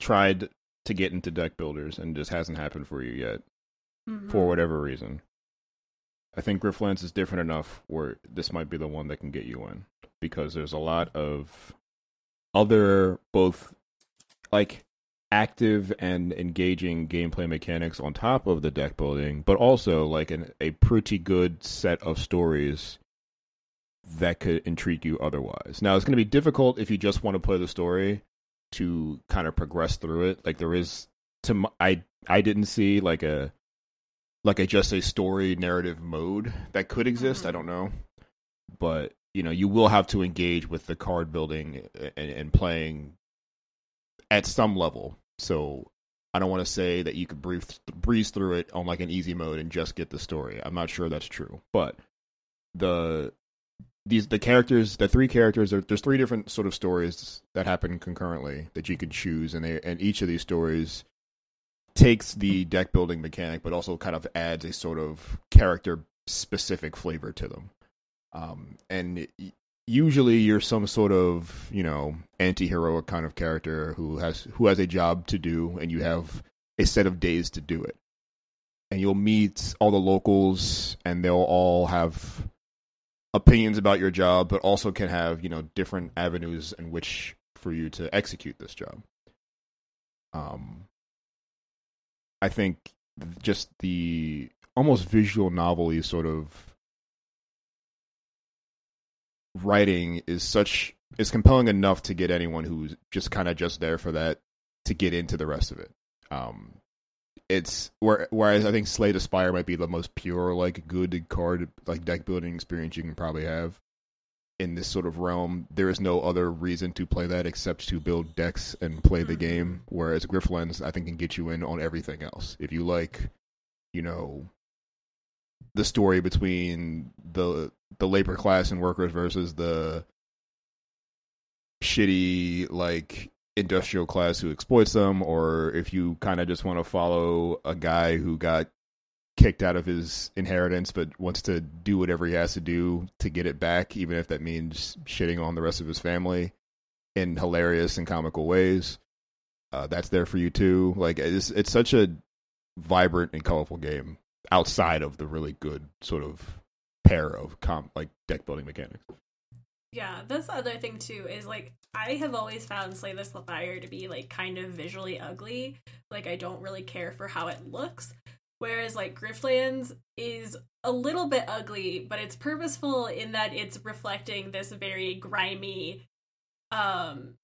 tried to get into deck builders and just hasn't happened for you yet, mm-hmm. for whatever reason, I think Griftlands is different enough where this might be the one that can get you in because there's a lot of other both like active and engaging gameplay mechanics on top of the deck building, but also like an, a pretty good set of stories that could intrigue you otherwise. Now, it's going to be difficult if you just want to play the story to kind of progress through it. Like there is to I I didn't see like a like a just a story narrative mode that could exist. Mm-hmm. I don't know, but you know, you will have to engage with the card building and, and playing at some level. So I don't want to say that you could breeze breeze through it on like an easy mode and just get the story. I'm not sure that's true, but the these the characters, the three characters, there's three different sort of stories that happen concurrently that you can choose, and they and each of these stories takes the deck building mechanic, but also kind of adds a sort of character specific flavor to them. Um, and usually you're some sort of you know anti-heroic kind of character who has who has a job to do, and you have a set of days to do it. And you'll meet all the locals, and they'll all have opinions about your job, but also can have you know different avenues in which for you to execute this job. Um, I think just the almost visual novelty sort of writing is such is compelling enough to get anyone who's just kind of just there for that to get into the rest of it. Um, it's where, whereas I think Slay the Spire might be the most pure, like good card like deck building experience you can probably have in this sort of realm, there is no other reason to play that except to build decks and play the mm-hmm. game. Whereas Griftlands, I think, can get you in on everything else. If you like, you know, the story between the the labor class and workers versus the shitty like industrial class who exploits them, or if you kind of just want to follow a guy who got kicked out of his inheritance, but wants to do whatever he has to do to get it back, even if that means shitting on the rest of his family in hilarious and comical ways. Uh, that's there for you too. Like it's it's such a vibrant and colorful game outside of the really good sort of pair of comp like deck building mechanics. Yeah, that's the other thing too is like I have always found Slay the Spire to be like kind of visually ugly. Like I don't really care for how it looks, Whereas like Griftlands is a little bit ugly, but it's purposeful in that it's reflecting this very grimy, um,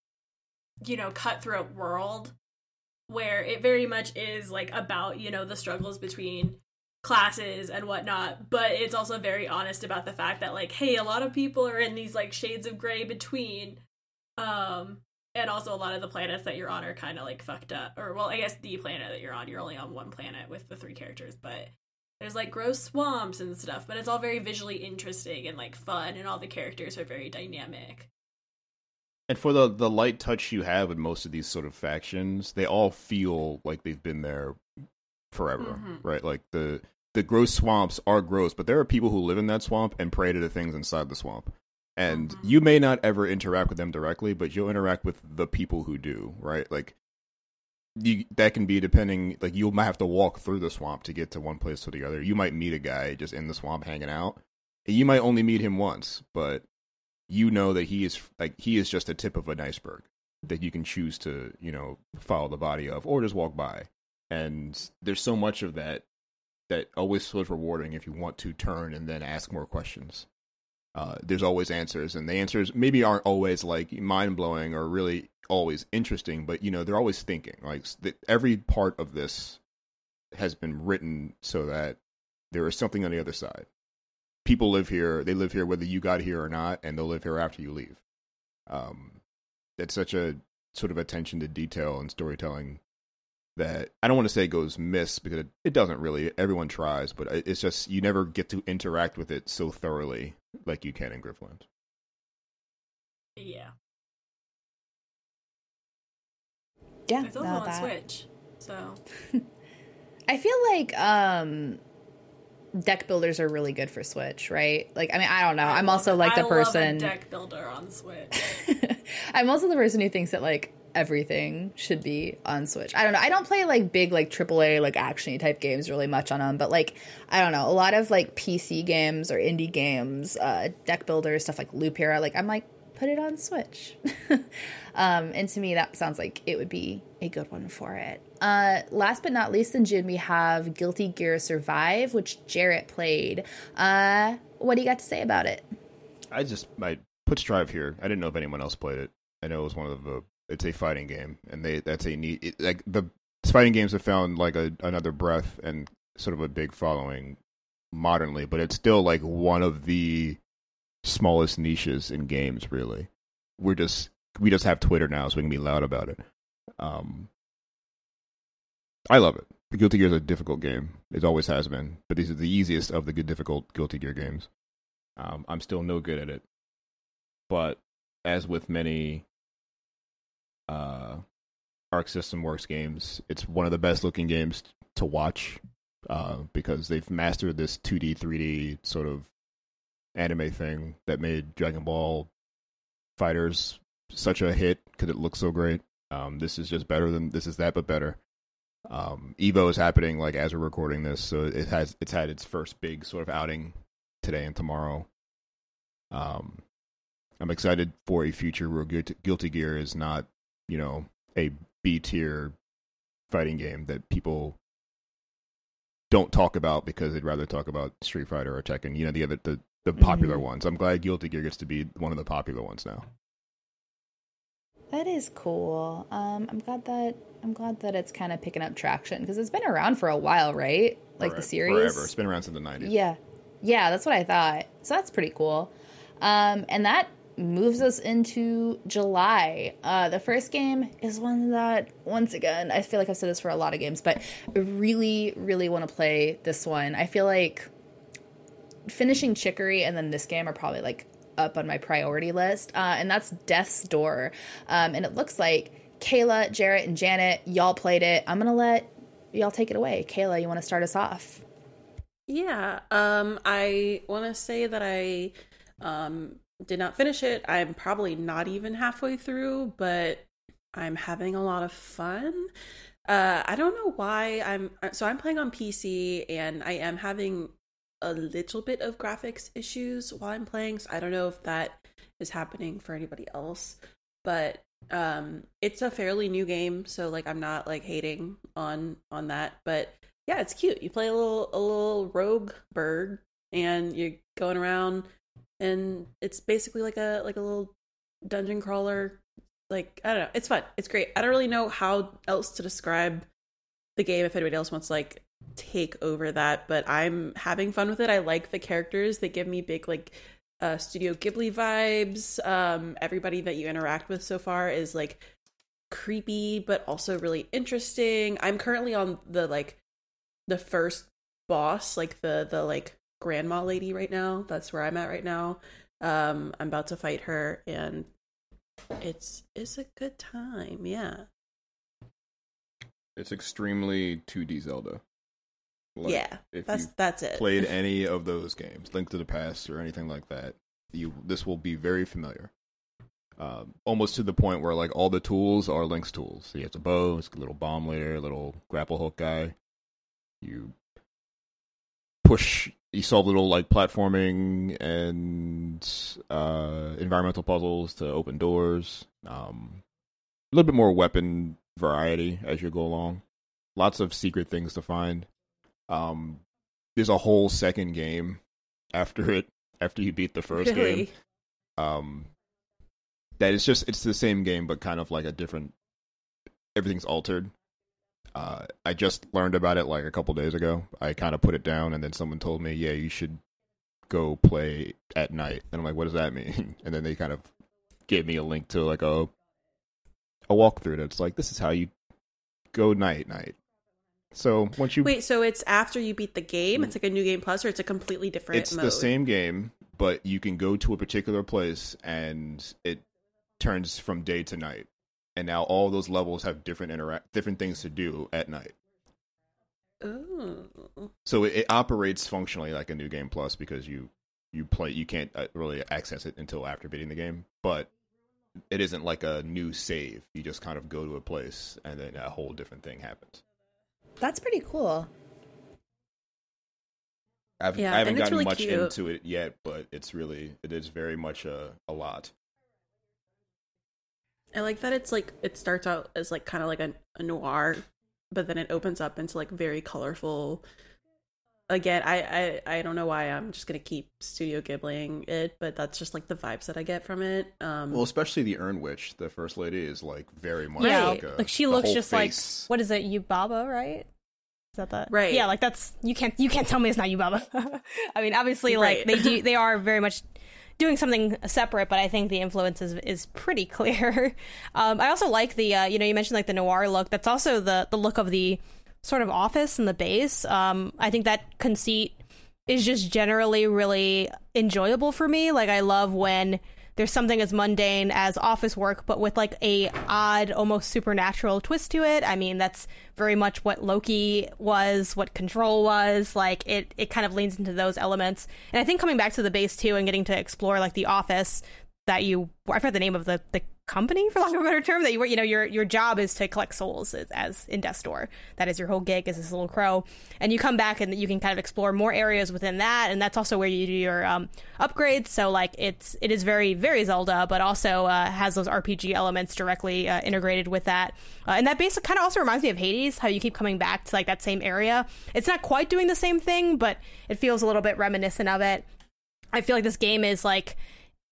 you know, cutthroat world where it very much is like about, you know, the struggles between classes and whatnot, but it's also very honest about the fact that like, hey, a lot of people are in these like shades of gray between um and also a lot of the planets that you're on are kind of like fucked up or well i guess the planet that you're on you're only on one planet with the three characters but there's like gross swamps and stuff but it's all very visually interesting and like fun and all the characters are very dynamic. And for the the light touch you have in most of these sort of factions they all feel like they've been there forever mm-hmm. right? Like the the gross swamps are gross but there are people who live in that swamp and pray to the things inside the swamp and you may not ever interact with them directly, but you'll interact with the people who do, right? Like you that can be depending like you might have to walk through the swamp to get to one place or the other. You might meet a guy just in the swamp hanging out. And You might only meet him once, but you know that he is like he is just a tip of an iceberg that you can choose to, you know, follow the body of or just walk by. And there's so much of that that always feels rewarding if you want to turn and then ask more questions. Uh, there's always answers, and the answers maybe aren't always like mind blowing or really always interesting, but you know they're always thinking. Like the, every part of this has been written so that there is something on the other side. People live here; they live here whether you got here or not, and they'll live here after you leave. Um, it's such a sort of attention to detail and storytelling that I don't want to say goes miss because it, it, doesn't really. Everyone tries, but it's just you never get to interact with it so thoroughly like you can in Griftlands. Yeah. Yeah. It's also on that. Switch, so. I feel like um deck builders are really good for Switch, right? Like, I mean, I don't know. I am also like the person deck builder on Switch. I'm also the person who thinks that like everything should be on Switch. I don't know. I don't play like big like AAA like actiony type games really much on them, but like I don't know, a lot of like PC games or indie games, uh, deck builders, stuff like Loop Hero, like I'm like put it on Switch. um, and to me, that sounds like it would be a good one for it. Uh, last but not least, in June, we have Guilty Gear Strive, which Jarrett played. Uh, what do you got to say about it? I just I put Strive here. I didn't know if anyone else played it. I know it was one of the it's a fighting game, and they that's a neat it, like the fighting games have found like a another breath and sort of a big following modernly, but it's still like one of the smallest niches in games. Really, we're just we just have Twitter now, so we can be loud about it. Um, I love it. The Guilty Gear is a difficult game. It always has been, but these are the easiest of the good difficult Guilty Gear games. Um, I'm still no good at it, but as with many uh, Arc System Works games. It's one of the best looking games to watch uh, because they've mastered this 2D, 3D sort of anime thing that made Dragon Ball FighterZ such a hit because it looks so great. Um, this is just better than this is that, but better. Um, Evo is happening like as we're recording this, so it has it's had its first big sort of outing today and tomorrow. Um, I'm excited for a future where Guilty Gear is not you know a B tier fighting game that people don't talk about because they'd rather talk about Street Fighter or Tekken. You know the other the the popular mm-hmm. ones. I'm glad Guilty Gear gets to be one of the popular ones now. That is cool. Um, I'm glad that I'm glad that it's kind of picking up traction because it's been around for a while, right? Like the series. Forever. It's been around since the 90s. Yeah, yeah, that's what I thought. So that's pretty cool. Um, and that moves us into July. Uh, the first game is one that, once again, I feel like I've said this for a lot of games, but I really, really want to play this one. I feel like finishing Chicory and then this game are probably like up on my priority list, uh, and that's Death's Door. Um, and it looks like Kayla, Jarrett, and Janet, y'all played it. I'm gonna let y'all take it away. Kayla, you want to start us off? Yeah, um, I want to say that I um, did not finish it. I'm probably not even halfway through, but I'm having a lot of fun. Uh, I don't know why I'm so I'm playing on PC and I am having a little bit of graphics issues while I'm playing. So I don't know if that is happening for anybody else, but um it's a fairly new game, so like I'm not like hating on on that, but yeah, it's cute. You play a little a little rogue bird and you're going around and it's basically like a like a little dungeon crawler. Like i don't know. It's fun. It's great. I don't really know how else to describe the game if anybody else wants to like take over that but i'm having fun with it. I like the characters. They give me big like uh studio ghibli vibes. Um everybody that you interact with so far is like creepy but also really interesting. I'm currently on the like the first boss like the the like grandma lady right now. That's where I'm at right now. Um, I'm about to fight her, and it's it's a good time. Yeah, it's extremely 2D Zelda. Like, yeah, that's that's it. Played any of those games, Link to the Past or anything like that? You this will be very familiar. Uh, almost to the point where like all the tools are Link's tools. So he has a bow, it's a little bomb later, little grapple hook guy. You push, you solve little like platforming and uh, environmental puzzles to open doors. Um, a little bit more weapon variety as you go along. Lots of secret things to find. Um, there's a whole second game after it after you beat the first Really? game. Um, that is just it's the same game but kind of like a different. Everything's altered. Uh, I just learned about it like a couple days ago. I kind of put it down, and then someone told me, "Yeah, you should go play at night." And I'm like, "What does that mean?" And then they kind of gave me a link to like a a walkthrough that's like, "This is how you go night night." So once you Wait, so it's after you beat the game? It's like a new game plus, or it's a completely different it's mode? the same game, but you can go to a particular place and it turns from day to night. And now all those levels have different interact different things to do at night. Ooh. So it, it operates functionally like a new game plus because you you play you can't uh, really access it until after beating the game, but it isn't like a new save. You just kind of go to a place and then a whole different thing happens. That's pretty cool. I've, Yeah, I haven't gotten really much cute. into it yet, but it's really it is very much a, a lot. I like that it's like it starts out as like kind of like a, a noir, but then it opens up into like very colorful. Again, I, I I don't know why I'm just gonna keep Studio Ghibling it, but that's just like the vibes that I get from it. Um, Well, especially the Urn Witch, the first lady, is like very much Yeah, like, a, like she looks just face. like what is it, Yubaba, right? Is that the Right. Yeah, like that's you can't you can't tell me it's not Yubaba. I mean, obviously, like Right. they do they are very much doing something separate, but I think the influence is, is pretty clear. Um, I also like the uh, you know you mentioned like the noir look. That's also the the look of the sort of office and the base. Um, I think that conceit is just generally really enjoyable for me. Like I love when there's something as mundane as office work, but with like a odd, almost supernatural twist to it. I mean, that's very much what Loki was, what Control was. Like it, it kind of leans into those elements. And I think coming back to the base too and getting to explore like the office that you, I forgot the name of the the company for lack of a better term that you you know, your your job is to collect souls as, as in Death's Door. That is your whole gig as this little crow, and you come back and you can kind of explore more areas within that, and that's also where you do your um, upgrades. So like it's it is very very Zelda, but also uh, has those RPG elements directly uh, integrated with that, uh, and that basically kind of also reminds me of Hades, how you keep coming back to like that same area. It's not quite doing the same thing, but it feels a little bit reminiscent of it. I feel like this game is like,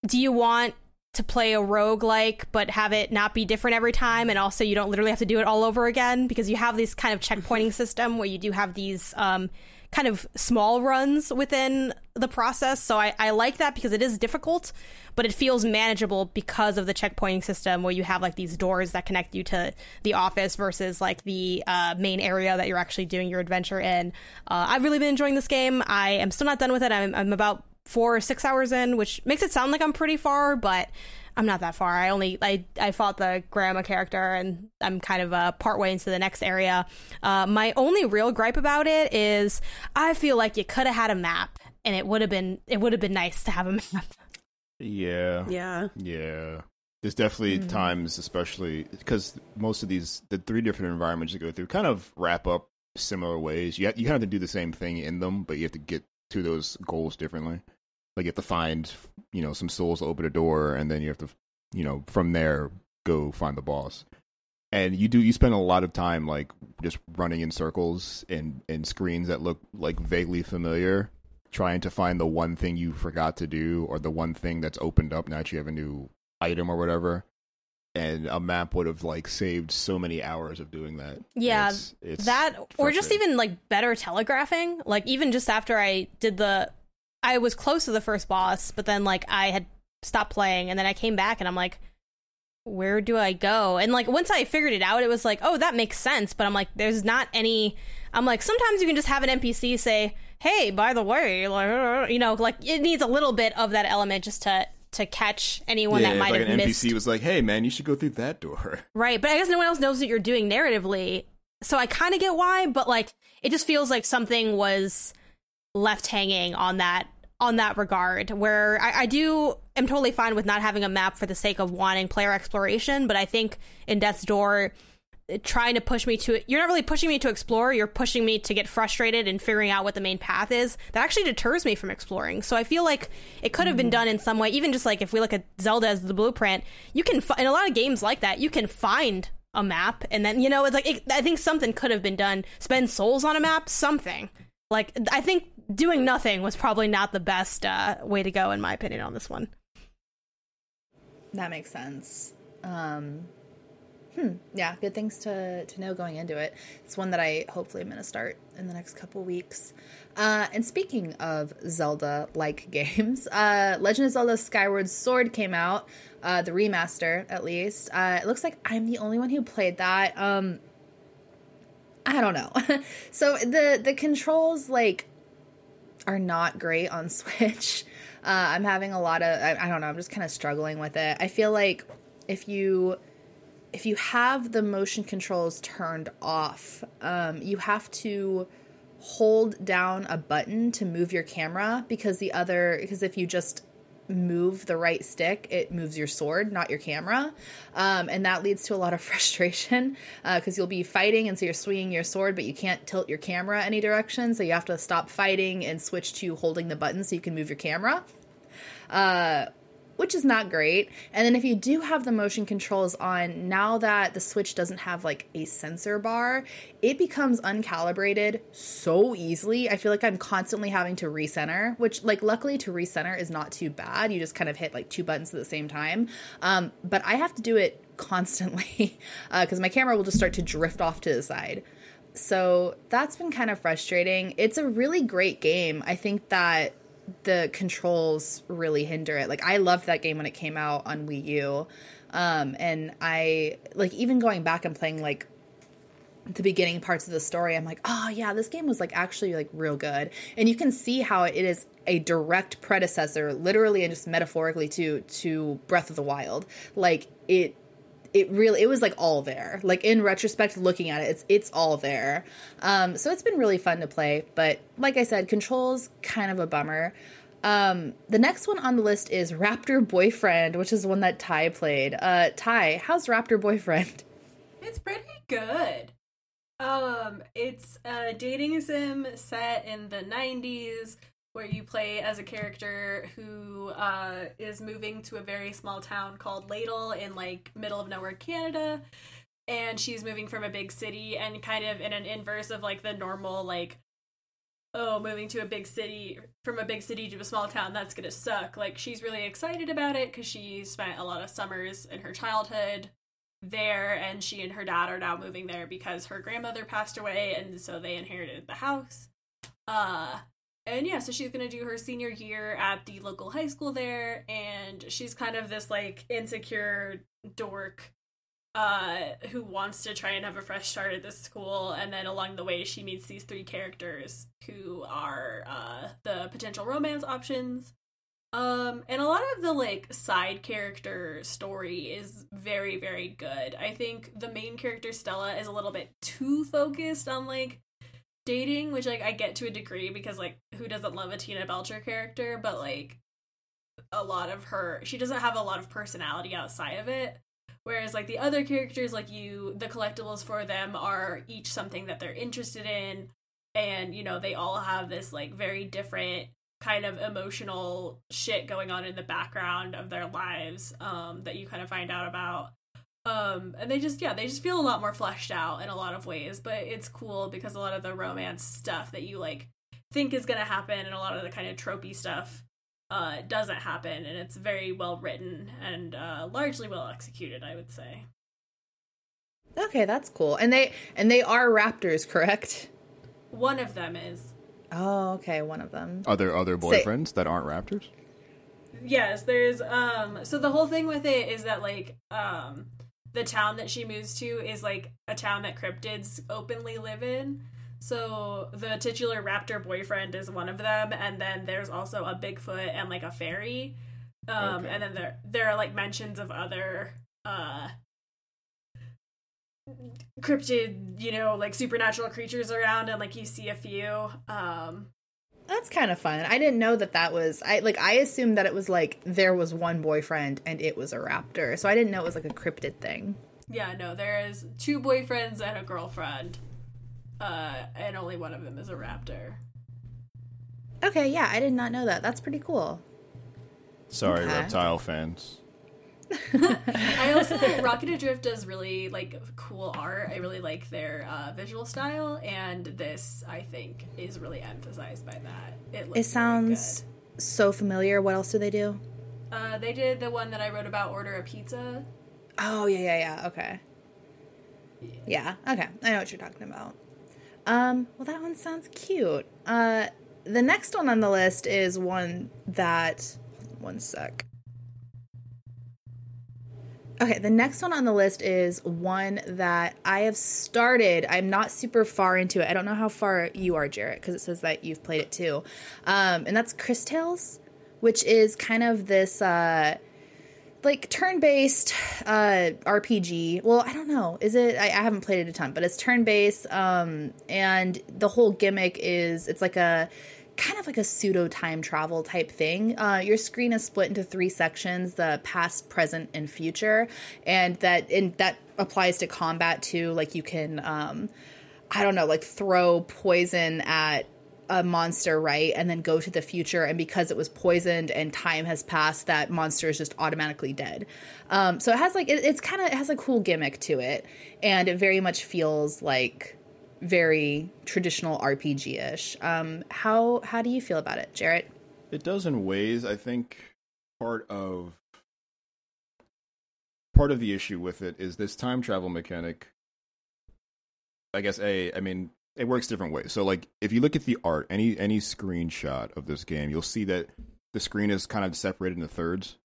do you want to play a rogue like but have it not be different every time. And also you don't literally have to do it all over again because you have this kind of checkpointing system where you do have these um, kind of small runs within the process. So I, I like that because it is difficult but it feels manageable because of the checkpointing system where you have like these doors that connect you to the office versus like the uh, main area that you're actually doing your adventure in. Uh, i've really been enjoying this game. I am still not done with it. I'm, I'm about four or six hours in, which makes it sound like I'm pretty far, but I'm not that far. I only I I fought the grandma character, and I'm kind of uh, part way into the next area. Uh, my only real gripe about it is I feel like you could have had a map, and it would have been it would have been nice to have a map. Yeah, yeah. yeah. There's definitely Mm. times, especially because most of these the three different environments you go through kind of wrap up similar ways. You have, you kind of have to do the same thing in them, but you have to get to those goals differently. Like you have to find, you know, some souls to open a door, and then you have to, you know, from there go find the boss. And you do you spend a lot of time like just running in circles in in screens that look like vaguely familiar, trying to find the one thing you forgot to do or the one thing that's opened up now that you have a new item or whatever. And a map would have like saved so many hours of doing that. Yeah, It's- it's that or just even like better telegraphing like even just after i did the i was close to the first boss but then like i had stopped playing and then i came back and i'm like where do i go and like once i figured it out it was like oh that makes sense but i'm like there's not any i'm like sometimes you can just have an npc say hey by the way like you know like it needs a little bit of that element just to to catch anyone yeah, that might like have an missed NPC was like, "Hey, man, you should go through that door." Right, but I guess no one else knows what you're doing narratively. So I kind of get why, but like it just feels like something was left hanging on that on that regard where I, I, do am totally fine with not having a map for the sake of wanting player exploration but i think in death's door trying to push me to you're not really pushing me to explore you're pushing me to get frustrated and figuring out what the main path is. That actually deters me from exploring. So i feel like it could have been done in some way even just like if we look at zelda as the blueprint you can in a lot of games like that you can find a map and then you know it's like it, i think something could have been done. Spend souls on a map? Something like i think doing nothing was probably not the best uh, way to go in my opinion on this one that makes sense um Hmm. Yeah, good things to, to know going into it. It's one that I hopefully am going to start in the next couple weeks. Uh, and speaking of Zelda like games, uh, Legend of Zelda Skyward Sword came out, uh, the remaster at least. Uh, it looks like I'm the only one who played that. Um, I don't know. so the the controls like are not great on Switch. Uh, I'm having a lot of I, I don't know. I'm just kind of struggling with it. I feel like if you if you have the motion controls turned off, um, you have to hold down a button to move your camera because the other because if you just move the right stick, it moves your sword, not your camera. Um, and that leads to a lot of frustration because uh, you'll be fighting and so you're swinging your sword, but you can't tilt your camera any direction. So you have to stop fighting and switch to holding the button so you can move your camera. Uh, which is not great. And then if you do have the motion controls on, now that the Switch doesn't have like a sensor bar, it becomes uncalibrated so easily. I feel like I'm constantly having to recenter, which like luckily to recenter is not too bad. You just kind of hit like two buttons at the same time. Um, but I have to do it constantly because uh, my camera will just start to drift off to the side. So that's been kind of frustrating. It's a really great game. I think that the controls really hinder it. Like I loved that game when it came out on Wii U. Um, and I like even going back and playing like the beginning parts of the story, I'm like, oh yeah, this game was like actually like real good. And you can see how it is a direct predecessor, literally and just metaphorically to to Breath of the Wild. Like it it really it was like all there. Like in retrospect looking at it it's it's all there. Um so it's been really fun to play but like i said controls kind of a bummer. Um the next one on the list is raptor boyfriend which is one that ty played. Uh ty how's raptor boyfriend? It's pretty good. Um it's a dating sim set in the 90s where you play as a character who uh, is moving to a very small town called Ladle in like middle of nowhere Canada, and she's moving from a big city and kind of in an inverse of like the normal like oh moving to a big city from a big city to a small town that's gonna suck. Like she's really excited about it because she spent a lot of summers in her childhood there and she and her dad are now moving there because her grandmother passed away and so they inherited the house. Uh and yeah, so she's gonna do her senior year at the local high school there, and she's kind of this like insecure dork uh, who wants to try and have a fresh start at this school. And then along the way, she meets these three characters who are uh, the potential romance options. Um, and a lot of the like side character story is very, very good. I think the main character Stella is a little bit too focused on like dating, which like I get to a degree because like who doesn't love a Tina Belcher character, but like a lot of her she doesn't have a lot of personality outside of it. Whereas like the other characters like you the collectibles for them are each something that they're interested in. And you know they all have this like very different kind of emotional shit going on in the background of their lives um that you kind of find out about um, and they just yeah, they just feel a lot more fleshed out in a lot of ways, but it's cool because a lot of the romance stuff that you like think is gonna happen and a lot of the kind of tropey stuff uh doesn't happen and it's very well written and uh largely well executed, I would say. Okay, that's cool. And they and they are raptors, correct? One of them is. Oh, okay, one of them. Are there other boyfriends Say- that aren't raptors? Yes, there's um so the whole thing with it is that like um the town that she moves to is like a town that cryptids openly live in. So the titular raptor boyfriend is one of them, and then there's also a Bigfoot and like a fairy. Um, okay. and then there there are like mentions of other uh cryptid, you know, like supernatural creatures around, and like you see a few. Um, That's kind of fun. I didn't know that that was I like I assumed that it was like there was one boyfriend and it was a raptor. So I didn't know it was like a cryptid thing. Yeah, no, there is two boyfriends and a girlfriend. Uh and only one of them is a raptor. Okay, yeah, I did not know that. That's pretty cool. Sorry, okay. reptile fans. I also think Rocket Adrift does really like cool art. I really like their uh, visual style, and this I think is really emphasized by that. It, it sounds really so familiar. What else do they do? Uh, they did the one that I wrote about, Order a Pizza. Oh yeah, yeah, yeah. Okay. Yeah. Okay. I know what you're talking about. Um. Well, that one sounds cute. Uh, the next one on the list is one that. One sec. Okay, the next one on the list is one that I have started. I'm not super far into it. I don't know how far you are, Jarrett, because it says that you've played it too. Um, and that's Cris Tales, which is kind of this uh, like turn-based uh, RPG. Well, I don't know. Is it? I, I haven't played it a ton, but it's turn-based. Um, and the whole gimmick is it's like a kind of like a pseudo time travel type thing. Uh, your screen is split into three sections: the past, present, and future, and that and that applies to combat too. Like you can, um, I don't know, like throw poison at a monster, right, and then go to the future, and because it was poisoned and time has passed, that monster is just automatically dead. Um, so it has like it, it's kind of it has a cool gimmick to it, and it very much feels like very traditional RPG ish. Um, how how do you feel about it, Jarrett? It does in ways. I think part of part of the issue with it is this time travel mechanic. I guess a. I mean, it works different ways. So, like, if you look at the art, any any screenshot of this game, you'll see that the screen is kind of separated into thirds.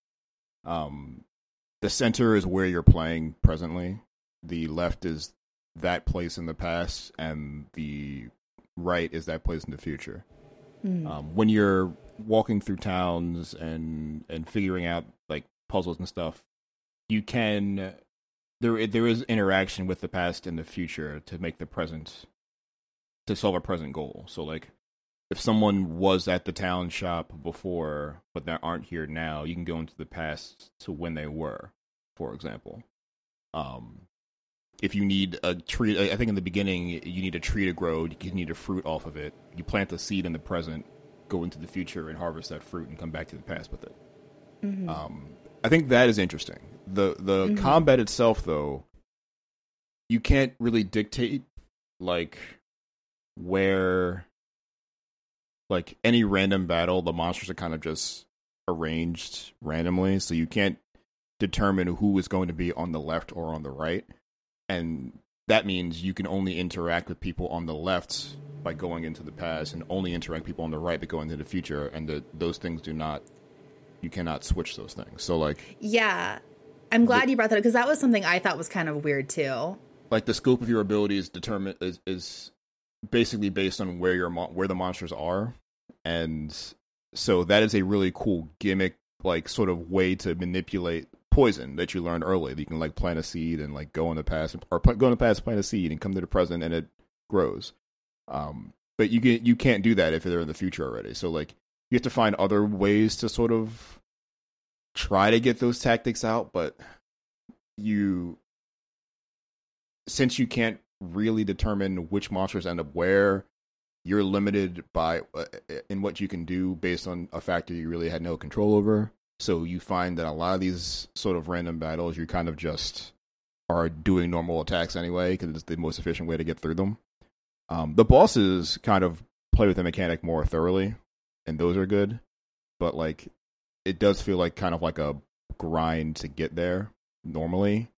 Um, the center is where you're playing presently. The left is that place in the past, and the right is that place in the future. Mm. Um, when you're walking through towns and and figuring out like puzzles and stuff, you can there there is interaction with the past and the future to make the present to solve a present goal. So like if someone was at the town shop before but they aren't here now, you can go into the past to when they were, for example. Um if you need a tree, I think in the beginning you need a tree to grow. You need a fruit off of it. You plant the seed in the present, go into the future and harvest that fruit, and come back to the past with it. Mm-hmm. Um, I think that is interesting. the The mm-hmm. combat itself, though, you can't really dictate like where, like any random battle, the monsters are kind of just arranged randomly, so you can't determine who is going to be on the left or on the right and that means you can only interact with people on the left by going into the past and only interact with people on the right by going into the future. And the, those things do not you cannot switch those things. So like yeah. I'm glad the, you brought that up because that was something i thought was kind of weird too. Like the scope of your abilities determine is, is basically based on where your where the monsters are. And so that is a really cool gimmick like sort of way to manipulate poison that you learned early. That you can like plant a seed and like go in the past or go in the past, plant a seed, and come to the present, and it grows. Um, but you can you can't do that if they're in the future already. So like you have to find other ways to sort of try to get those tactics out, but you since you can't really determine which monsters end up where you're limited by uh, in what you can do based on a factor you really had no control over so you find that a lot of these sort of random battles, you kind of just are doing normal attacks anyway because it's the most efficient way to get through them. Um, the bosses kind of play with the mechanic more thoroughly, and those are good. But like, it does feel like kind of like a grind to get there normally,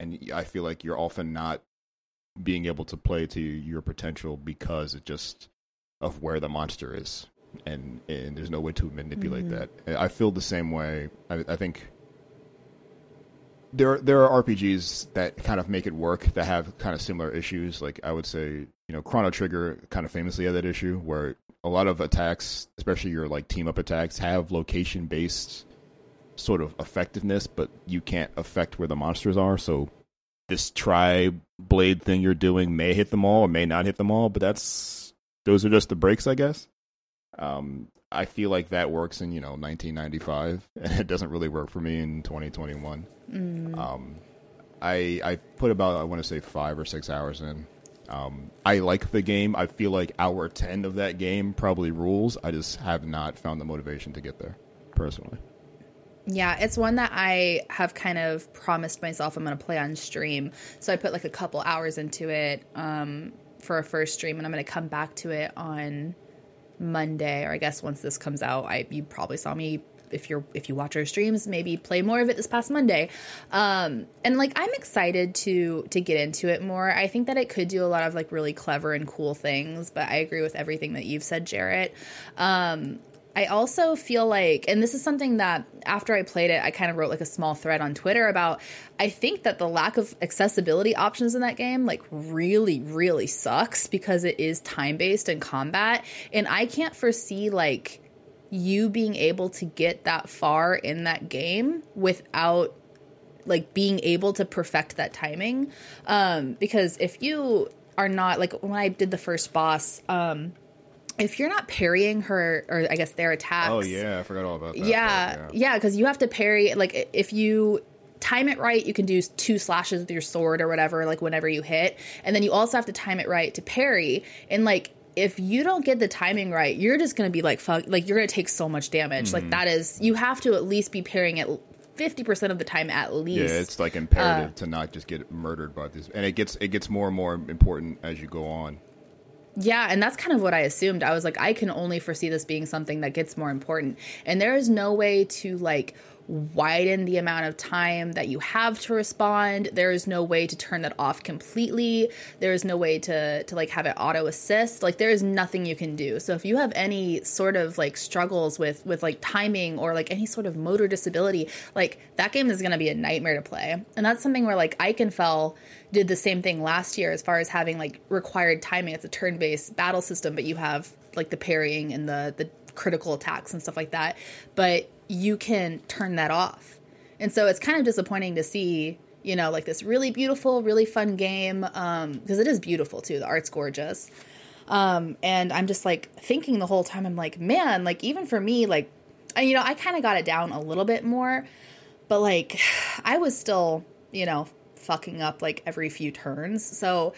and I feel like you're often not being able to play to your potential because it just of where the monster is and and there's no way to manipulate mm-hmm. that. I feel the same way. I, I think there there are RPGs that kind of make it work that have kind of similar issues. Like I would say, you know, Chrono Trigger kind of famously had that issue where a lot of attacks, especially your like team up attacks, have location based sort of effectiveness, but you can't affect where the monsters are. So this tri blade thing you're doing may hit them all or may not hit them all, but that's those are just the breaks, I guess. Um, I feel like that works in you know 1995, and it doesn't really work for me in 2021. Mm. Um, I I put about I want to say five or six hours in. Um, I like the game. I feel like hour ten of that game probably rules. I just have not found the motivation to get there personally. Yeah, it's one that I have kind of promised myself I'm going to play on stream. So I put like a couple hours into it um, for a first stream, and I'm going to come back to it on Monday, or I guess once this comes out. I you probably saw me if you're if you watch our streams, maybe play more of it this past Monday. Um, and like I'm excited to to get into it more. I think that it could do a lot of like really clever and cool things, but I agree with everything that you've said, Jarrett. Um, I also feel like, and this is something that after I played it, I kind of wrote like a small thread on Twitter about. I think that the lack of accessibility options in that game, like, really, really sucks because it is time based and combat. And I can't foresee, like, you being able to get that far in that game without like being able to perfect that timing um because if you are not like when i did the first boss um if you're not parrying her or i guess their attacks oh yeah i forgot all about that yeah yeah because yeah, you have to parry like if you time it right you can do two slashes with your sword or whatever like whenever you hit and then you also have to time it right to parry and like if you don't get the timing right, you're just going to be like fuck like you're going to take so much damage. Mm-hmm. Like that is you have to at least be parrying it 50% of the time at least. Yeah, it's like imperative uh, to not just get murdered by this. And it gets it gets more and more important as you go on. Yeah, and that's kind of what I assumed. I was like I can only foresee this being something that gets more important. And there is no way to like widen the amount of time that you have to respond. There is no way to turn that off completely. There is no way to to like have it auto assist. Like there is nothing you can do. So if you have any sort of like struggles with with like timing or like any sort of motor disability, like that game is going to be a nightmare to play. And that's something where like Ikenfell did the same thing last year as far as having like required timing. It's a turn-based battle system, but you have like the parrying and the the critical attacks and stuff like that. But you can turn that off. And so it's kind of disappointing to see, you know, like this really beautiful, really fun game Um, because um, it is beautiful too. The art's gorgeous. Um, and I'm just like thinking the whole time, I'm like, man, like even for me, like, you know, I kind of got it down a little bit more, but like I was still, you know, fucking up like every few turns. So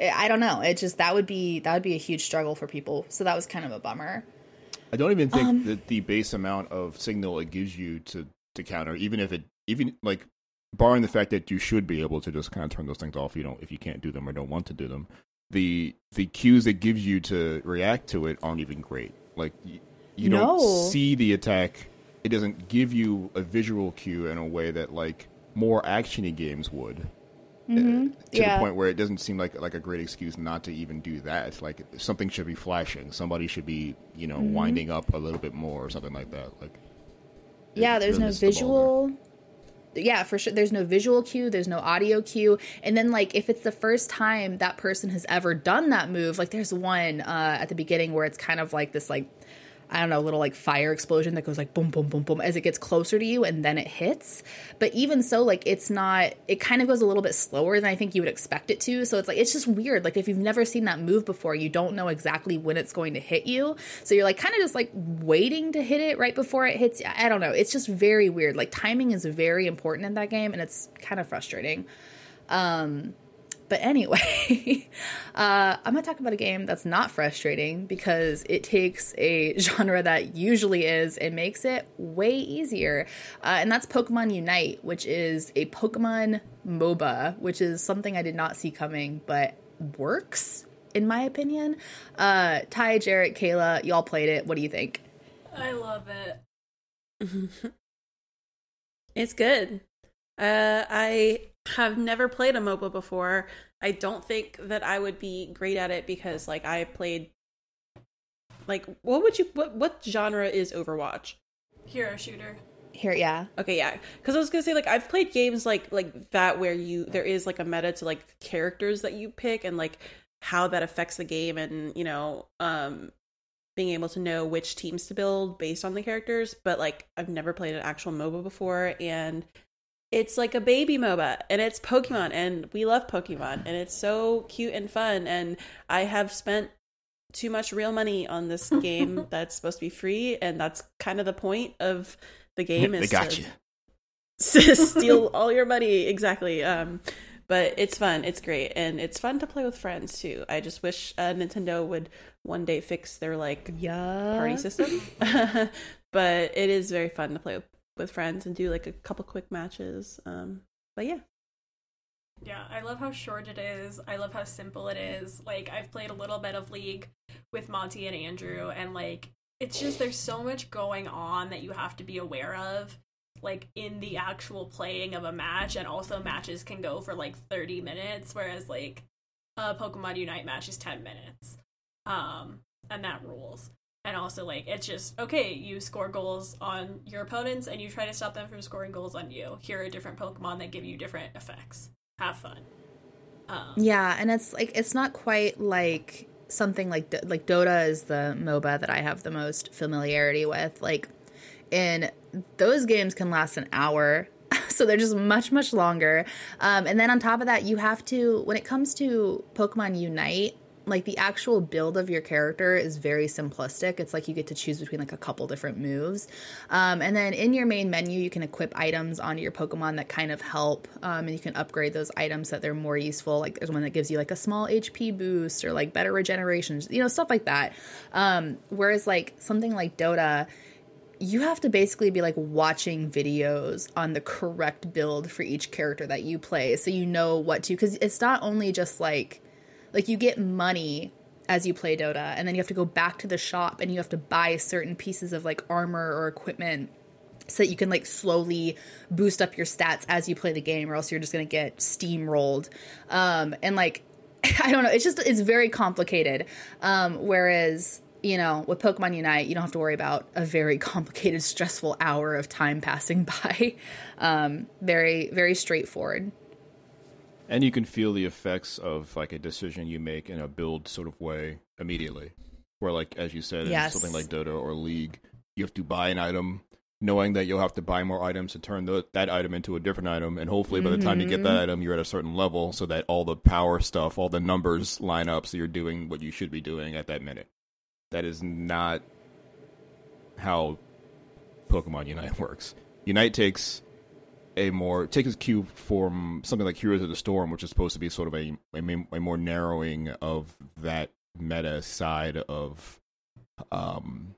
I don't know. It just that would be that would be a huge struggle for people. So that was kind of a bummer. I don't even think um, that the base amount of signal it gives you to to counter, even if it even like barring the fact that you should be able to just kind of turn those things off, you don't if you can't do them or don't want to do them. The the cues it gives you to react to it aren't even great. Like you, you no. don't see the attack. It doesn't give you a visual cue in a way that like more actiony games would. Mm-hmm. to yeah. the point where it doesn't seem like like a great excuse not to even do that. Like something should be flashing. Somebody should be you know mm-hmm. winding up a little bit more or something like that. Like yeah, there's no visual. The yeah, for sure. There's no visual cue. There's no audio cue. And then, like, if it's the first time that person has ever done that move, like, there's one uh, at the beginning where it's kind of like this, like, I don't know, little like fire explosion that goes like boom, boom, boom, boom as it gets closer to you and then it hits. But even so, like it's not, it kind of goes a little bit slower than I think you would expect it to. So it's like, it's just weird. Like if you've never seen that move before, you don't know exactly when it's going to hit you. So you're like kind of just like waiting to hit it right before it hits. I don't know. It's just very weird. Like timing is very important in that game and it's kind of frustrating. Um, but anyway, uh, I'm going to talk about a game that's not frustrating because it takes a genre that usually is and makes it way easier. Uh, and that's Pokemon Unite, which is a Pokemon MOBA, which is something I did not see coming, but works in my opinion. Uh, Ty, Jarrett, Kayla, y'all played it. What do you think? I love it. it's good. Uh, I have never played a MOBA before. I don't think that I would be great at it because like I played like what would you what what genre is Overwatch? Hero shooter. Here, yeah. Okay, yeah. Because I was gonna say, like, I've played games like like that where you there is like a meta to like characters that you pick and like how that affects the game, and you know, um, being able to know which teams to build based on the characters. But like, I've never played an actual MOBA before, and it's like a baby MOBA and it's Pokemon and we love Pokemon and it's so cute and fun and I have spent too much real money on this game that's supposed to be free, and that's kind of the point of the game. Is they got to, you. steal all your money exactly. Um, but it's fun. It's great, and it's fun to play with friends too. I just wish uh, Nintendo would one day fix their like yeah. party system. but it is very fun to play with, with friends and do like a couple quick matches. Um, but yeah. Yeah, I love how short it is. I love how simple it is. Like I've played a little bit of League with Monty and Andrew and like it's just there's so much going on that you have to be aware of like in the actual playing of a match and also matches can go for like 30 minutes whereas like a Pokemon Unite match is 10 minutes. Um and that rules. And also like it's just okay, you score goals on your opponents and you try to stop them from scoring goals on you. Here are different Pokemon that give you different effects have fun. Um, yeah, and it's like it's not quite like something like like Dota is the MOBA that I have the most familiarity with. Like, in those games can last an hour, so they're just much much longer. Um, and then on top of that, you have to when it comes to Pokemon Unite, like the actual build of your character is very simplistic. It's like you get to choose between like a couple different moves. Um, and then in your main menu, you can equip items onto your Pokemon that kind of help. Um, and you can upgrade those items so that they're more useful. Like there's one that gives you like a small HP boost or like better regeneration, you know, stuff like that. Um, whereas like something like Dota, you have to basically be like watching videos on the correct build for each character that you play so you know what to because it's not only just like like you get money as you play Dota, and then you have to go back to the shop and you have to buy certain pieces of like armor or equipment so that you can like slowly boost up your stats as you play the game, or else you're just gonna get steamrolled. Um, and like I don't know, it's just it's very complicated. Um, whereas you know, with Pokemon Unite, you don't have to worry about a very complicated, stressful hour of time passing by. Um, very, very straightforward and you can feel the effects of like a decision you make in a build sort of way immediately where like as you said yes. in something like dota or league you have to buy an item knowing that you'll have to buy more items to turn the, that item into a different item and hopefully by the time you get that mm-hmm. item you're at a certain level so that all the power stuff all the numbers line up so you're doing what you should be doing at that minute that is not how pokemon unite works unite takes a more take his cue from something like Heroes of the Storm, which is supposed to be sort of a a, a more narrowing of that meta side of um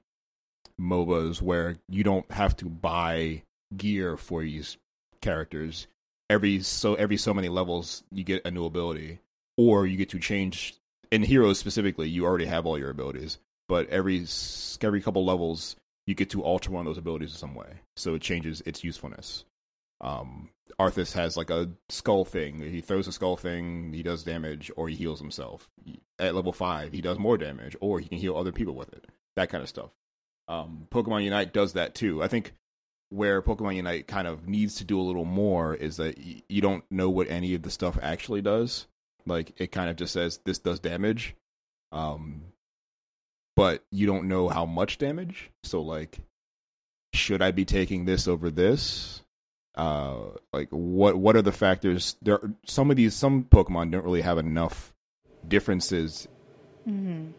MOBAs where you don't have to buy gear for these characters. Every so every so many levels you get a new ability. Or you get to change in heroes specifically, you already have all your abilities. But every every couple levels you get to alter one of those abilities in some way. So it changes its usefulness um, Arthas has like a skull thing. He throws a skull thing, he does damage, or he heals himself. At level five, he does more damage, or he can heal other people with it. That kind of stuff. Um, Pokemon Unite does that too. I think where Pokemon Unite kind of needs to do a little more is that y- you don't know what any of the stuff actually does. Like it kind of just says this does damage, um, but you don't know how much damage. So like, should I be taking this over this? Uh like what what are the factors there are, some of these some pokemon don't really have enough differences mm-hmm.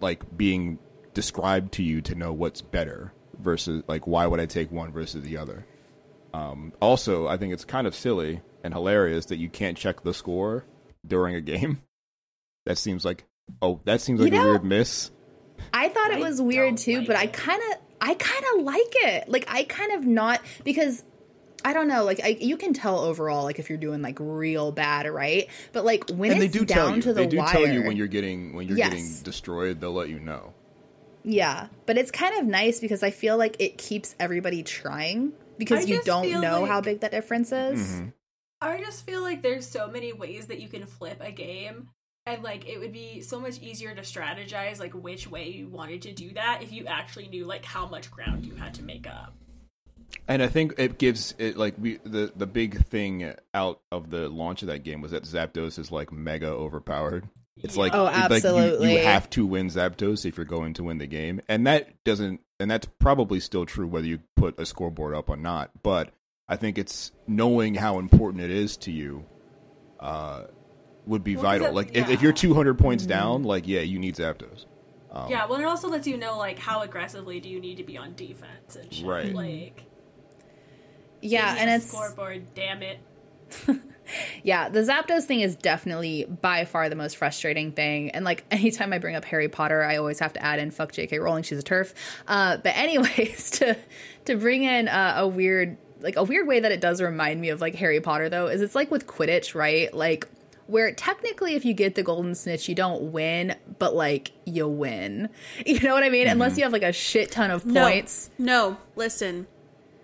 like being described to you to know what's better versus like why would i take one versus the other um also i think it's kind of silly and hilarious that you can't check the score during a game that seems like oh that seems like you know, a weird miss i thought it was weird too like but it. i kind of I kind of like it. Like I kind of not because I don't know, like I, you can tell overall, like if you're doing like real bad, right? But like when and it's they do down tell you. to the they do wire, tell you when you're getting when you're yes. getting destroyed. They'll let you know. Yeah, but it's kind of nice because I feel like it keeps everybody trying because I you don't know like, how big that difference is. Mm-hmm. I just feel like there's so many ways that you can flip a game and like it would be so much easier to strategize like which way you wanted to do that if you actually knew like how much ground you had to make up and I think it gives it like we the the big thing out of the launch of that game was that Zapdos is like mega overpowered. It's like oh, absolutely. Like you, you, have to win Zapdos if you're going to win the game, and that doesn't, and that's probably still true whether you put a scoreboard up or not. But I think it's knowing how important it is to you, uh, would be well, vital. Like yeah. if, if, you're 200 points mm-hmm. down, like yeah, you need Zapdos. Um, yeah, well, it also lets you know like how aggressively do you need to be on defense and shit. Right. Like, Yeah, and it's scoreboard. Damn it. Yeah, the Zapdos thing is definitely by far the most frustrating thing. And like anytime I bring up Harry Potter, I always have to add in "fuck J.K. Rowling, she's a TERF." Uh, but anyways, to to bring in uh, a weird like a weird way that it does remind me of like Harry Potter though is it's like with Quidditch, right? Like where technically if you get the golden snitch you don't win but like you win you know what i mean mm-hmm. unless you have like a shit ton of points no, no listen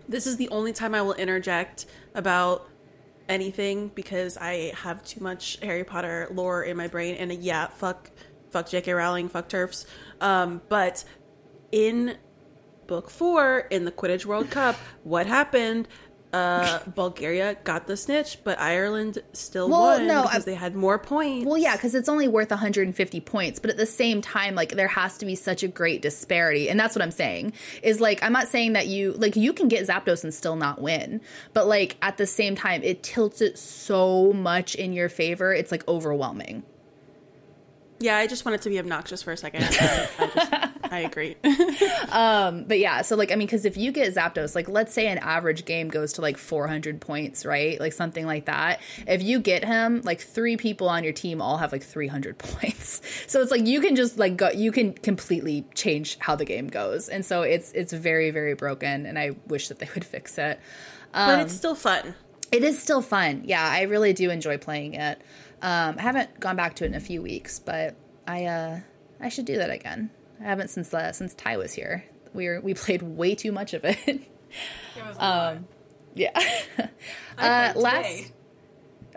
this is the only time i will interject about anything because I have too much Harry Potter lore in my brain. And yeah, fuck, fuck J.K. Rowling, fuck TERFs. Um, but in book four in the Quidditch World Cup, what happened? Uh, Bulgaria got the snitch, but Ireland still well, won no, because I, they had more points. Well, yeah, because it's only worth 150 points, but at the same time, like there has to be such a great disparity, and that's what I'm saying. Is like I'm not saying that you like you can get Zapdos and still not win, but like at the same time, it tilts it so much in your favor. It's like overwhelming. Yeah, I just want it to be obnoxious for a second. I, I, just, I agree. um, but yeah, so like I mean, because if you get Zapdos, like let's say an average game goes to like 400 points, right? Like something like that. If you get him, like three people on your team all have like 300 points. So it's like you can just like go, you can completely change how the game goes, and so it's it's very very broken, and I wish that they would fix it. Um, but it's still fun. It is still fun. Yeah, I really do enjoy playing it. Um, I haven't gone back to it in a few weeks, but I uh, I should do that again. I haven't since uh, since Ty was here. We were we played way too much of it. it um, yeah. uh, last.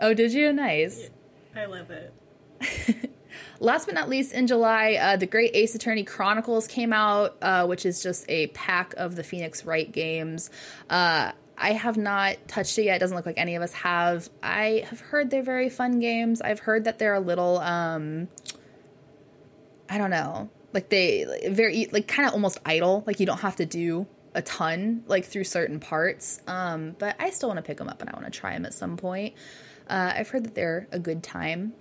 Oh, did you? Nice. I love it. Last but not least, in July, uh, the Great Ace Attorney Chronicles came out, uh, which is just a pack of the Phoenix Wright games. Uh, I have not touched it yet. It doesn't look like any of us have. I have heard they're very fun games. I've heard that they're a little um I don't know. Like they very like kind of almost idle. Like you don't have to do a ton like through certain parts. Um but I still want to pick them up and I want to try them at some point. Uh, I've heard that they're a good time.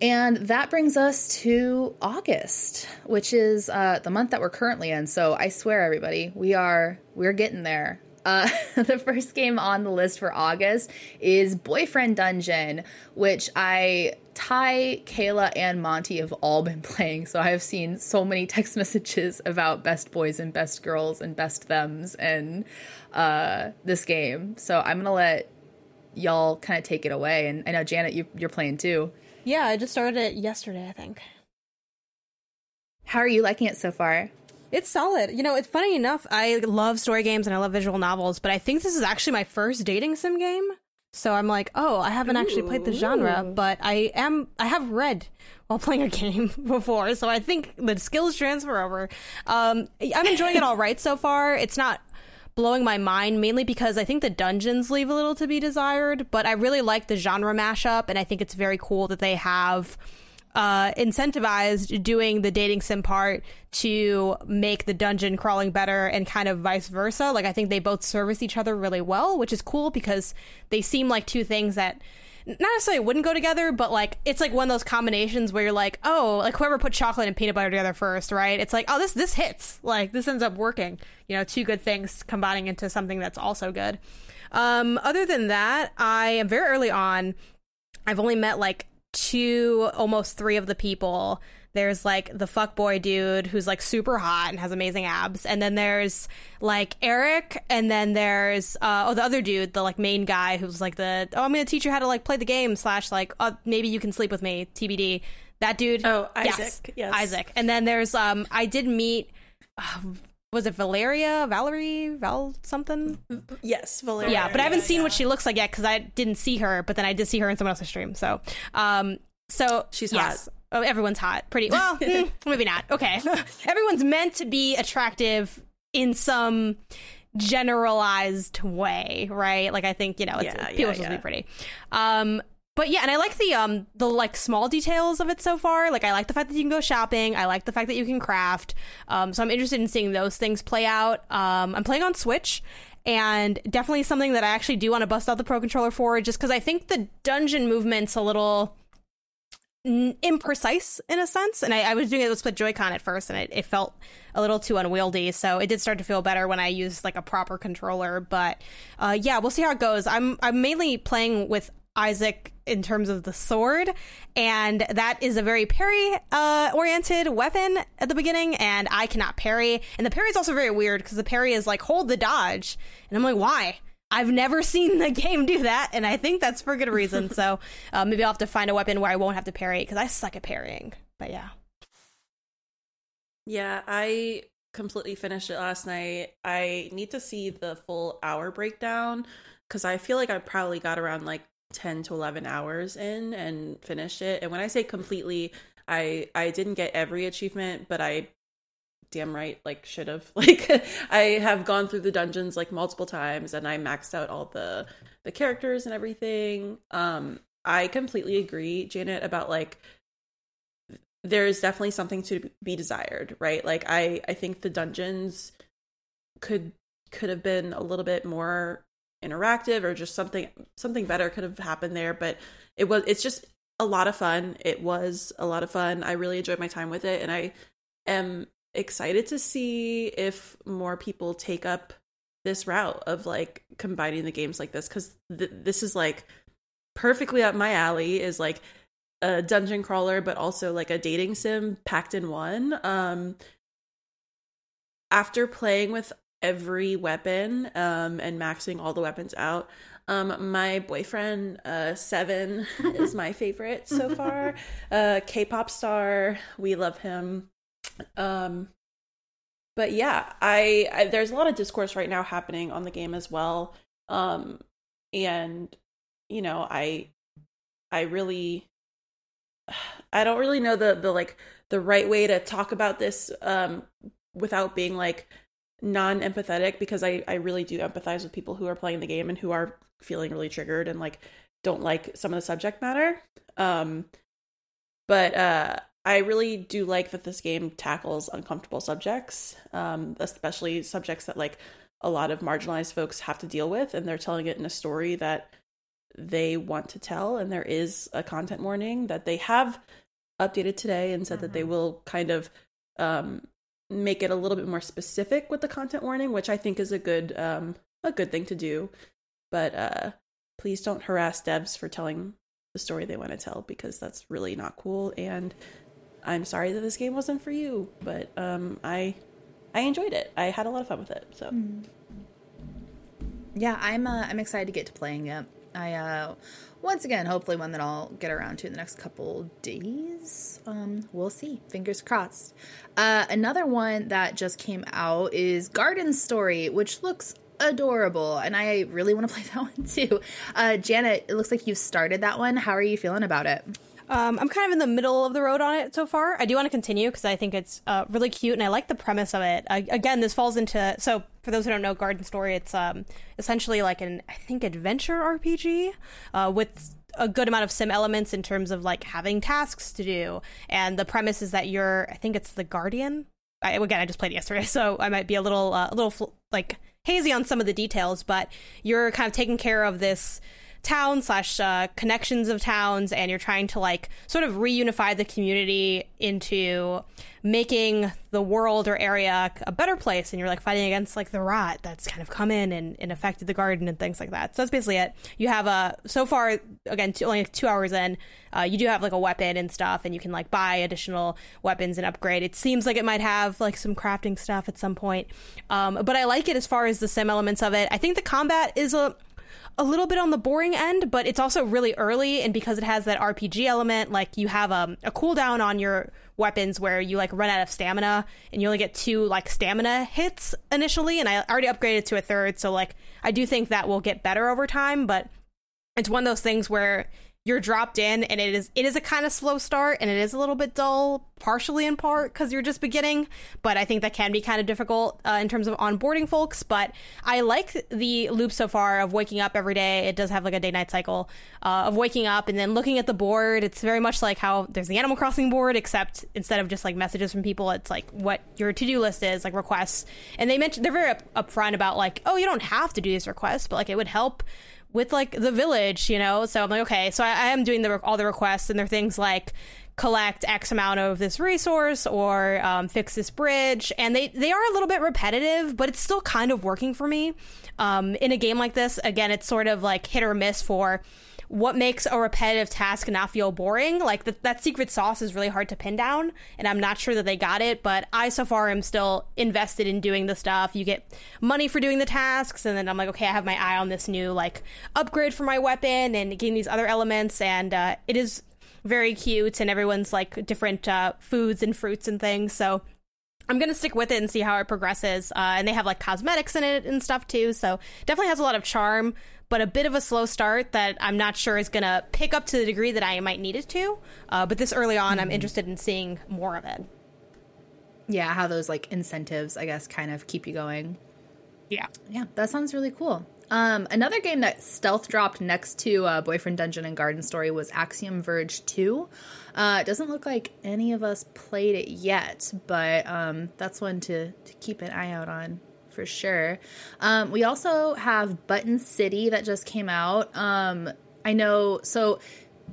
And that brings us to August, which is uh, the month that we're currently in. So I swear, everybody, we are we're getting there. Uh, the first game on the list for August is Boyfriend Dungeon, which I, Ty, Kayla, and Monty have all been playing. So I have seen so many text messages about best boys and best girls and best thems and uh, this game. So I'm gonna let y'all kind of take it away. And I know Janet, you, you're playing too. Yeah, I just started it yesterday, I think. How are you liking it so far? It's solid. You know, it's funny enough. I love story games and I love visual novels, but I think this is actually my first dating sim game. So I'm like, oh, I haven't Ooh. actually played the genre, but I am. I have read while playing a game before, so I think the skills transfer over. Um, I'm enjoying it all right so far. It's not blowing my mind mainly because I think the dungeons leave a little to be desired, but I really like the genre mashup, and I think it's very cool that they have uh, incentivized doing the dating sim part to make the dungeon crawling better and kind of vice versa. Like, I think they both service each other really well, which is cool because they seem like two things that not necessarily wouldn't go together, but like it's like one of those combinations where you're like, oh, like whoever put chocolate and peanut butter together first, right? It's like, oh, this this hits. Like this ends up working. You know, two good things combining into something that's also good. Um, other than that, I am very early on. I've only met like two, almost three of the people. There's like the fuck boy dude who's like super hot and has amazing abs, and then there's like Eric, and then there's uh, oh the other dude, the like main guy who's like the oh I'm gonna teach you how to like play the game slash like uh, maybe you can sleep with me TBD. That dude. Oh Isaac. Yes, yes. Isaac. And then there's um I did meet. Uh, was it Valeria, Valerie, Val something? Yes, Valeria. Yeah, but I haven't seen yeah. what she looks like yet because I didn't see her. But then I did see her in someone else's stream. So, um, so she's yes. hot. Oh, everyone's hot. Pretty well, mm, maybe not. Okay, everyone's meant to be attractive in some generalized way, right? Like I think you know, it's, yeah, people yeah, supposed yeah. to be pretty. Um, but yeah, and I like the um the like small details of it so far. Like I like the fact that you can go shopping. I like the fact that you can craft. Um, so I'm interested in seeing those things play out. Um, I'm playing on Switch, and definitely something that I actually do want to bust out the Pro controller for, just because I think the dungeon movement's a little imprecise in a sense. And I, I was doing it with split Joy-Con at first, and it, it, felt a little too unwieldy. So it did start to feel better when I used like a proper controller. But uh, yeah, we'll see how it goes. I'm I'm mainly playing with Isaac in terms of the sword, and that is a very parry uh, oriented weapon at the beginning, and I cannot parry. And the parry is also very weird because the parry is like hold the dodge, and I'm like, why? I've never seen the game do that, and I think that's for good reason. so uh, maybe I'll have to find a weapon where I won't have to parry because I suck at parrying. But yeah. Yeah, I completely finished it last night. I need to see the full hour breakdown because I feel like I probably got around like 10 to 11 hours in and finished it. And when I say completely, I I didn't get every achievement, but I damn right like should have. Like i have gone through the dungeons like multiple times and i maxed out all the the characters and everything. Um i completely agree janet about like there's definitely something to be desired right? Like i i think the dungeons could could have been a little bit more interactive or just something something better could have happened there but it was it's just a lot of fun. It was a lot of fun. I really enjoyed my time with it and i am excited to see if more people take up this route of like combining the games like this because th- this is like perfectly up my alley is like a dungeon crawler but also like a dating sim packed in one. Um after playing with every weapon um and maxing all the weapons out. Um my boyfriend uh seven is my favorite so far. Uh k-pop star we love him. Um, but yeah, I, I there's a lot of discourse right now happening on the game as well. Um, and you know, I I really I don't really know the the like the right way to talk about this um without being like non-empathetic because I I really do empathize with people who are playing the game and who are feeling really triggered and like don't like some of the subject matter. Um but uh I really do like that this game tackles uncomfortable subjects, um, especially subjects that like a lot of marginalized folks have to deal with, and they're telling it in a story that they want to tell. And there is a content warning that they have updated today and said mm-hmm. that they mm-hmm. will kind of um, make it a little bit more specific with the content warning, which I think is a good um, a good thing to do. But uh, please don't harass devs for telling the story they want to tell because that's really not cool and I'm sorry that this game wasn't for you, but um, I I enjoyed it. I had a lot of fun with it. So mm. yeah, I'm uh, I'm excited to get to playing it. I uh, once again, hopefully one that I'll get around to in the next couple days. Um, we'll see. Fingers crossed. Uh, another one that just came out is Garden Story, which looks adorable, and I really want to play that one too. Uh, Janet, it looks like you started that one. How are you feeling about it? Um, I'm kind of in the middle of the road on it so far. I do want to continue because I think it's uh, really cute and I like the premise of it. Uh, again, this falls into so for those who don't know Garden Story, it's um, essentially like an I think adventure RPG uh, with a good amount of sim elements in terms of like having tasks to do. And the premise is that you're I think it's the guardian. I, again, I just played yesterday, so I might be a little uh, a little like hazy on some of the details, but you're kind of taking care of this town slash uh, connections of towns, and you're trying to like sort of reunify the community into making the world or area a better place. And you're like fighting against like the rot that's kind of come in and, and affected the garden and things like that. So that's basically it. You have a so far again two, only two hours in uh, you do have like a weapon and stuff and you can like buy additional weapons and upgrade. It seems like it might have like some crafting stuff at some point. Um, but i like it as far as the sim elements of it. I think the combat is a a little bit on the boring end, but it's also really early. And because it has that RPG element, like you have um, a cooldown on your weapons where you like run out of stamina and you only get two like stamina hits initially. And I already upgraded to a third. So like I do think that will get better over time, but it's one of those things where you're dropped in and it is it is a kind of slow start and it is a little bit dull partially in part because you're just beginning but i think that can be kind of difficult uh, in terms of onboarding folks but i like the loop so far of waking up every day. It does have like a day night cycle uh, of waking up and then looking at the board. It's very much like how there's the animal crossing board except instead of just like messages from people it's like what your to-do list is like requests. And they mentioned they're very up- upfront about like oh you don't have to do these requests but like it would help with like the village, you know. So I'm like, okay, so I, I am doing the all the requests, and there are things like collect X amount of this resource or um, fix this bridge, and they they are a little bit repetitive, but it's still kind of working for me. Um, in a game like this, again, it's sort of like hit or miss for what makes a repetitive task not feel boring. Like the, that secret sauce is really hard to pin down, and I'm not sure that they got it. But I so far am still invested in doing the stuff. You get money for doing the tasks, and then I'm like, okay, I have my eye on this new like upgrade for my weapon and getting these other elements, and uh, it is very cute, and everyone's like different uh, foods and fruits and things. So I'm gonna stick with it and see how it progresses. Uh, and they have like cosmetics in it and stuff too, so definitely has a lot of charm but a bit of a slow start that I'm not sure is going to pick up to the degree that I might need it to. Uh, but this early on, mm-hmm. I'm interested in seeing more of it. Yeah, how those like incentives, I guess, kind of keep you going. Yeah. Yeah, that sounds really cool. Um, another game that stealth dropped next to uh, Boyfriend Dungeon and Garden Story was Axiom Verge 2. Uh, it doesn't look like any of us played it yet, but um, that's one to, to keep an eye out on for sure. Um, we also have Button City that just came out. Um, I know. So,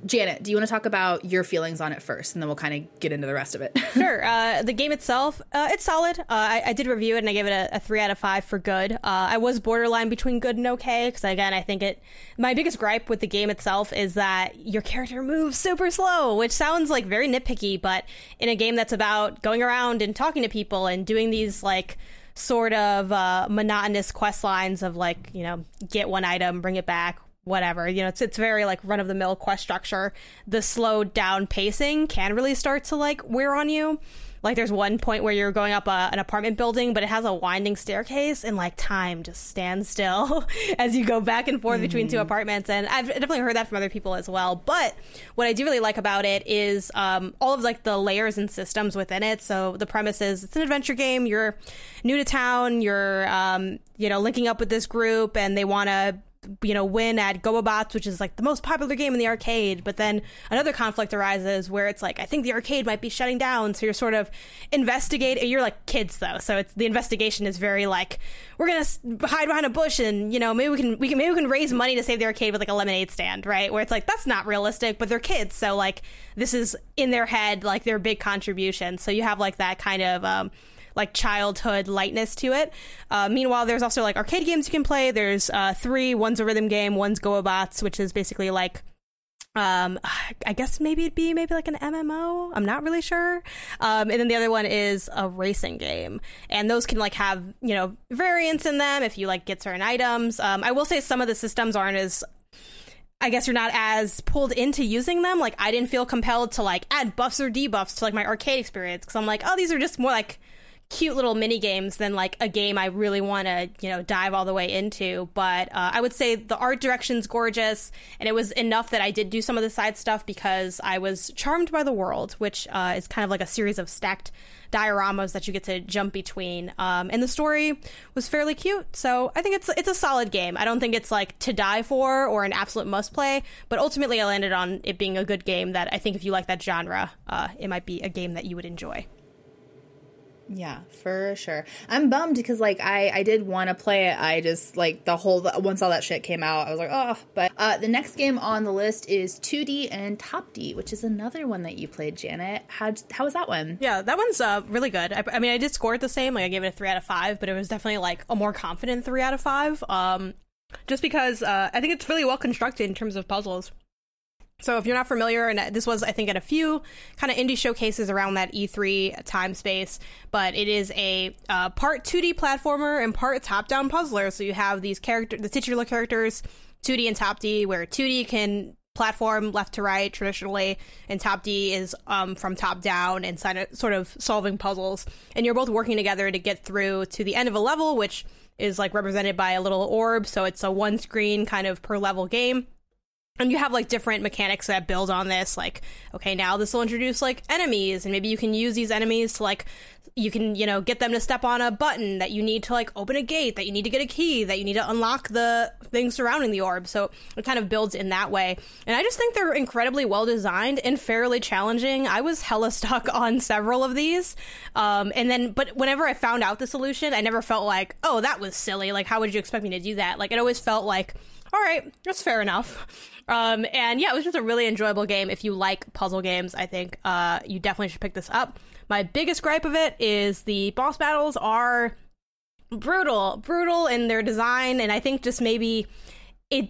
Janet, do you want to talk about your feelings on it first, and then we'll kind of get into the rest of it? sure. Uh, the game itself, uh, it's solid. Uh, I, I, did review it, and I gave it a, a three out of five for good. Uh, I was borderline between good and okay because, again, I think it. My biggest gripe with the game itself is that your character moves super slow, which sounds like very nitpicky, but in a game that's about going around and talking to people and doing these like sort of uh, monotonous quest lines of like you know get one item, bring it back, whatever. You know, it's it's very like run of the mill quest structure. The slowed down pacing can really start to like wear on you. Like there's one point where you're going up a, an apartment building, but it has a winding staircase, and like time just stands still as you go back and forth mm-hmm. between two mm-hmm. apartments. And I've definitely heard that from other people as well. But what I do really like about it is um, all of like the layers and systems within it. So the premise is it's an adventure game. You're new to town. You're um, you know linking up with this group, and they want to you know, win at GoBots, which is like the most popular game in the arcade. But then another conflict arises where it's like, I think the arcade might be shutting down. So you're sort of investigating. You're like kids though, so it's the investigation is very like we're gonna hide behind a bush and you know maybe we can we can maybe we can raise money to save the arcade with like a lemonade stand, right? Where it's like that's not realistic, but they're kids, so like this is in their head like their big contribution. So you have like that kind of um, like childhood lightness to it. Uh, meanwhile, there's also like arcade games you can play. There's uh, three. One's a rhythm game. One's GoBots, which is basically like um i guess maybe it'd be maybe like an mmo i'm not really sure um and then the other one is a racing game and those can like have you know variants in them if you like get certain items um i will say some of the systems aren't as I guess you're not as pulled into using them. Like I didn't feel compelled to like add buffs or debuffs to like my arcade experience because I'm like, oh, these are just more like cute little mini games than like a game I really want to, you know, dive all the way into. But uh, I would say the art direction's gorgeous, and it was enough that I did do some of the side stuff because I was charmed by the world, which uh, is kind of like a series of stacked dioramas that you get to jump between. Um, and the story was fairly cute, so I think it's it's a solid game. I don't think it's like to die for or an absolute must play, but ultimately I landed on it being a good game that I think if you like that genre, uh, it might be a game that you would enjoy. Yeah, for sure. I'm bummed because like I I did want to play it. I just like the whole once all that shit came out, I was like, oh. But uh, the next game on the list is Toodee and Topdee, which is another one that you played, Janet. How how was that one? Yeah, that one's uh, really good. I, I mean, I did score it the same. Like I gave it a three out of five, but it was definitely like a more confident three out of five. Um, just because uh, I think it's really well constructed in terms of puzzles. So if you're not familiar, and this was, I think, at a few kind of indie showcases around that E3 time space, but it is a uh, part 2D platformer and part top-down puzzler. So you have these character, the titular characters, Toodee and Topdee, where Toodee can platform left to right traditionally, and Topdee is um, from top down and sort of solving puzzles. And you're both working together to get through to the end of a level, which is like represented by a little orb. So it's a one screen kind of per level game and you have like different mechanics that build on this like okay now this will introduce like enemies and maybe you can use these enemies to like you can you know get them to step on a button that you need to like open a gate that you need to get a key that you need to unlock the things surrounding the orb. So it kind of builds in that way. And i just think they're incredibly well designed and fairly challenging. I was hella stuck on several of these. Um, and then but whenever i found out the solution i never felt like oh that was silly. Like how would you expect me to do that? Like it always felt like all right, that's fair enough. Um, and yeah, it was just a really enjoyable game. If you like puzzle games, I think uh, you definitely should pick this up. My biggest gripe of it is the boss battles are brutal, brutal in their design, and I think just maybe it.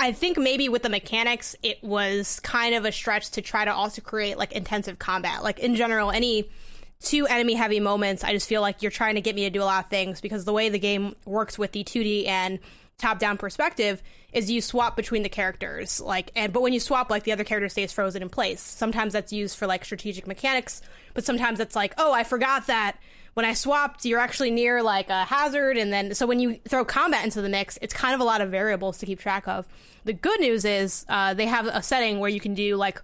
I think maybe with the mechanics, it was kind of a stretch to try to also create like intensive combat. Like in general, any two enemy heavy moments, I just feel like you're trying to get me to do a lot of things because the way the game works with the 2D and top down perspective is you swap between the characters like and but when you swap like the other character stays frozen in place. Sometimes that's used for like strategic mechanics but sometimes it's like oh i forgot that when i swapped you're actually near like a hazard and then so when you throw combat into the mix it's kind of a lot of variables to keep track of. The good news is uh, they have a setting where you can do like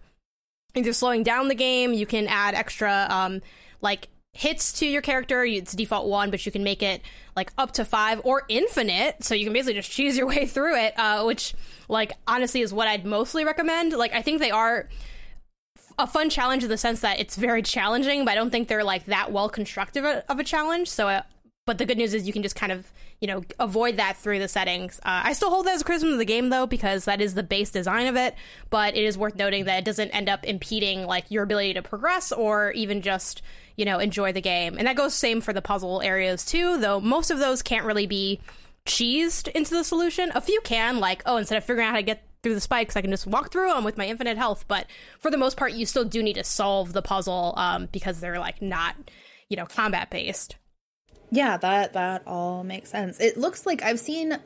either slowing down the game you can add extra um, like hits to your character. It's default one, but you can make it like up to five or infinite. So you can basically just choose your way through it, uh, which, like, honestly is what I'd mostly recommend. Like, I think they are a fun challenge in the sense that it's very challenging, but I don't think they're like that well constructed of a challenge. So, uh, but the good news is you can just kind of you know avoid that through the settings. Uh, I still hold that as a criticism of the game though because that is the base design of it. But it is worth noting that it doesn't end up impeding like your ability to progress or even just you know, enjoy the game. And that goes same for the puzzle areas too, though most of those can't really be cheesed into the solution. A few can, like, oh, instead of figuring out how to get through the spikes, I can just walk through them with my infinite health. But for the most part, you still do need to solve the puzzle um, because they're like not, you know, combat based. Yeah, that that all makes sense. It looks like I've seen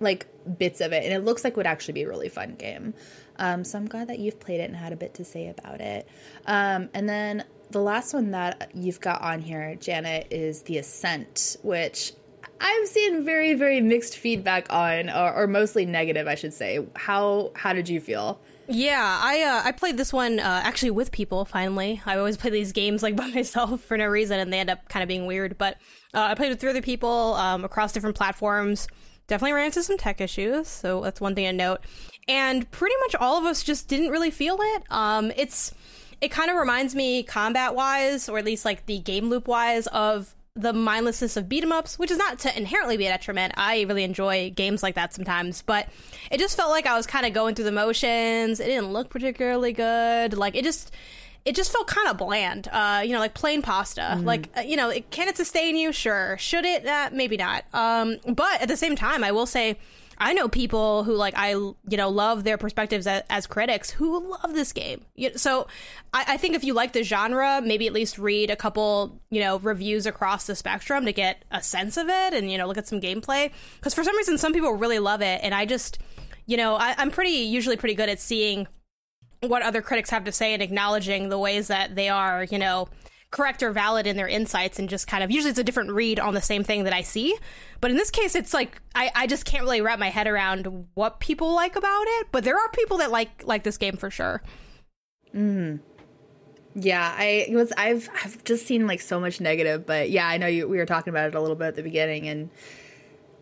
like bits of it, and it looks like would actually be a really fun game. Um, so I'm glad that you've played it and had a bit to say about it. Um, and then the last one that you've got on here, Janet, is The Ascent, which I've seen very, very mixed feedback on, or, or mostly negative, I should say. How how did you feel? Yeah, I uh, I played this one uh, actually with people. Finally, I always play these games like by myself for no reason, and they end up kind of being weird. But uh, I played with three other people um, across different platforms. Definitely ran into some tech issues, so that's one thing to note. And pretty much all of us just didn't really feel it. Um, it's it kind of reminds me combat wise, or at least like the game loop wise, of the mindlessness of beat 'em ups, which is not to inherently be a detriment. I really enjoy games like that sometimes, but it just felt like I was kind of going through the motions. It didn't look particularly good. Like it just it just felt kind of bland. Uh, you know, like plain pasta. Mm-hmm. Like uh, you know, it, can it sustain you? Sure. Should it? Uh, maybe not. Um, but at the same time, I will say I know people who like I you know love their perspectives as, as critics who love this game. So I, I, think if you like the genre, maybe at least read a couple you know reviews across the spectrum to get a sense of it, and you know look at some gameplay. Because for some reason, some people really love it, and I just you know I, I'm pretty usually pretty good at seeing what other critics have to say and acknowledging the ways that they are you know correct or valid in their insights and just kind of usually it's a different read on the same thing that I see. But in this case it's like I, I just can't really wrap my head around what people like about it. But there are people that like like this game for sure. Mm. Yeah, I was I've I've just seen like so much negative, but yeah, I know you we were talking about it a little bit at the beginning and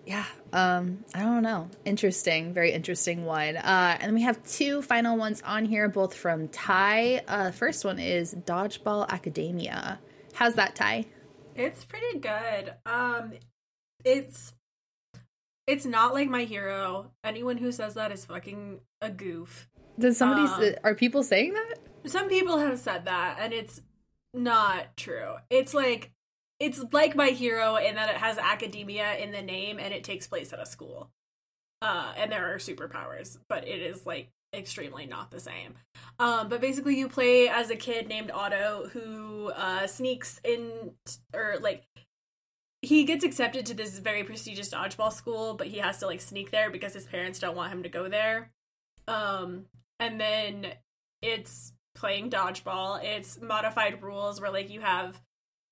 yeah, um, I don't know. Interesting, very interesting one. Uh, and we have two final ones on here, both from Ty. Uh, first one is Dodgeball Academia. How's that, Ty? It's pretty good. Um, it's it's not like my hero. Anyone who says that is fucking a goof. Does somebody? Um, say, are people saying that? Some people have said that, and it's not true. It's like it's like my hero in that it has academia in the name and it takes place at a school. Uh and there are superpowers but it is like extremely not the same. Um but basically you play as a kid named otto who uh sneaks in or like he gets accepted to this very prestigious dodgeball school but he has to like sneak there because his parents don't want him to go there. Um and then it's playing dodgeball. It's modified rules where like you have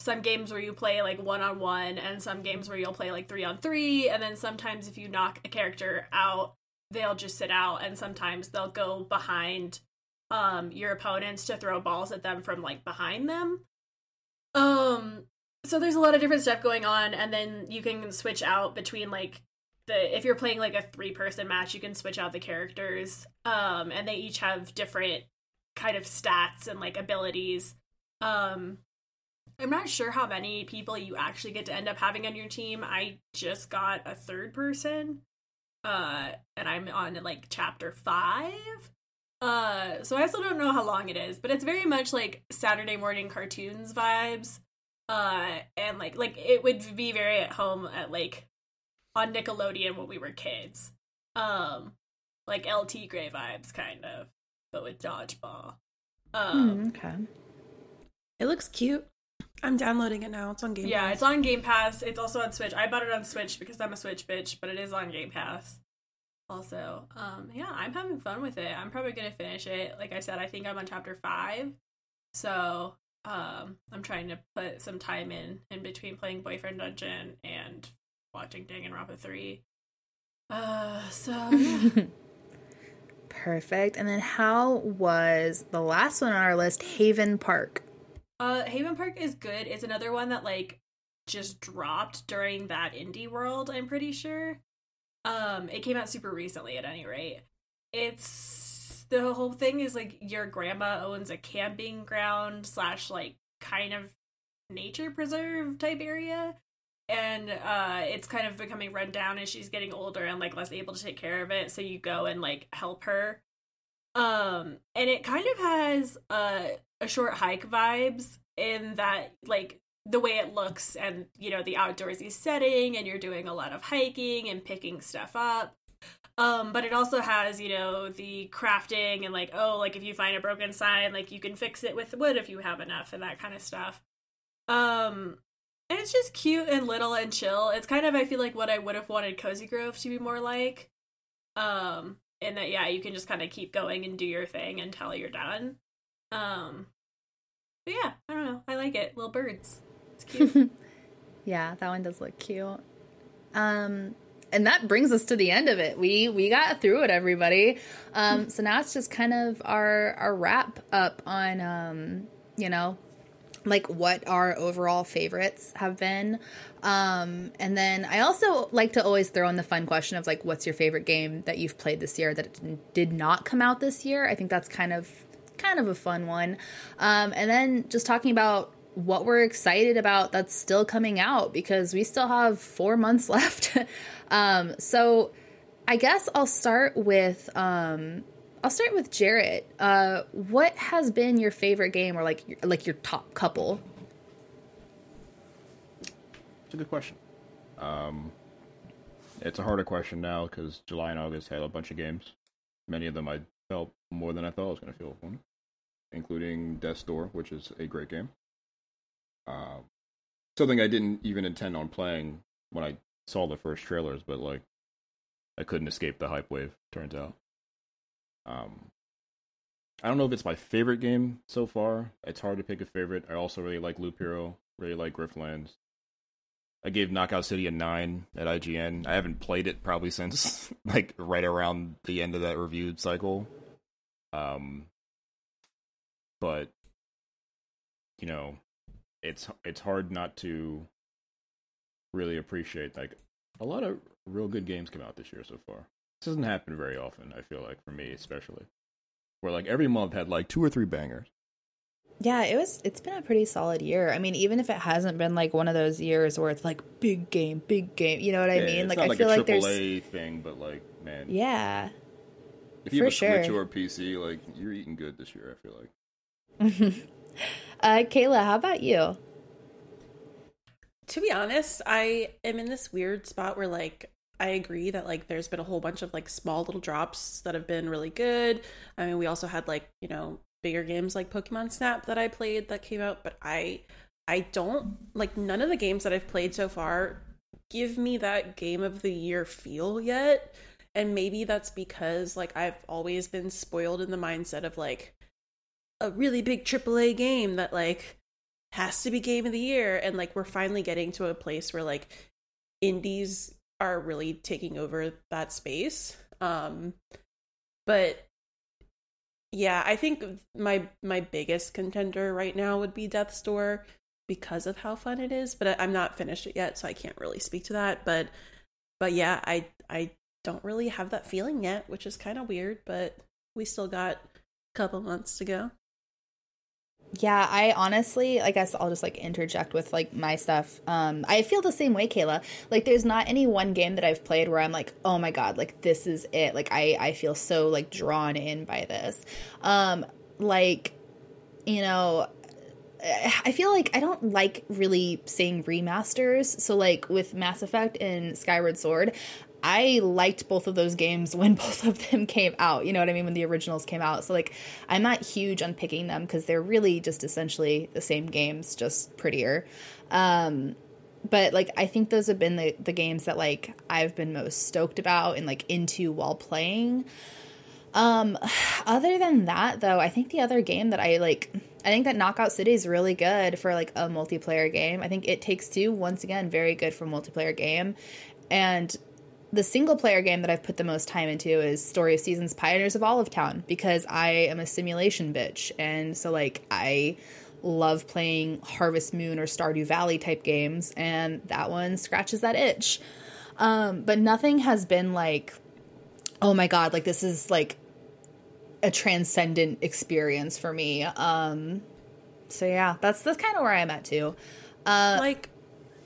some games where you play like one on one and some games where you'll play like three on three and then sometimes if you knock a character out they'll just sit out and sometimes they'll go behind um your opponents to throw balls at them from like behind them. Um so there's a lot of different stuff going on and then you can switch out between like the if you're playing like a three person match you can switch out the characters um and they each have different kind of stats and like abilities. Um I'm not sure how many people you actually get to end up having on your team. I just got a third person. uh, and I'm on like chapter five. Uh, so I still don't know how long it is, but it's very much like Saturday morning cartoons vibes. Uh, and like like it would be very at home at like on Nickelodeon when we were kids. Um, like LT Gray vibes, kind of, but with dodgeball. Um, mm, okay. It looks cute. I'm downloading it now. It's on Game yeah, Pass. it's on Game Pass. It's also on Switch. I bought it on Switch because I'm a Switch bitch, but it is on Game Pass. Also, um, yeah, I'm having fun with it. I'm probably gonna finish it. Like I said, I think I'm on chapter five, so um, I'm trying to put some time in in between playing Boyfriend Dungeon and watching Danganronpa three. Uh, so yeah. Perfect. And then how was the last one on our list, Haven Park? Uh, Haven Park is good. It's another one that like just dropped during that indie world. I'm pretty sure. Um, it came out super recently, at any rate. It's the whole thing is like your grandma owns a camping ground slash like kind of nature preserve type area and uh it's kind of becoming run down as she's getting older and like less able to take care of it so you go and like help her um and it kind of has uh a short hike vibes in that like the way it looks and you know the outdoorsy setting and you're doing a lot of hiking and picking stuff up. Um but it also has you know the crafting and like oh like if you find a broken sign like you can fix it with wood if you have enough and that kind of stuff. Um and it's just cute and little and chill. It's kind of i feel like what i would have wanted cozy grove to be more like. Um and that yeah you can just kind of keep going and do your thing until you're done um but yeah i don't know. I like it. Little birds. It's cute. Yeah that one does look cute. Um and that brings us to the end of it. We we got through it everybody. Um so now it's just kind of our our wrap up on um you know like what our overall favorites have been. Um and then i also like to always throw in the fun question of like what's your favorite game that you've played this year that did not come out this year? I think that's kind of kind of a fun one um and then just talking about what we're excited about that's still coming out because we still have four months left um so i guess i'll start with um I'll start with Jarrett. Uh, what has been your favorite game, or like like your top couple? It's a good question. Um, it's a harder question now because July and August had a bunch of games. Many of them I felt more than I thought I was going to feel from, including Death's Door, which is a great game. Uh, something I didn't even intend on playing when I saw the first trailers, but like I couldn't escape the hype wave. Turns out. Um, I don't know if it's my favorite game so far. It's hard to pick a favorite. I also really like Loop Hero, really like Griftlands. I gave Knockout City a nine at IGN. I haven't played it probably since like right around the end of that reviewed cycle. Um, but you know, it's it's hard not to really appreciate like a lot of real good games come out this year so far. This doesn't happen very often. I feel like for me, especially, where like every month had like two or three bangers. Yeah, it was. It's been a pretty solid year. I mean, even if it hasn't been like one of those years where it's like big game, big game. You know what I Yeah, mean? Like not I feel a like there's. AAA thing, but like man, Yeah. if you for have a Switch or a PC, like you're eating good this year. I feel like. uh, Kayla, how about you? to be honest, I am in this weird spot where like I agree that like there's been a whole bunch of like small little drops that have been really good. I mean, we also had like, you know, bigger games like Pokemon Snap that I played that came out, but I I don't like none of the games that I've played so far give me that game of the year feel yet. And maybe that's because like I've always been spoiled in the mindset of like a really big AAA game that like has to be game of the year and like we're finally getting to a place where like indies are really taking over that space. Um but yeah i think my my biggest contender right now would be death's door because of how fun it is but I, i'm not finished it yet so i can't really speak to that but but yeah i i don't really have that feeling yet which is kind of weird but we still got a couple months to go Yeah, I honestly, I guess I'll just like interject with like my stuff. Um, I feel the same way, Kayla. Like, there's not any one game that I've played where I'm like, oh my god, like this is it. Like, I I feel so like drawn in by this. Um, like, you know, I feel like I don't like really saying remasters. So like with Mass Effect and Skyward Sword, I liked both of those games when both of them came out. You know what I mean? When the originals came out. So like I'm not huge on picking them because they're really just essentially the same games, just prettier. Um but like I think those have been the, the games that like I've been most stoked about and like into while playing. Um other than that though, I think the other game that I like I think that Knockout City is really good for like a multiplayer game. I think It Takes Two, once again, very good for multiplayer game. And the single player game that I've put the most time into is Story of Seasons Pioneers of Olive Town because I am a simulation bitch. And so, like, I love playing Harvest Moon or Stardew Valley type games, and that one scratches that itch. Um, but nothing has been like, oh my god, like, this is like a transcendent experience for me. Um, so yeah, that's that's kind of where I'm at too. Uh, like,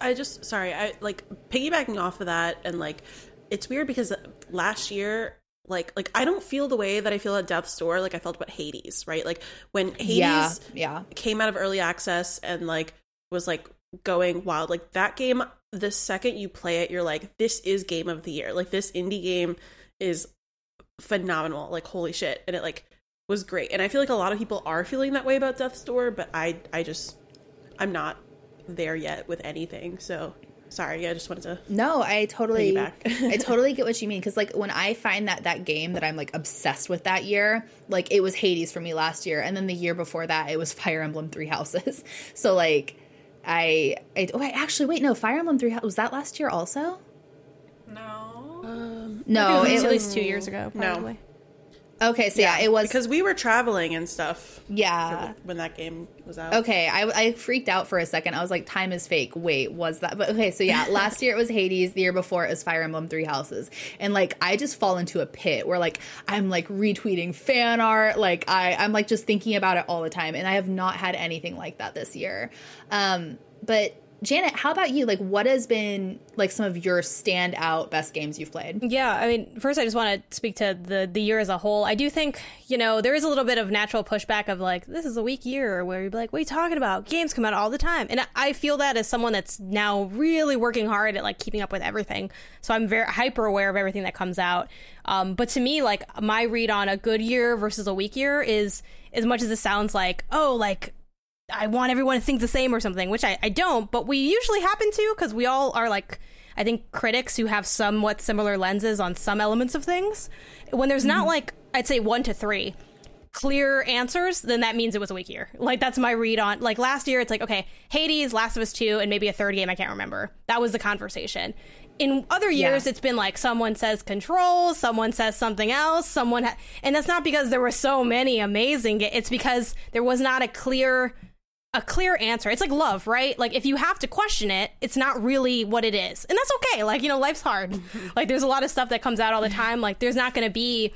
I just sorry, I like piggybacking off of that, and like, it's weird because last year. Like, like I don't feel the way that I feel at Death's Door. Like I felt about Hades, right? Like when Hades yeah, yeah. came out of early access and like was like going wild. Like that game, the second you play it, you're like, this is game of the year. Like this indie game is phenomenal. Like holy shit. And it like was great. And I feel like a lot of people are feeling that way about Death's Door, but I I just I'm not there yet with anything. So sorry, I just wanted to No, I totally I totally get what you mean cuz like when I find that that game that I'm like obsessed with that year, like it was Hades for me last year and then the year before that it was Fire Emblem 3 Houses. So like I, I oh I actually wait no Fire Emblem 3 was that last year also? No, um, No, it was at least two years ago. Probably. No. Okay, so yeah, yeah, it was because we were traveling and stuff. Yeah, when that game was out. Okay, I, I freaked out for a second. I was like, "Time is fake." Wait, was that? But okay, so yeah, last year it was Hades. The year before it was Fire Emblem Three Houses, and like I just fall into a pit where like I'm like retweeting fan art. Like I I'm like just thinking about it all the time, and I have not had anything like that this year. Um, but Janet, how about you? Like, what has been like some of your standout best games you've played? Yeah, I mean, first I just want to speak to the the year as a whole. I do think you know there is a little bit of natural pushback of like this is a weak year where you're like, what are you talking about? Games come out all the time, and I feel that as someone that's now really working hard at like keeping up with everything. So I'm very hyper aware of everything that comes out. Um, but to me, like my read on a good year versus a weak year is as much as it sounds like, oh, like I want everyone to think the same or something, which I, I don't, but we usually happen to because we all are like, I think, critics who have somewhat similar lenses on some elements of things. When there's mm-hmm. not like, I'd say one to three clear answers, then that means it was a weak year. Like, that's my read on, like, last year, it's like, okay, Hades, Last of Us 2, and maybe a third game I can't remember. That was the conversation. In other years, yeah. it's been like someone says control, someone says something else, someone, ha- and that's not because there were so many amazing. It's because there was not a clear a clear answer. It's like love, right? Like if you have to question it, it's not really what it is. And that's okay. Like, you know, life's hard. like there's a lot of stuff that comes out all the time. Like there's not going to be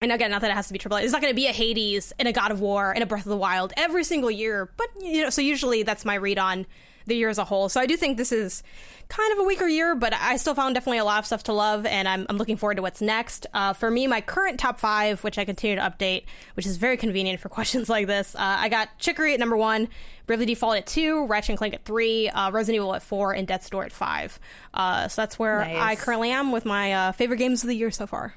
and again, not that it has to be triple. There's not going to be a Hades and a God of War and a Breath of the Wild every single year, but you know, so usually that's my read on the year as a whole. So I do think this is kind of a weaker year, but I still found definitely a lot of stuff to love, and I'm, I'm looking forward to what's next. Uh, for me, my current top five, which I continue to update, which is very convenient for questions like this, uh, I got Chicory at number one, Bravely Default at two, Ratchet and Clank at three, uh, Resident Evil at four, and Death's Door at five. Uh, so that's where nice. I currently am with my uh, favorite games of the year so far.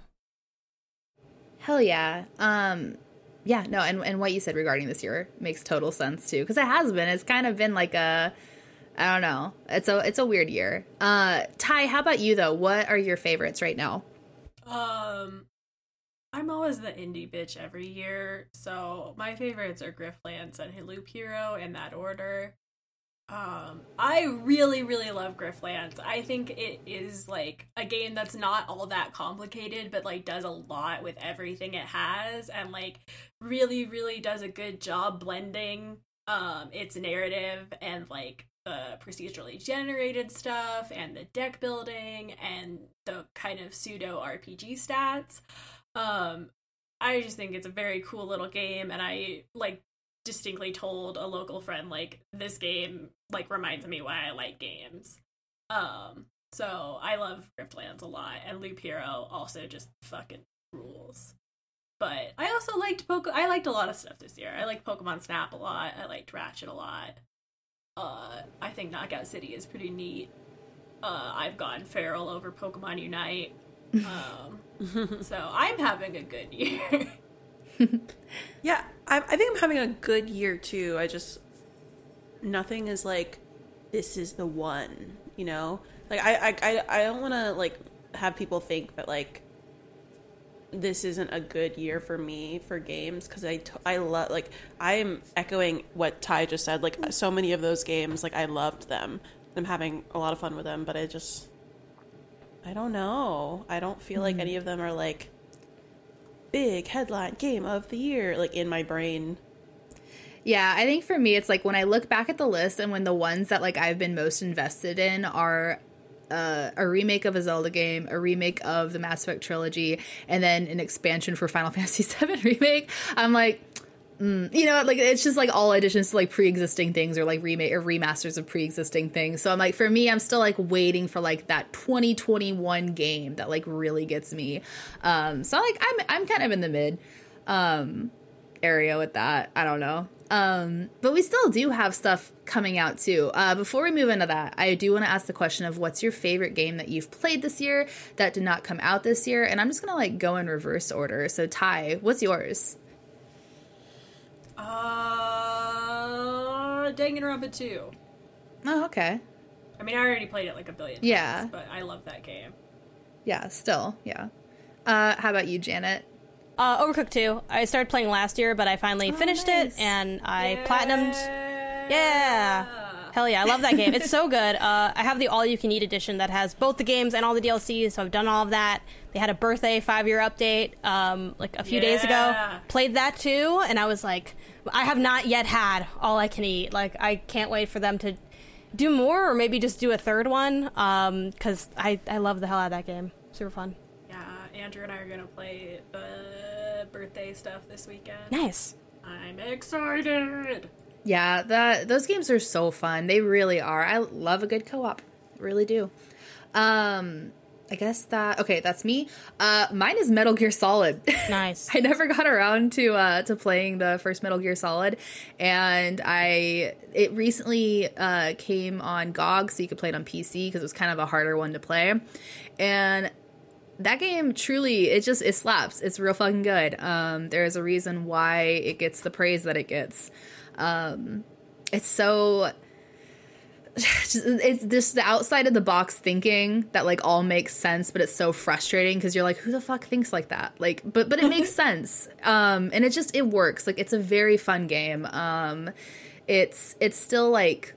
Hell yeah. Um, yeah, no, and, and what you said regarding this year makes total sense too, because it has been. It's kind of been like a I don't know. It's a it's a weird year. Uh Ty, how about you though? What are your favorites right now? Um I'm always the indie bitch every year, so my favorites are Griftlands and Loop Hero in that order. Um, I really, really love Griftlands. I think it is like a game that's not all that complicated, but like does a lot with everything it has, and like really, really does a good job blending um its narrative and like the procedurally generated stuff and the deck building and the kind of pseudo RPG stats. Um, I just think it's a very cool little game, and I like distinctly told a local friend like this game like reminds me why I like games. Um, so I love Griftlands a lot, and Loop Hero also just fucking rules. But I also liked Poke. I liked a lot of stuff this year. I liked Pokemon Snap a lot. I liked Ratchet a lot. Uh, I think Knockout City is pretty neat. Uh, I've gone feral over Pokemon Unite. Um, so I'm having a good year. yeah, I, I think I'm having a good year too. I just nothing is like this is the one, you know. Like I I I don't want to like have people think that like this isn't a good year for me for games because I, t- I love like I am echoing what Ty just said like so many of those games like I loved them. I'm having a lot of fun with them but I just I don't know. I don't feel mm-hmm. like any of them are like big headline game of the year like in my brain. Yeah, I think for me, it's like when I look back at the list and when the ones that like I've been most invested in are uh, a remake of a Zelda game, a remake of the Mass Effect trilogy, and then an expansion for Final Fantasy VII remake. I'm like, mm, you know, like it's just like all additions to like pre-existing things or like remake or remasters of pre-existing things. So I'm like, for me, I'm still like waiting for like that 2021 game that like really gets me. Um, so like I'm I'm kind of in the mid um area with that. I don't know. Um, but we still do have stuff coming out too. Uh, before we move into that, I do want to ask the question of what's your favorite game that you've played this year that did not come out this year? And I'm just gonna like go in reverse order. So Ty, what's yours? Uh, Danganronpa 2. Oh, okay. I mean, I already played it like a billion yeah. times, but I love that game. Yeah, still, yeah. Uh, how about you, Janet? Uh, Overcooked 2. I started playing last year, but I finally oh, finished nice. it and I yeah. platinumed. Yeah. Hell yeah, I love that game. It's so good. Uh, I have the all you can eat edition that has both the games and all the DLCs, so I've done all of that. They had a birthday five year update um, like a few yeah. days ago. Played that too, and I was like, I have not yet had all I can eat. Like, I can't wait for them to do more or maybe just do a third one because um, I, I love the hell out of that game. Super fun. Yeah, Andrew and I are going to play the birthday stuff this weekend. Nice. I'm excited. Yeah, that those games are so fun. They really are. I love a good co-op. Really do. Um I guess that okay, that's me. Uh mine is Metal Gear Solid. Nice. I never got around to uh to playing the first Metal Gear Solid and I it recently uh came on GOG so you could play it on PC because it was kind of a harder one to play. And that game truly it just it slaps. It's real fucking good. Um there's a reason why it gets the praise that it gets. Um it's so it's just the outside of the box thinking that like all makes sense but it's so frustrating because you're like who the fuck thinks like that? Like but but it makes sense. Um and it just it works. Like it's a very fun game. Um it's it's still like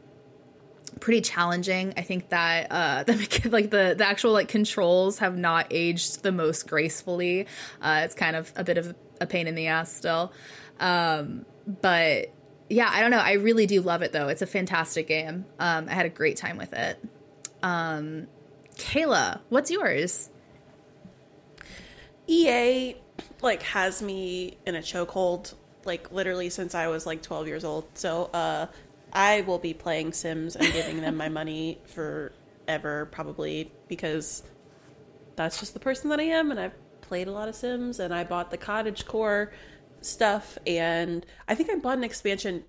pretty challenging. I think that uh, the like the the actual like controls have not aged the most gracefully. Uh, it's kind of a bit of a pain in the ass still, um, but yeah, I don't know. I really do love it though. It's a fantastic game. Um, I had a great time with it. Um, Kayla, what's yours? EA like has me in a chokehold like literally since I was like 12 years old. So uh I will be playing Sims and giving them my money forever, probably, because that's just the person that I am, and I've played a lot of Sims, and I bought the cottage core stuff, and I think I bought an expansion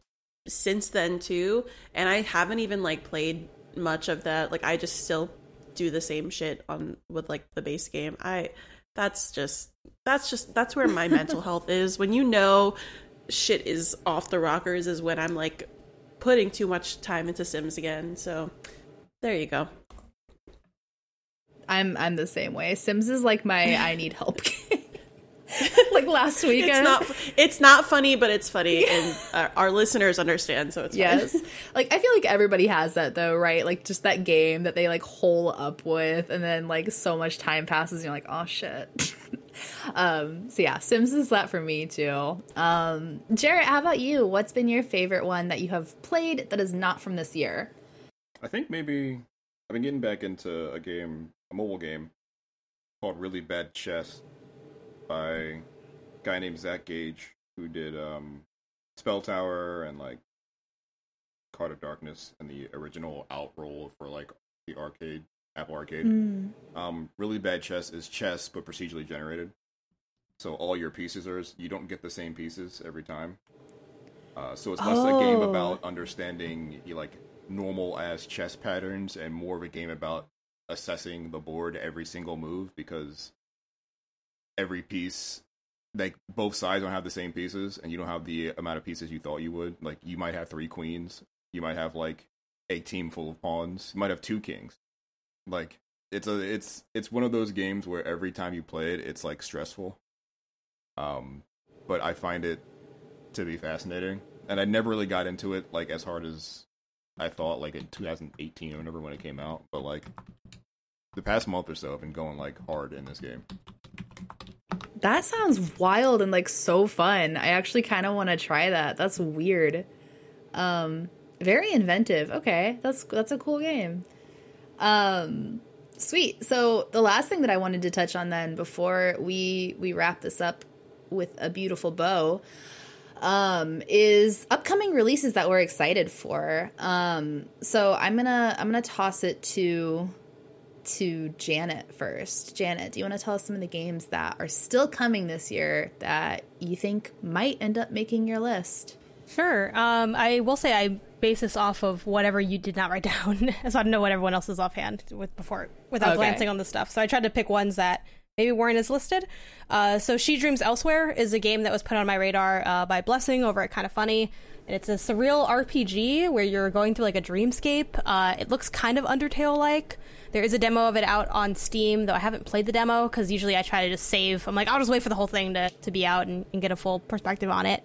since then too, and I haven't even like played much of that. Like I just still do the same shit on with like the base game. I that's just that's just that's where my mental health is. When you know shit is off the rockers is when I'm like putting too much time into Sims again. So there you go. I'm I'm the same way. Sims is like my I need help like last weekend. It's not it's not funny, but it's funny, and our, our listeners understand, so it's yes. like I feel like everybody has that though, right? Like just that game that they like hole up with, and then like so much time passes, and you're like, oh shit. um. So yeah, Sims is that for me too. Um. Jarrett, how about you? What's been your favorite one that you have played that is not from this year? I think maybe I've been getting back into a game, a mobile game called Really Bad Chess by a guy named Zach Gage who did um, SpellTower and like Card of Darkness and the original outroll for like the arcade Apple Arcade. Mm. Um, really bad chess is chess but procedurally generated. So all your pieces are you don't get the same pieces every time. Uh, so it's less oh. a game about understanding like normal as chess patterns and more of a game about assessing the board every single move because every piece like both sides don't have the same pieces and you don't have the amount of pieces you thought you would like you might have three queens you might have like a team full of pawns you might have two kings like it's a it's it's one of those games where every time you play it it's like stressful um but i find it to be fascinating and i never really got into it like as hard as i thought like in 2018 or whenever when it came out but like the past month or so i've been going like hard in this game that sounds wild and like so fun. I actually kind of want to try that. That's weird. Um very inventive. Okay. That's that's a cool game. Um sweet. So the last thing that I wanted to touch on then before we we wrap this up with a beautiful bow um is upcoming releases that we're excited for. Um so I'm to I'm to toss it to to Janet first. Janet, do you want to tell us some of the games that are still coming this year that you think might end up making your list? Sure. Um, I will say I base this off of whatever you did not write down, so I don't know what everyone else is offhand with before without okay. glancing on the stuff. So I tried to pick ones that maybe weren't as listed. Uh, so She Dreams Elsewhere is a game that was put on my radar uh, by Blessing over at Kinda Funny. And it's a surreal RPG where you're going through like a dreamscape. Uh, it looks kind of Undertale like. There is a demo of it out on Steam, though I haven't played the demo because usually I try to just save. I'm like, I'll just wait for the whole thing to, to be out and, and get a full perspective on it.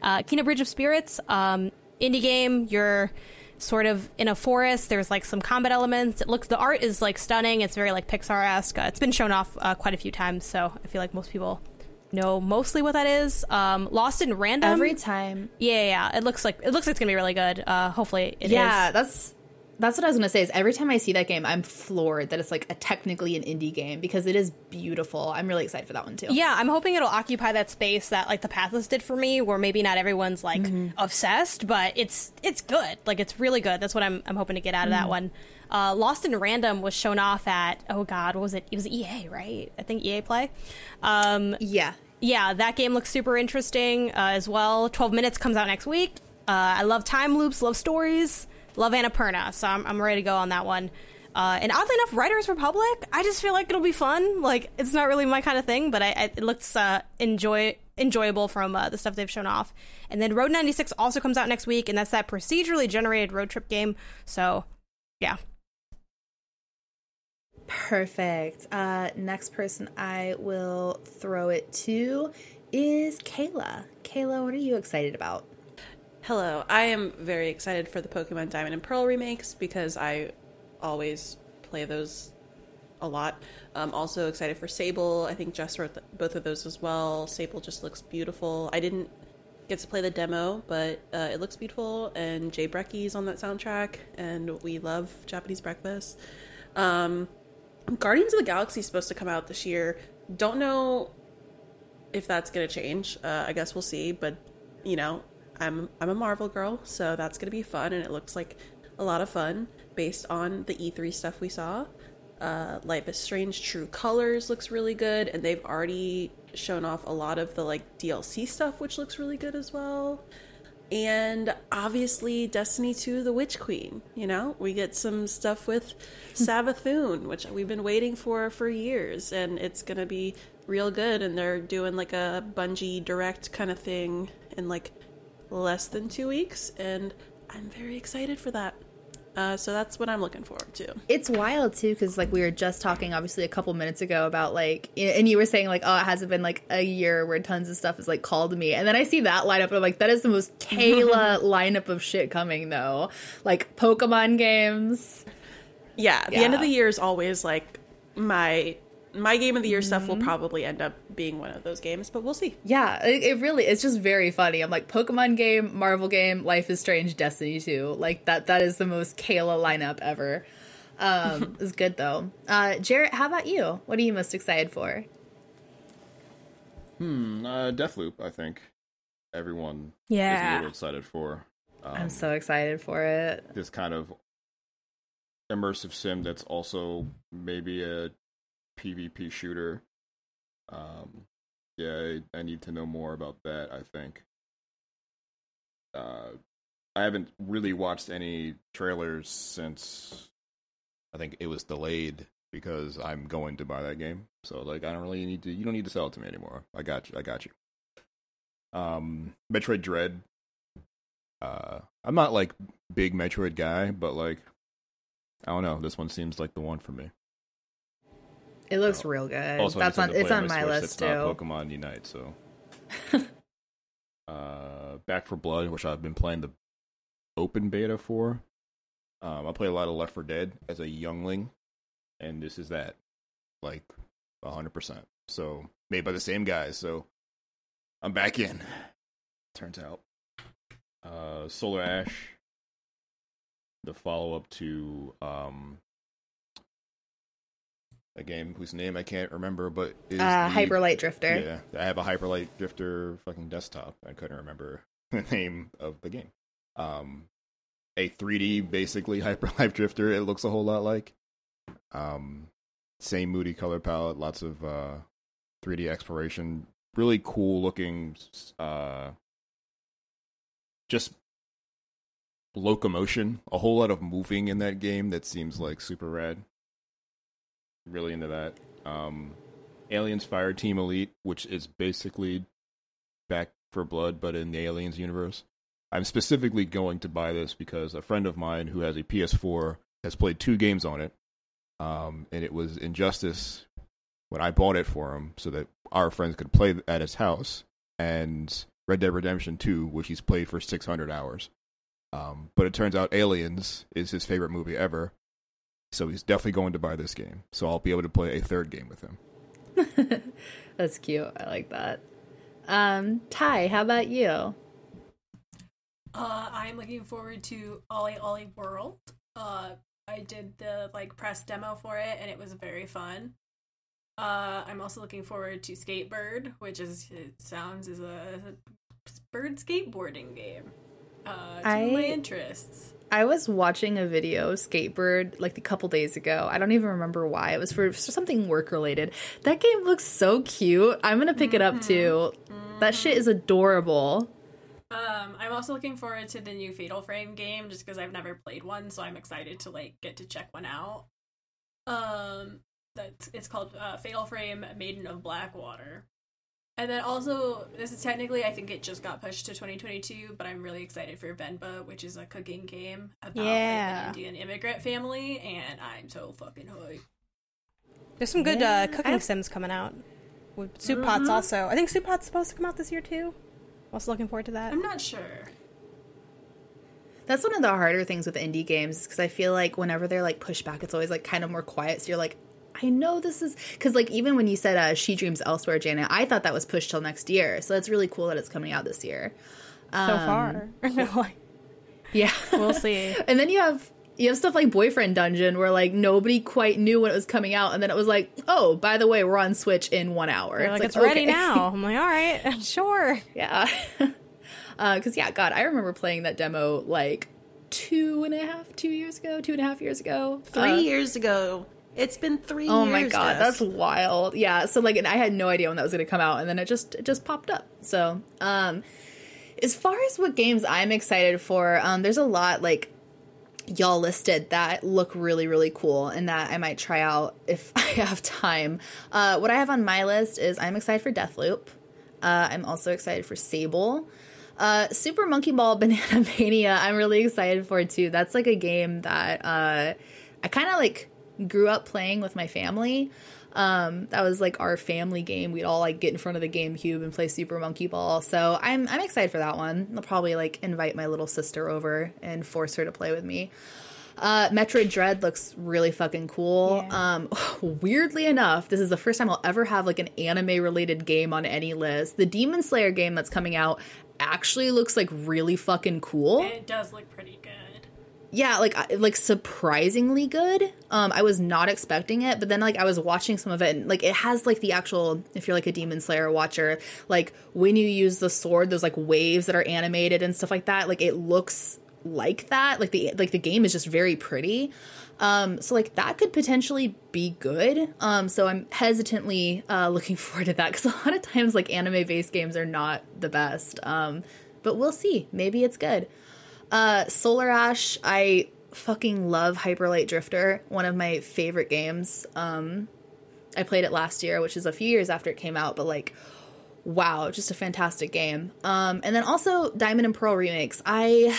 Uh, Kena Bridge of Spirits, um, indie game. You're sort of in a forest. There's like some combat elements. It looks the art is like stunning. It's very like Pixar esque. Uh, it's been shown off uh, quite a few times, so I feel like most people know mostly what that is. Um, Lost in Random. Every time. Yeah, yeah. It looks like it looks like it's gonna be really good. Uh, hopefully it yeah, is. that's that's what I was gonna say. Is every time I see that game, I'm floored that it's like a technically an indie game because it is beautiful. I'm really excited for that one too. Yeah, I'm hoping it'll occupy that space that like the Pathless did for me, where maybe not everyone's like mm-hmm. obsessed, but it's it's good. Like it's really good. That's what I'm I'm hoping to get out of mm-hmm. that one. Uh, Lost in Random was shown off at oh god, what was it? It was EA, right? I think EA Play. Um, yeah, yeah, that game looks super interesting uh, as well. Twelve Minutes comes out next week. Uh, I love time loops, love stories love Annapurna, so I'm, I'm ready to go on that one. Uh, and oddly enough, Riders Republic, I just feel like it'll be fun. Like it's not really my kind of thing, but I, I, it looks uh, enjoy enjoyable from uh, the stuff they've shown off. And then Road 96 also comes out next week, and that's that procedurally generated road trip game. So, yeah. Perfect. Uh, next person I will throw it to is Kayla. Kayla, what are you excited about? Hello. I am very excited for the Pokemon Diamond and Pearl remakes because I always play those a lot. Um, also excited for Sable. I think Jess wrote both of those as well. Sable just looks beautiful. I didn't get to play the demo, but uh, it looks beautiful. And Jay Brecky's on that soundtrack, and we love Japanese breakfast. Um, Guardians of the Galaxy is supposed to come out this year. Don't know if that's going to change. Uh, I guess we'll see. But you know, I'm I'm a Marvel girl, so that's gonna be fun, and it looks like a lot of fun based on the E3 stuff we saw. Uh, Life is Strange True Colors looks really good, and they've already shown off a lot of the like DLC stuff, which looks really good as well. And obviously, Destiny 2 The Witch Queen. You know, we get some stuff with Savathun, which we've been waiting for for years, and it's gonna be real good. And they're doing like a Bungie direct kind of thing, and like less than two weeks, and I'm very excited for that. Uh, so that's what I'm looking forward to. It's wild too, because like we were just talking, obviously a couple minutes ago about like, and you were saying like, oh, it hasn't been like a year where tons of stuff is like called to me, and then I see that lineup, and I'm like, that is the most Kayla lineup of shit coming though, like Pokemon games. Yeah, the yeah. end of the year is always like my my game of the year mm-hmm. stuff will mm-hmm. probably end up being one of those games, but we'll see. Yeah, it, it, really it's just very funny. I'm like Pokemon game, Marvel game, Life is Strange, Destiny 2. Like that that is the most Kayla lineup ever. Um it's good though. Uh Jarrett, how about you? What are you most excited for? Hmm, uh Deathloop, I think. everyone yeah. is a little excited for. Um, I'm so excited for it. This kind of immersive sim that's also maybe a PvP shooter. Um, yeah, I, I need to know more about that. I think. Uh, I haven't really watched any trailers since I think it was delayed because I'm going to buy that game. So like I don't really need to you don't need to sell it to me anymore. I got you. I got you. Um Metroid Dread. Uh I'm not like big Metroid guy, but like I don't know, this one seems like the one for me. It looks real good. Also, That's on it's on my list too. Pokemon Unite, so uh Back 4 Blood, which I've been playing the open beta for. Um, I play a lot of Left 4 Dead as a youngling, and this is that, like, hundred percent. So made by the same guys. So I'm back in. Turns out, uh, Solar Ash, the follow up to um, a game whose name I can't remember, but is uh, the, Hyper Light Drifter. Yeah, I have a Hyper Light Drifter fucking desktop. I couldn't remember the name of the game. Um, a 3D basically Hyper Light Drifter. It looks a whole lot like. Um, same moody color palette, lots of uh, 3D exploration, really cool looking. Uh, just locomotion, a whole lot of moving in that game that seems like super rad. Really into that. Um, Aliens Fireteam Elite, which is basically Back 4 Blood, but in the Aliens universe. I'm specifically going to buy this because a friend of mine who has a PS4 has played two games on it um, and it was Injustice when I bought it for him so that our friends could play at his house, and Red Dead Redemption 2, which he's played for 600 hours. Um, but it turns out Aliens is his favorite movie ever, so he's definitely going to buy this game. So I'll be able to play a third game with him. That's cute. I like that. Um, Ty, how about you? Uh, I'm looking forward to OlliOlli World. Uh, I did the like press demo for it and it was very fun. Uh, I'm also looking forward to Skatebird, which is it sounds is a, bird skateboarding game. Uh, to I, my interests. I was watching a video of Skatebird like a couple days ago. I don't even remember why. It was for, for something work related. That game looks so cute. I'm gonna pick mm-hmm. it up mm-hmm. too. Mm-hmm. That shit is adorable. Um, I'm also looking forward to the new Fatal Frame game just because I've never played one, so I'm excited to like get to check one out. Um, that's it's called uh, Fatal Frame Maiden of Blackwater. And then also, this is technically, I think it just got pushed to 2022, but I'm really excited for Venba, which is a cooking game about yeah. like, an Indian immigrant family, and I'm so fucking hoy. There's some good yeah. uh, cooking sims coming out. With Soup Pots mm-hmm. also. I think Soup Pot's supposed to come out this year too. Also looking forward to that. I'm not sure. That's one of the harder things with indie games because I feel like whenever they're like pushed back, it's always like kind of more quiet. So you're like, I know this is because like even when you said uh, She Dreams Elsewhere, Janet, I thought that was pushed till next year. So that's really cool that it's coming out this year. Um, so far, yeah, we'll see. and then you have you have stuff like Boyfriend Dungeon where like nobody quite knew when it was coming out, and then it was like, oh, by the way, we're on Switch in one hour. It's like, like, it's okay. ready now. I'm like, all right, sure, yeah. Because uh, yeah, God, I remember playing that demo like two and a half, two years ago, two and a half years ago, three uh, years ago. It's been three. Oh my god, that's wild. Yeah, so like, and I had no idea when that was going to come out, and then it just it just popped up. So, um, as far as what games I'm excited for, um, there's a lot like y'all listed that look really really cool and that I might try out if I have time. Uh, what I have on my list is I'm excited for Deathloop. Uh, I'm also excited for Sable. Uh, Super Monkey Ball Banana Mania. I'm really excited for too. That's like a game that uh, I kind of like grew up playing with my family. Um, that was like our family game. We'd all like get in front of the GameCube and play Super Monkey Ball. So I'm I'm excited for that one. I'll probably like invite my little sister over and force her to play with me. Uh, Metroid Dread looks really fucking cool. Yeah. Um, weirdly enough, this is the first time I'll ever have like an anime related game on any list. The Demon Slayer game that's coming out actually looks like really fucking cool. It does look pretty good. Yeah, like like surprisingly good. Um, I was not expecting it, but then like I was watching some of it, and like it has like the actual. If you're like a Demon Slayer watcher, like when you use the sword, there's like waves that are animated and stuff like that. Like it looks like that. Like the like the game is just very pretty. Um, so like that could potentially be good. Um, so I'm hesitantly uh, looking forward to that because a lot of times like anime based games are not the best. Um, but we'll see. Maybe it's good. Uh, Solar Ash, I fucking love Hyper Light Drifter, one of my favorite games. Um, I played it last year, which is a few years after it came out, but like, wow, just a fantastic game. Um, and then also Diamond and Pearl remakes. I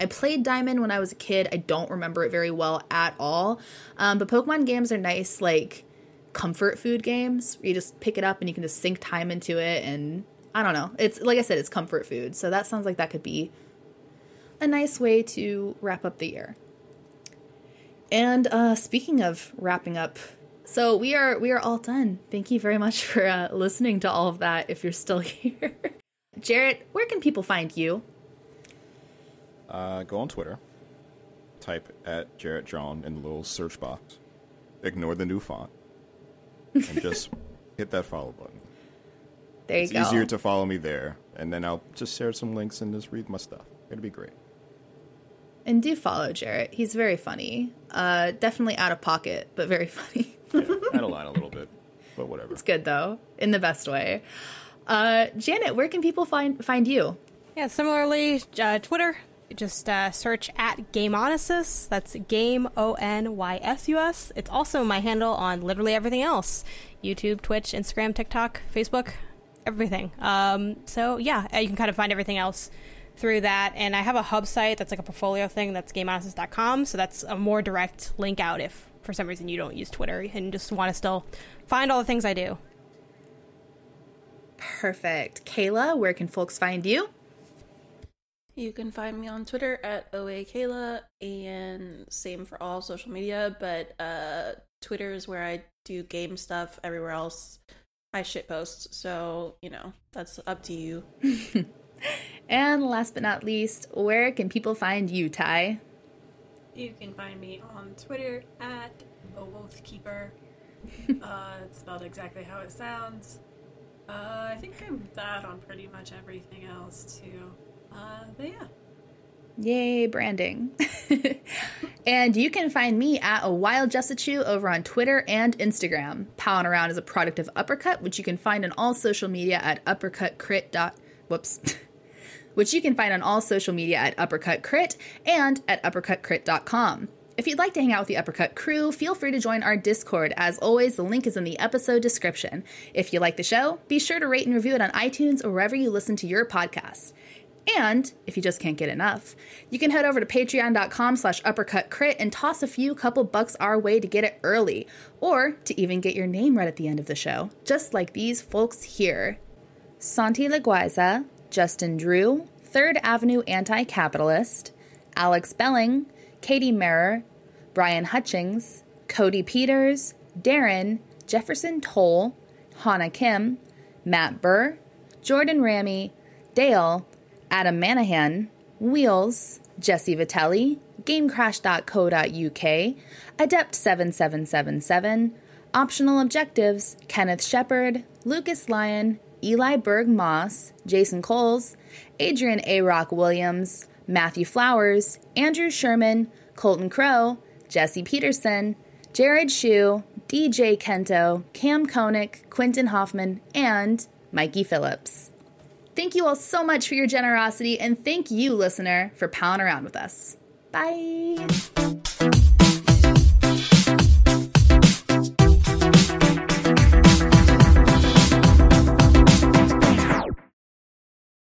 I played Diamond when I was a kid. I don't remember it very well at all. Um, but Pokemon games are nice, like comfort food games. you just pick it up and you can just sink time into it, and I don't know. It's like I said, it's comfort food. So that sounds like that could be a nice way to wrap up the year. And uh, speaking of wrapping up, so we are we are all done. Thank you very much for uh, listening to all of that. If you're still here, Jarrett, where can people find you? Uh, go on Twitter. Type at Jarrett John in the little search box. Ignore the new font, and just hit that follow button. There you it's go. It's easier to follow me there, and then I'll just share some links and just read my stuff. It'd be great. And do follow Jarrett. He's very funny. Uh, definitely out of pocket, but very funny. yeah, out of line a little bit, but whatever. It's good though, in the best way. Uh, Janet, where can people find find you? Yeah, similarly, uh, Twitter. Just uh, search at Gameonysus. That's Game O N Y S U S. It's also my handle on literally everything else: YouTube, Twitch, Instagram, TikTok, Facebook, everything. Um, so yeah, uh, you can kind of find everything else through that. And I have a hub site that's like a portfolio thing that's gameonysus.com. So that's a more direct link out if for some reason you don't use Twitter and just want to still find all the things I do. Perfect. Kayla, where can folks find you? You can find me on Twitter at OAKayla and same for all social media, but uh, Twitter is where I do game stuff. Everywhere else, I shit post. So, you know, that's up to you. and last but not least, where can people find you, Ty? You can find me on Twitter at Keeper. uh, it's spelled exactly how it sounds. Uh, I think I'm that on pretty much everything else too. Uh, but yeah. Yay, branding. and you can find me at a wild Jessichu over on Twitter and Instagram. Palling Around is a product of Uppercut, which you can find on all social media at uppercutcrit. Whoops. which you can find on all social media at Uppercut Crit and at uppercutcrit.com. If you'd like to hang out with the Uppercut crew, feel free to join our Discord. As always, the link is in the episode description. If you like the show, be sure to rate and review it on iTunes or wherever you listen to your podcasts. And if you just can't get enough, you can head over to patreon.com slash uppercutcrit and toss a few couple bucks our way to get it early, or to even get your name right at the end of the show, just like these folks here. Santi Laguiza, Justin Drew, Third Avenue Anti Capitalist, Alex Belling, Katie Merrer, Brian Hutchings, Cody Peters, Darren, Jefferson Toll, Hannah Kim, Matt Burr, Jordan Ramey, Dale, Adam Manahan, Wheels, Jesse Vitelli, GameCrash.co.uk, Adept7777, Optional Objectives, Kenneth Shepard, Lucas Lyon, Eli Berg Moss, Jason Coles, Adrian A. Rock Williams, Matthew Flowers, Andrew Sherman, Colton Crow, Jesse Peterson, Jared Shue, DJ Kento, Cam Koenig, Quentin Hoffman, and Mikey Phillips. Thank you all so much for your generosity, and thank you, listener, for palling around with us. Bye.